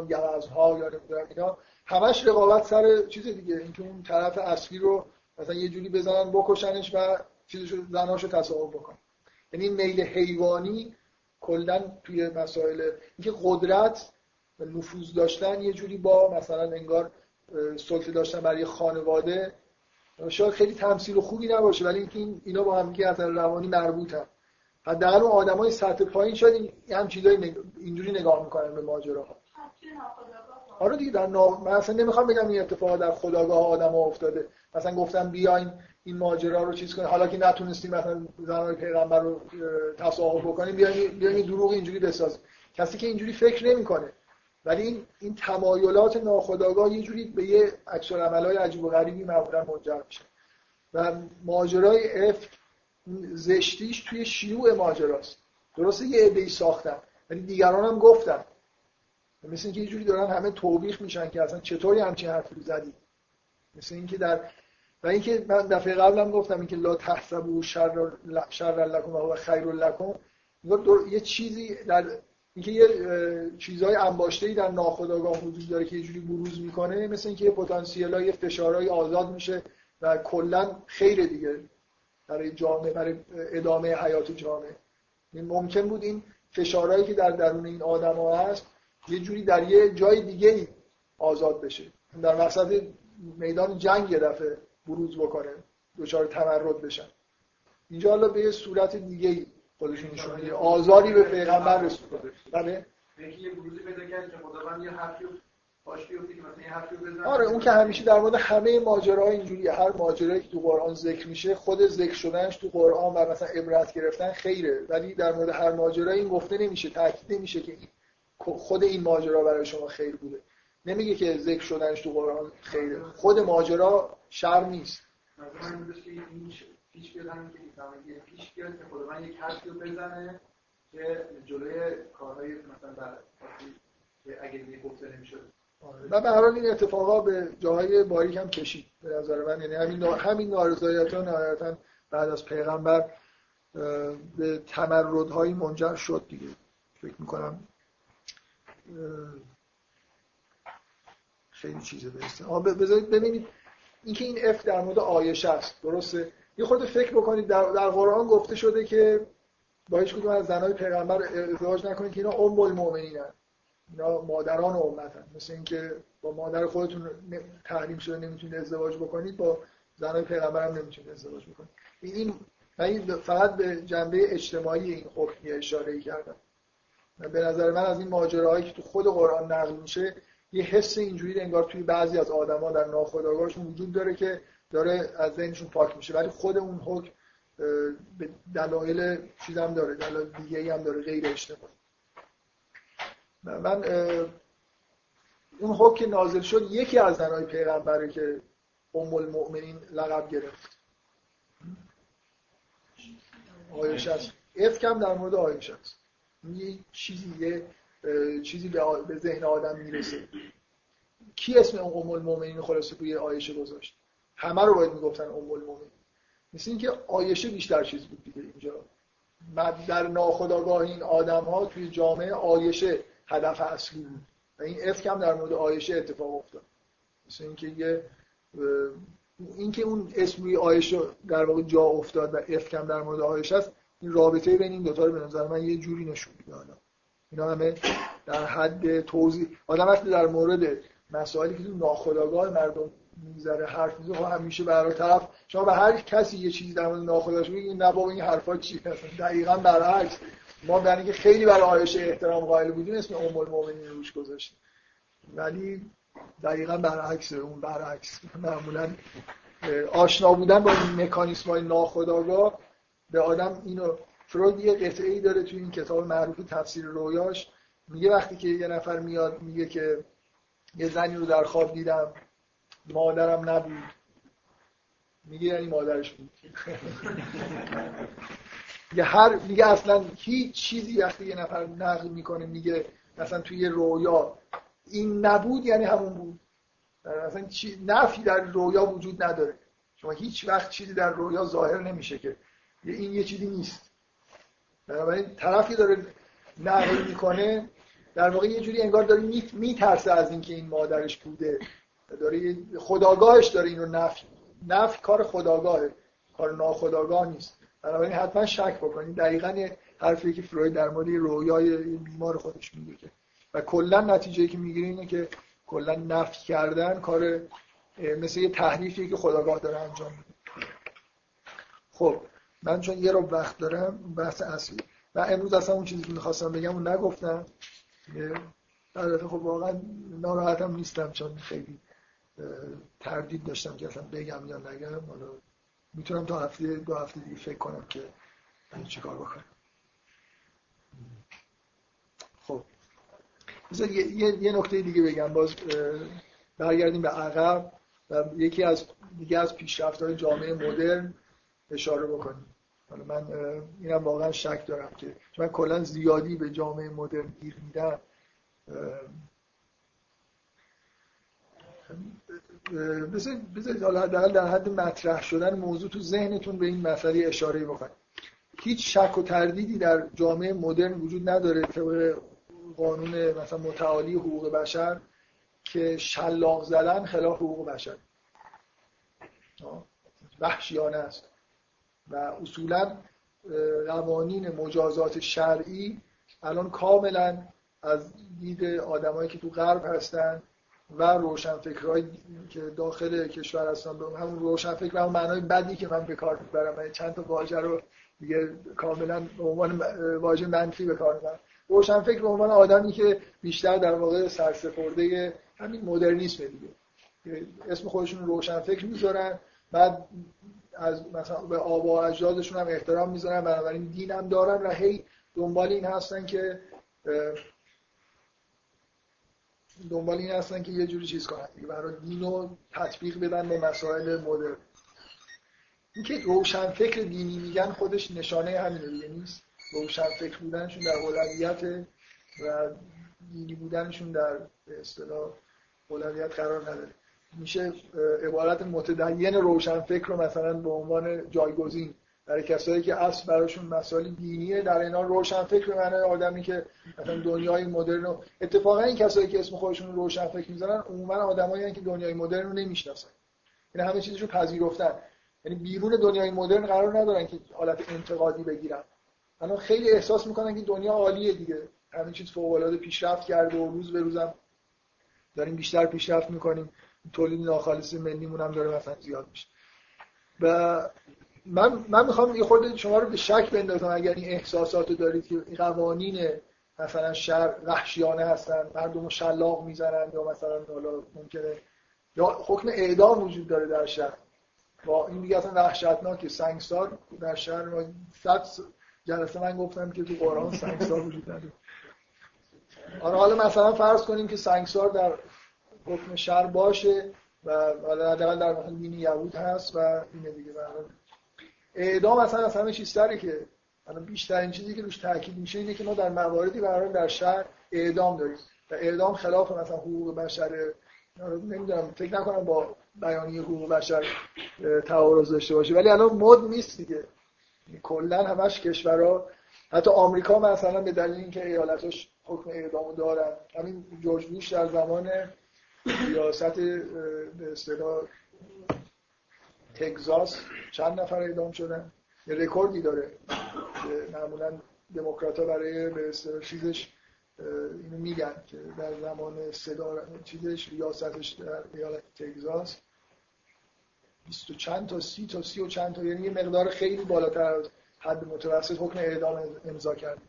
ها یا نمی‌دونم اینا همش رقابت سر چیز دیگه. اینکه اون طرف اصلی رو مثلا یه جوری بزنن بکشنش و چیزشو زناشو تصاحب بکنن. یعنی میل حیوانی کلا توی مسائل اینکه قدرت و نفوذ داشتن یه جوری با مثلا انگار سلطه داشتن برای خانواده شاید خیلی تمثیل خوبی نباشه ولی اینکه این اینا با هم از روانی مربوطن. حداقل اون آدمای سطح پایین شاید هم چیزایی اینجوری نگاه می‌کنن به ماجراها. آره دیگه در نا... من اصلا نمی‌خوام بگم این اتفاق در خداگاه آدم افتاده. مثلا گفتم بیاین این ماجرا رو چیز کنیم حالا که نتونستیم مثلا زنان پیغمبر رو تصاحب بکنیم بیاین بیاین دروغ اینجوری بسازیم. کسی که اینجوری فکر نمی‌کنه. ولی این این تمایلات ناخودآگاه یه جوری به یه عکس های عجیب و غریبی معمولا منجر میشه. و ماجرای اف زشتیش توی شیوع ماجراست. درسته یه عده‌ای ساختن ولی دیگران هم گفتن. مثل اینکه یه جوری دارن همه توبیخ میشن که اصلا چطوری همچین حرفی زدی؟ مثل اینکه در و اینکه من دفعه قبلم گفتم اینکه لا تحسبوا شر شر لکم و خیر لکم. یه چیزی در اینکه یه چیزهای انباشته در ناخودآگاه وجود داره که یه جوری بروز می‌کنه مثل اینکه یه پتانسیل های فشارهای آزاد میشه و کلا خیر دیگه برای جامعه برای ادامه حیات جامعه. ممکن بود این فشارهایی که در درون این آدم ها هست یه جوری در یه جای دیگه آزاد بشه. در وسط میدان جنگ یه دفعه بروز بکنه دچار تمرد بشن. اینجا حالا به یه صورت دیگه خودشون نشون میده آزاری به پیغمبر رسونده بله. یه بروزی پیدا کرد که خداوند یه حرفی آره اون که همیشه در مورد همه ماجراها اینجوریه. هر ماجرایی که تو قرآن ذکر میشه خود ذکر شدنش تو قرآن و مثلا عبرت گرفتن خیره. ولی در مورد هر ماجرایی این گفته نمیشه تاکید نمیشه که خود این ماجرا برای شما خیر بوده. نمیگه که ذکر شدنش تو قرآن خیره. خود ماجرا شر نیست. پیش بیاد همین که پیش بیاد که خدا من یک حرفی رو بزنه که جلوی کارهای مثلا در اگه دیگه گفته نمی‌شد. و به هر این اتفاقا به جاهای باریک هم کشید به نظر من. یعنی همین همین نارضایتی نهایتا بعد از پیغمبر به تمردهایی منجر شد دیگه. فکر می‌کنم خیلی چیزه برسه بذارید ببینید اینکه این اف در مورد آیشه است. درسته؟ یه خود فکر بکنید در, در قرآن گفته شده که با هیچ کدوم از زنای پیغمبر ازدواج نکنید که اینا ام المؤمنین اینا مادران امتن. مثل اینکه با مادر خودتون تحریم شده نمی‌تونید ازدواج بکنید با زنای پیغمبر هم نمی‌تونید ازدواج بکنید. این من فقط به جنبه اجتماعی این حکمی اشاره ای کردم به نظر من از این ماجراهایی که تو خود قرآن نقل میشه یه حس اینجوری انگار توی بعضی از آدما در ناخودآگاهشون وجود داره که داره از ذهنشون پاک میشه ولی خود اون حکم به دلایل چیزم داره دلایل دیگه هم داره غیر اجتماعی من اون حکم که نازل شد یکی از زنهای پیغمبره که ام المؤمنین لقب گرفت. آیش است افکم در مورد آیش است یه چیزی یه چیزی به ذهن آدم می‌رسه. کی اسم ام المؤمنین خلاصه توی آیشه گذاشت؟ همه رو باید می‌گفتن ام المؤمنین. مثل اینکه آیشه بیشتر چیز بود دیگه اینجا. در ناخودآگاه این آدم ها توی جامعه آیشه هدف اصلی بود. و این افک هم در مورد آیشه اتفاق افتاد. مثل اینکه یه اینکه اون اسم روی آیشه در واقع جا افتاد و افک هم در مورد آیشه است این رابطه بین این دوتا رو به نظر من یه جوری نشون میده اینا همه در حد توضیح آدم وقتی در مورد مسائلی که تو ناخودآگاه مردم می‌ذاره حرف می‌زنه خب همیشه برای طرف. شما به هر کسی یه چیزی در مورد ناخودآگاه میگید نه بابا این حرفا چیه دقیقاً برعکس. ما در اینکه خیلی برای آیشه احترام قائل بودیم اسم ام المؤمنین روش گذاشتیم. ولی دقیقا برعکس اون برعکس. معمولا آشنا بودن با این مکانیسم های ناخودآگاه به آدم اینو فروید یه قطعه ای داره توی این کتاب معروف تفسیر رویاش. میگه وقتی که یه نفر میاد میگه که یه زنی رو در خواب دیدم. مادرم نبود. میگه یعنی مادرش بود. میگه هر میگه اصلا هیچ چیزی وقتی یه نفر نقل می‌کنه میگه مثلا توی یه رویا این نبود یعنی همون بود. اصلا نفی در رویا وجود نداره. شما هیچ وقت چیزی در رویا ظاهر نمیشه که. این یه چیزی نیست. بنابراین طرفی داره نقل می‌کنه در واقع یه جوری انگار داره میترسه از اینکه این مادرش بوده. داره خداگاهش داره اینو نفی. نفی کار خداگاهه. کار ناخداگاه نیست. بنابراین حتما شک بکنید دقیقا حرفی که فروید در مورد رویای بیمار خودش میگه که و کلا نتیجه که می‌گیره اینه که کلا نفی کردن کار مثل یه تحریفی که خداگاه داره انجام میده. خب من چون یه رو وقت دارم بحث اصلی. و امروز اصلا اون چیزی که می‌خواستم بگم اون نگفتم. البته خب واقعا ناراحتم نیستم چون خیلی تردید داشتم که اصلا بگم یا نگم. حالا می‌تونم تا هفته دو هفته دیگه فکر کنم که چیکار بکنم. خب. یه،, یه نکته دیگه بگم. باز برگردیم به عقب و یکی از دیگه از پیشرفت‌های جامعه مدرن اشاره بکنیم. حالا من اینم واقعا شک دارم که من کلا زیادی به جامعه مدرن گیر میدم بذارید حالا در حد مطرح شدن موضوع تو ذهنتون به این مسئله اشاره بکنید هیچ شک و تردیدی در جامعه مدرن وجود نداره طبق قانون مثلا متعالی حقوق بشر که شلاق زدن خلاف حقوق بشر. وحشیانه است. و اصولا قوانین مجازات شرعی الان کاملا از دید آدمایی که تو غرب هستن و روشنفکرهایی که داخل کشور هستن به همون روشنفکر و معنای بدی که من به کار می‌برم. چند تا واژه رو دیگه کاملا به عنوان واژه منفی به کار می‌برم. روشنفکر به عنوان آدمی که بیشتر در واقع سرسپرده همین مدرنیسم دیگه. اسم خودشون روشنفکر می‌ذارن بعد از مثلا به آبا و اجدادشون هم احترام می‌ذارن بنابراین دین هم دارن و هی دنبال این هستن که دنبال این هستن که یه جوری چیز کنن. برای دین رو تطبیق بدن به مسائل مدرن. اینکه روشن فکر دینی میگن خودش نشانه همینه. دیگه نیست روشن فکر بودنشون در اولویت و دینی بودنشون در به اصطلاح اولویت قرار نداره. میشه عبارت متدین روشن فکر رو مثلا به عنوان جایگزین برای کسایی که اصل براشون مسائل دینیه در اینا روشن فکر معنای آدمی که مثلا دنیای مدرن رو اتفاقا این کسایی که اسم خودشون رو روشن فکر می‌ذارن عموما آدمایی که دنیای مدرن رو نمی‌شناسن. این همه چیزشو پذیرفتن. یعنی بیرون دنیای مدرن قرار ندارن که حالت انتقادی بگیرن. الان خیلی احساس می‌کنن که دنیا عالیه دیگه. همه چیز فوق العاده پیشرفت کرده و روز به روزم داریم بیشتر پیشرفت می‌کنیم. تولید ناخالص ملیمون هم داره مثلا زیاد میشه. و من من می‌خوام یه خورده شما رو به شک بندازم اگر این احساسات رو دارید که قوانین مثلا شهر وحشیانه هستن مردم شلاق می‌زنن یا مثلا حالا ممکنه یا حکم اعدام وجود داره در شهر. با این دیگه اصلا وحشتناکه سنگسار در شهر صد جلسه من گفتم که تو قرآن سنگسار وجود نداره. آره حالا مثلا فرض کنیم که سنگسار در حکم شهر باشه و حداقل در مثلا دین یهود هست و اینه دیگه اعدام اصلا از همه چیز که الان بیشترین چیزی که روش تاکید میشه اینه که ما در مواردی برای در شهر اعدام داریم. و اعدام خلاف مثلا حقوق بشر نمی‌دونم فکر نکنم با بیانیه حقوق بشر تعارض داشته باشه. ولی الان مد نیست دیگه. کلا همش کشورها حتی آمریکا مثلا به دلیل اینکه ایالتش حکم اعدامو دارن. همین جورج بوش در زمان ریاست به اصطلاح تگزاس چند نفر اعدام شدن. یه رکوردی داره معمولا دموکرات برای به چیزش اینو میگن که در زمان صدا چیزش ریاستش در ایالت تگزاس 20 و چند تا سی تا سی و چند تا یعنی یه مقدار خیلی بالاتر از حد متوسط حکم اعدام امضا کرد.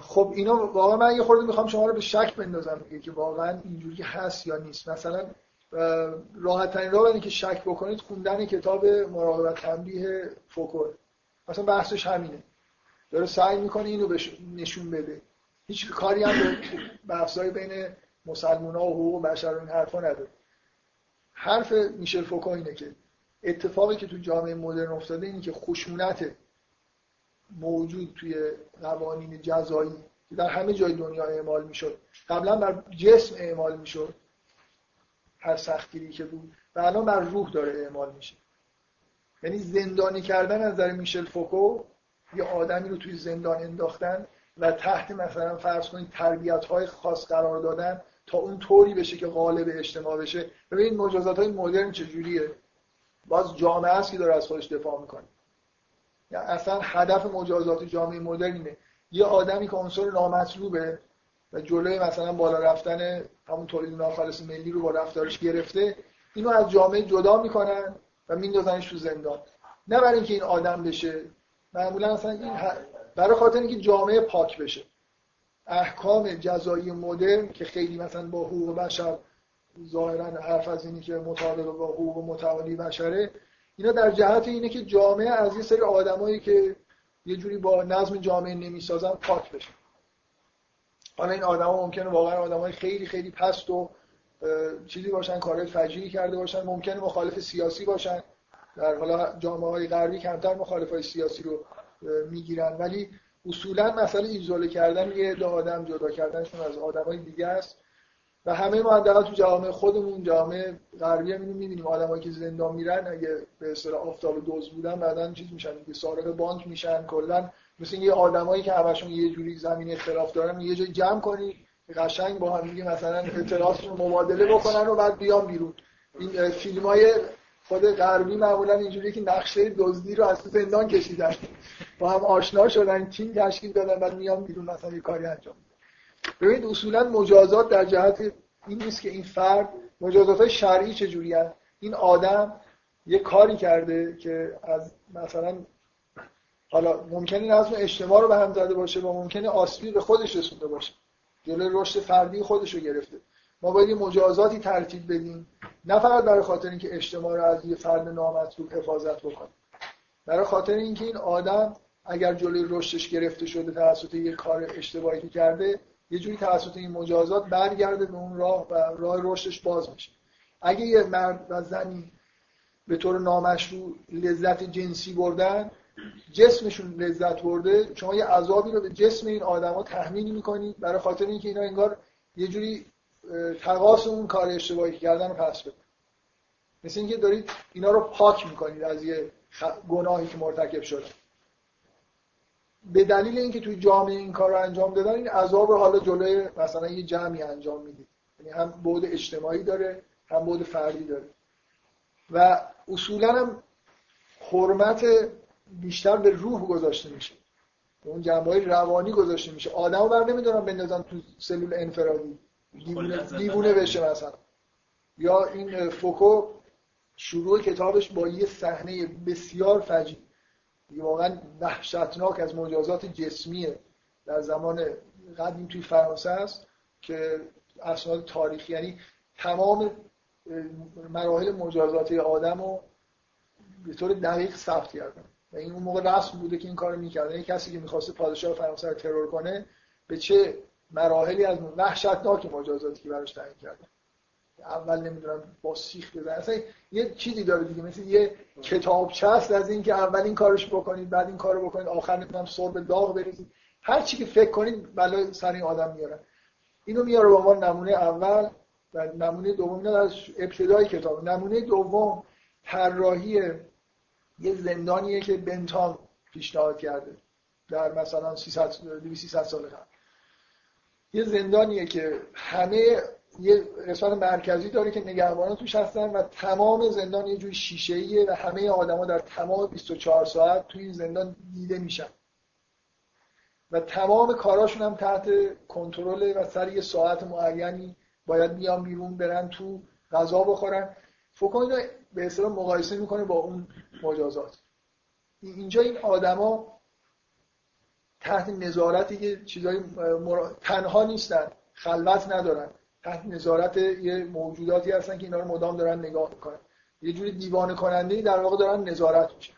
خب اینا واقعا من یه خورده می‌خوام شما رو به شک بندازم که واقعا اینجوری هست یا نیست. مثلا راحت ترین راه که شک بکنید خوندن کتاب مراقبت تنبیه فوکو مثلا بحثش همینه. داره سعی می‌کنه اینو نشون بده. هیچ کاری هم به بحثای بین مسلمان ها و حقوق بشر این حرفا نداره. حرف میشل فوکو اینه که اتفاقی که تو جامعه مدرن افتاده اینه که خشونت موجود توی قوانین جزایی که در همه جای دنیا اعمال می‌شد. قبلا بر جسم اعمال می‌شد. هر سختگیری که بود و الان بر روح داره اعمال میشه. یعنی زندانی کردن از نظر میشل فوکو یه آدمی رو توی زندان انداختن و تحت مثلا فرض کنید تربیت های خاص قرار دادن تا اون طوری بشه که غالب اجتماع بشه. ببینید مجازات های مدرن چجوریه. باز جامعه است که داره از خودش دفاع می‌کنه. یعنی اصلا هدف مجازات جامعه مدرن یه آدمی که عنصر نامطلوبه و جلوی مثلا بالا رفتن همون تولید ناخالص ملی رو با رفتارش گرفته اینو از جامعه جدا می‌کنن و میندازنش تو زندان. نه برای اینکه این آدم بشه معمولا اصلا این برای خاطر اینکه جامعه پاک بشه. احکام جزایی مدرن که خیلی مثلا با حقوق بشر ظاهرا حرف از اینی که مطابق با حقوق متعالی بشره اینا در جهت اینه که جامعه از یه سری آدمایی که یه جوری با نظم جامعه نمی‌سازن پاک بشه حالا این آدما ممکنه واقعا آدمای خیلی خیلی پست و چیزی باشن کارهای فجیعی کرده باشن ممکنه مخالف سیاسی باشن. در حالا جامعه های غربی کمتر مخالف های سیاسی رو می‌گیرن. ولی اصولا مسئله ایزوله کردن یه عده آدم جدا کردنشون از آدمای دیگه است. و همه ما تو جامعه خودمون جامعه غربی هم اینو می‌بینیم. آدمایی که زندان میرن اگه به اصطلاح آفتاب دوز بودن بعدن چیز میشن دیگه سارق بانک میشن کلا مثل یه آدمایی که همشون یه جوری زمین اختلاف دارن یه جای جمع کنی قشنگ با هم دیگه مثلا اعتراضشون مبادله بکنن و بعد بیان بیرون. این فیلم های خود غربی معمولا اینجوری که نقشه دزدی رو از زندان کشیدن. با هم آشنا شدن تیم تشکیل دادن بعد میان بیرون مثلا یه کاری انجام ببینید اصولا مجازات در جهت این نیست که این فرد مجازات های شرعی چجوری هست این آدم یه کاری کرده که از مثلا حالا ممکنه نظم اجتماع رو به هم زده باشه و ممکنه آسیبی به خودش رسونده باشه. جلوی رشد فردی خودش رو گرفته. ما باید یه مجازاتی ترتیب بدیم. نه فقط برای خاطر اینکه اجتماع رو از یه فرد نامطلوب حفاظت بکنیم. برای خاطر اینکه این آدم اگر جلوی رشدش گرفته شده توسط یه کار اشتباهی کرده یه جوری توسط این مجازات برگرده به اون راه و راه رشدش باز میشه. اگه یه مرد و زنی به طور نامشروع لذت جنسی بردن جسمشون لذت برده شما یه عذابی رو به جسم این آدما تحمیل می‌کنید برای خاطر اینکه اینا انگار یه جوری تقاس اون کار اشتباهی کردن رو پس بده مثل اینکه دارید اینا رو پاک می‌کنید از یه گناهی که مرتکب شده. به دلیل اینکه توی جامعه این کار رو انجام دادن این عذاب رو حالا جلوی مثلا یه جمعی انجام می‌دید. یعنی هم بود اجتماعی داره هم بود فردی داره. و اصولا هم حرمت بیشتر به روح گذاشته میشه. اون جنبه های روانی گذاشته میشه. آدمو بر نمی‌دونم بندازن تو سلول انفرادی. دیوونه, دیوونه بشه مثلا. یا این فوکو شروع کتابش با یه صحنه بسیار فجیع واقعا وحشتناک از مجازات جسمیه. در زمان قدیم توی فرانسه است که اسناد تاریخی یعنی تمام مراحل مجازات آدم رو به طور دقیق ثبت کردن. و این اون موقع رسم بوده که این کارو می‌کردن یعنی کسی که می‌خواسته پادشاه فرانسه رو ترور کنه به چه مراحلی از وحشتناک مجازاتی که براش تعیین کردن اول نمی‌دونم با سیخ بزن اصلا یه چیزی داره دیگه مثل یه کتابچه است از اینکه اول این کارش بکنید بعد این کارو بکنید آخر نمی‌دونم سرب داغ بریزید. هر چی که فکر کنید بلا سر این آدم میارن اینو میاره به عنوان نمونه اول و نمونه دوم. اینا از ابتدای کتاب. نمونه دوم طراحی یه زندانیه که بنتام پیشنهاد کرده در مثلا 300 300 سال قبل. یه زندانیه که همه یه قسمت مرکزی داره که نگهبانان توش هستن و تمام زندان یه جوری شیشه ایه و همه آدما در تمام 24 ساعت توی این زندان دیده میشن. و تمام کاراشون هم تحت کنترل و سر یه ساعت معینی باید بیان بیرون برن تو غذا بخورن. فکر به اصطلاح مقایسه می‌کنه با اون مجازات. اینجا این آدما تحت نظارت یه چیزای تنها نیستن خلوت ندارن. تحت نظارت یه موجوداتی هستن که اینا رو مدام دارن نگاه می‌کنن. یه جوری دیوانه کننده در واقع دارن نظارت میشن.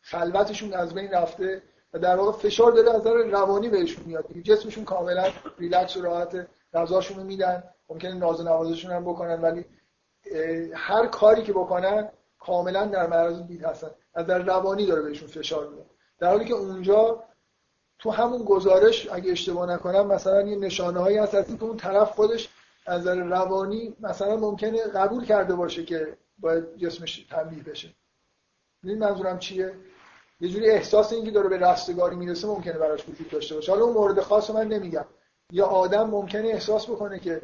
خلوتشون از بین رفته و در واقع فشار داره از نظر روانی بهشون میاد. جسمشون کاملا ریلکس و راحت غذاشون رو میدن. ممکنه ناز و نوازشون هم بکنن ولی هر کاری که بکنن کاملا در معرض دید هستن. از در روانی داره بهشون فشار میاد در حالی که اونجا تو همون گزارش اگه اشتباه نکنم مثلا یه نشانه هایی هست از اینکه اون طرف خودش از نظر روانی مثلا ممکنه قبول کرده باشه که باید جسمش تنبیه بشه. این منظورم چیه؟ یه جوری احساس اینکه داره به رستگاری می‌رسه ممکنه براش وجود داشته باشه. حالا اون مورد خاص من نمیگم. یا آدم ممکنه احساس بکنه که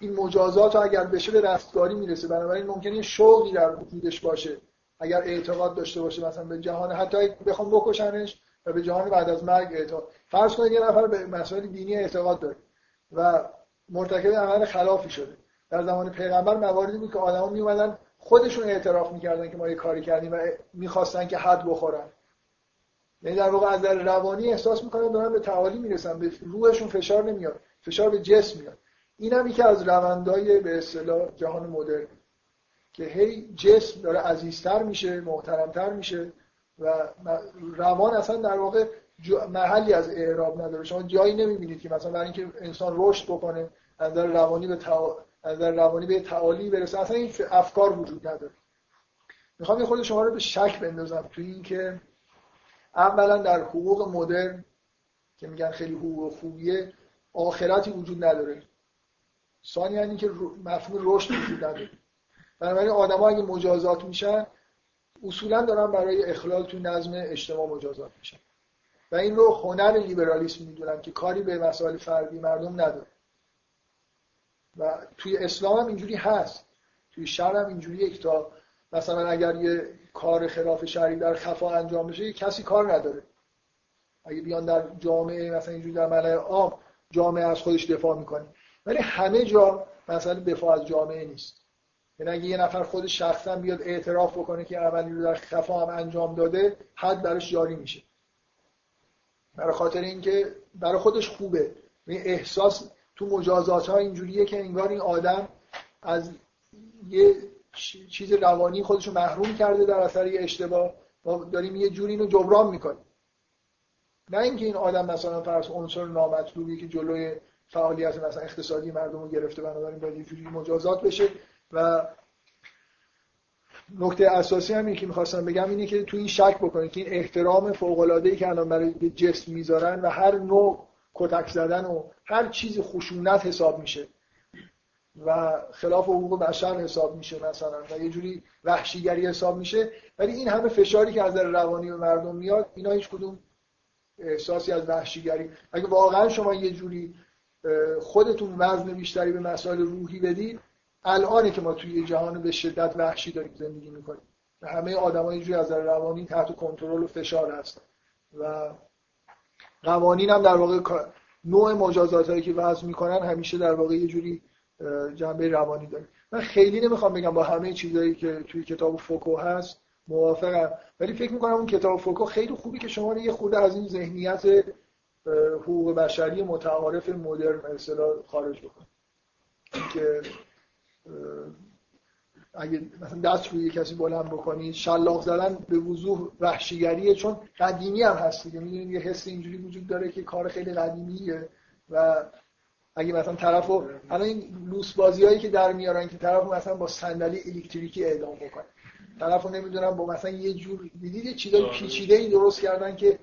این مجازات اگر بشه به رستگاری می‌رسه. بنابراین ممکنه یه شوقی در وجودش باشه. اگر اعتقاد داشته باشه مثلا به جهان حتی بخوام بکشنش و به جهان بعد از مرگ اعتقاد. فرض کنید یه نفر به مسائل دینی اعتقاد داره و مرتکب عمل خلافی شده. در زمان پیغمبر مواردی بود که آدما می اومدن خودشون اعتراف می‌کردن که ما یه کاری کردیم و می‌خواستن که حد بخورن. یعنی در واقع از در روانی احساس می‌کنن دارن به تعالی می‌رسن به روحشون فشار نمیاد فشار به جسم میاد. این هم یکی از روندهای به اصطلاح جهان مدرن که هی جسم داره عزیزتر میشه محترمتر میشه و روان اصلا در واقع محلی از اعراب نداره. شما جایی نمی‌بینید که مثلا برای اینکه انسان رشد بکنه از روانی به از نظر روانی به تعالی برسه. اصلا این افکار وجود نداره. می‌خوام یه خود شما رو به شک بندازم توی اینکه اولا در حقوق مدرن که میگن خیلی حقوق خوبیه آخرتی وجود نداره. ثانیا اینکه مفهوم رشد وجود نداره. بنابراین آدم‌ها اگه مجازات میشن اصولا دارن برای اخلال تو نظم اجتماع مجازات میشن. و این رو هنر لیبرالیسم می‌دونن که کاری به مسائل فردی مردم نداره. و توی اسلام هم اینجوری هست. توی شرع هم اینجوریه که تا مثلا اگر یه کار خلاف شرعی در خفا انجام بشه کسی کار نداره. اگه بیان در جامعه مثلا اینجوری در ملای عام جامعه از خودش دفاع می‌کنه. ولی همه جا مثلا دفاع از جامعه نیست. یعنی اگه یه نفر خود شخصا بیاد اعتراف بکنه که عملی رو در خفا هم انجام داده حد براش جاری میشه. برای خاطر اینکه برای خودش خوبه. این احساس تو مجازات ها اینجوریه که انگار این آدم از یه چیز روانی خودش رو محروم کرده در اثر یه اشتباه. ما داریم یه جوری اینو جبران می‌کنیم. نه اینکه این آدم مثلا فرض عنصر نامطلوبی که جلوی فعالیت مثلا اقتصادی مردم رو گرفته بنابراین باید یه جوری مجازات بشه. و نکته اساسی هم که می‌خواستم بگم اینه که تو این شک بکنید که این احترام فوق العاده ای که الان برای جسم می‌ذارن و هر نوع کتک زدن و هر چیز خشونت حساب میشه. و خلاف حقوق بشر حساب میشه مثلا و یه جوری وحشیگری حساب میشه. ولی این همه فشاری که از در روانی به مردم میاد اینا هیچ کدوم احساسی از وحشیگری. اگه واقعا شما یه جوری خودتون وزن بیشتری به مسائل روحی بدید الانه که ما توی جهان به شدت وحشی داریم زندگی می‌کنیم. و همه آدمای اینجوری از در روانی تحت کنترل و فشار هستن و قوانین هم در واقع نوع مجازات هایی که وضع می‌کنن همیشه در واقع یه جوری جنبه روانی داره. من خیلی نمی‌خوام بگم با همه چیزهایی که توی کتاب فوکو هست موافقم. ولی فکر می‌کنم اون کتاب فوکو خیلی خوبی که شما یه خورده از این ذهنیت حقوق بشری متعارف مدرن اصطلاح خارج بکنه. که اگه مثلا دست روی کسی بلند بکنید شلاق زدن به وضوح وحشیگریه چون قدیمی هم هست دیگه. می‌دونید یه حس اینجوری وجود داره که کار خیلی قدیمیه و اگه مثلا طرفو الان این لوس بازی هایی که در میارن که طرفو مثلا با صندلی الکتریکی اعدام بکنه. طرفو نمی‌دونم با مثلا یه جور دیدید یه چیزای پیچیده ای درست کردن که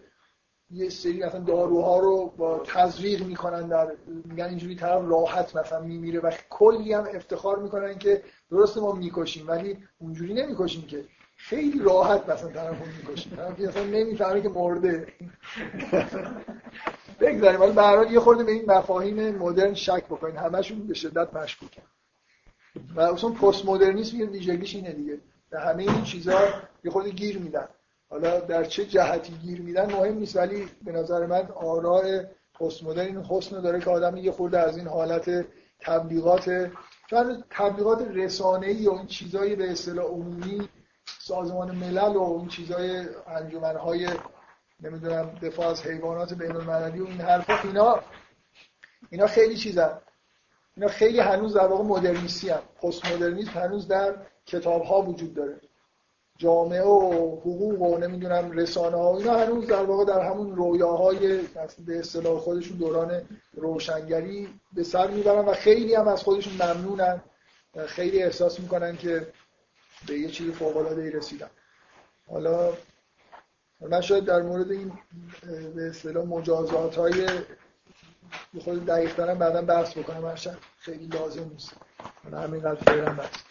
یه سری مثلا داروها رو با تزریق می‌کنن در میگن اینجوری طرف راحت مثلا میمیره و کلی هم افتخار می‌کنن که درست ما می‌کشیم ولی اونجوری نمی‌کشیم که خیلی راحت مثلا طرف می‌کشیم طرف مثلا نمی‌فهمه که مرده. بگذاریم. ولی به یه خورده به این مفاهیم مدرن شک بکنین. همشون به شدت مشکوکن. و اصلا پست مدرنیسم یه ویژگیش اینه دیگه. به همه این چیزا یه خورده گیر میدن. حالا در چه جهتی گیر میدن مهم نیست ولی به نظر من آراء پست مدرن این حسن داره که آدم یه خورده از این حالت تبلیغات چون تبلیغات رسانه‌ای و این چیزای به اصطلاح عمومی سازمان ملل و این چیزای انجمنهای نمی‌دونم دفاع از حیوانات بین المللی و این حرفا اینا اینا خیلی چیزن. اینا خیلی هنوز در واقع مدرنیستی هم پست مدرنیسم هنوز در کتاب ها وجود داره. جامعه و حقوق و نمی‌دونم رسانه ها اینا هنوز در واقع در همون رویاهای به اصطلاح خودشون دوران روشنگری به سر می‌برن و خیلی هم از خودشون ممنونن خیلی احساس می‌کنن که به یه چیز فوق العاده رسیدن. حالا من شاید در مورد این به اصطلاح مجازات های خود دقیق دارم بعدا بحث بکنم خیلی لازم نیست. من همینقدر فعلا بحث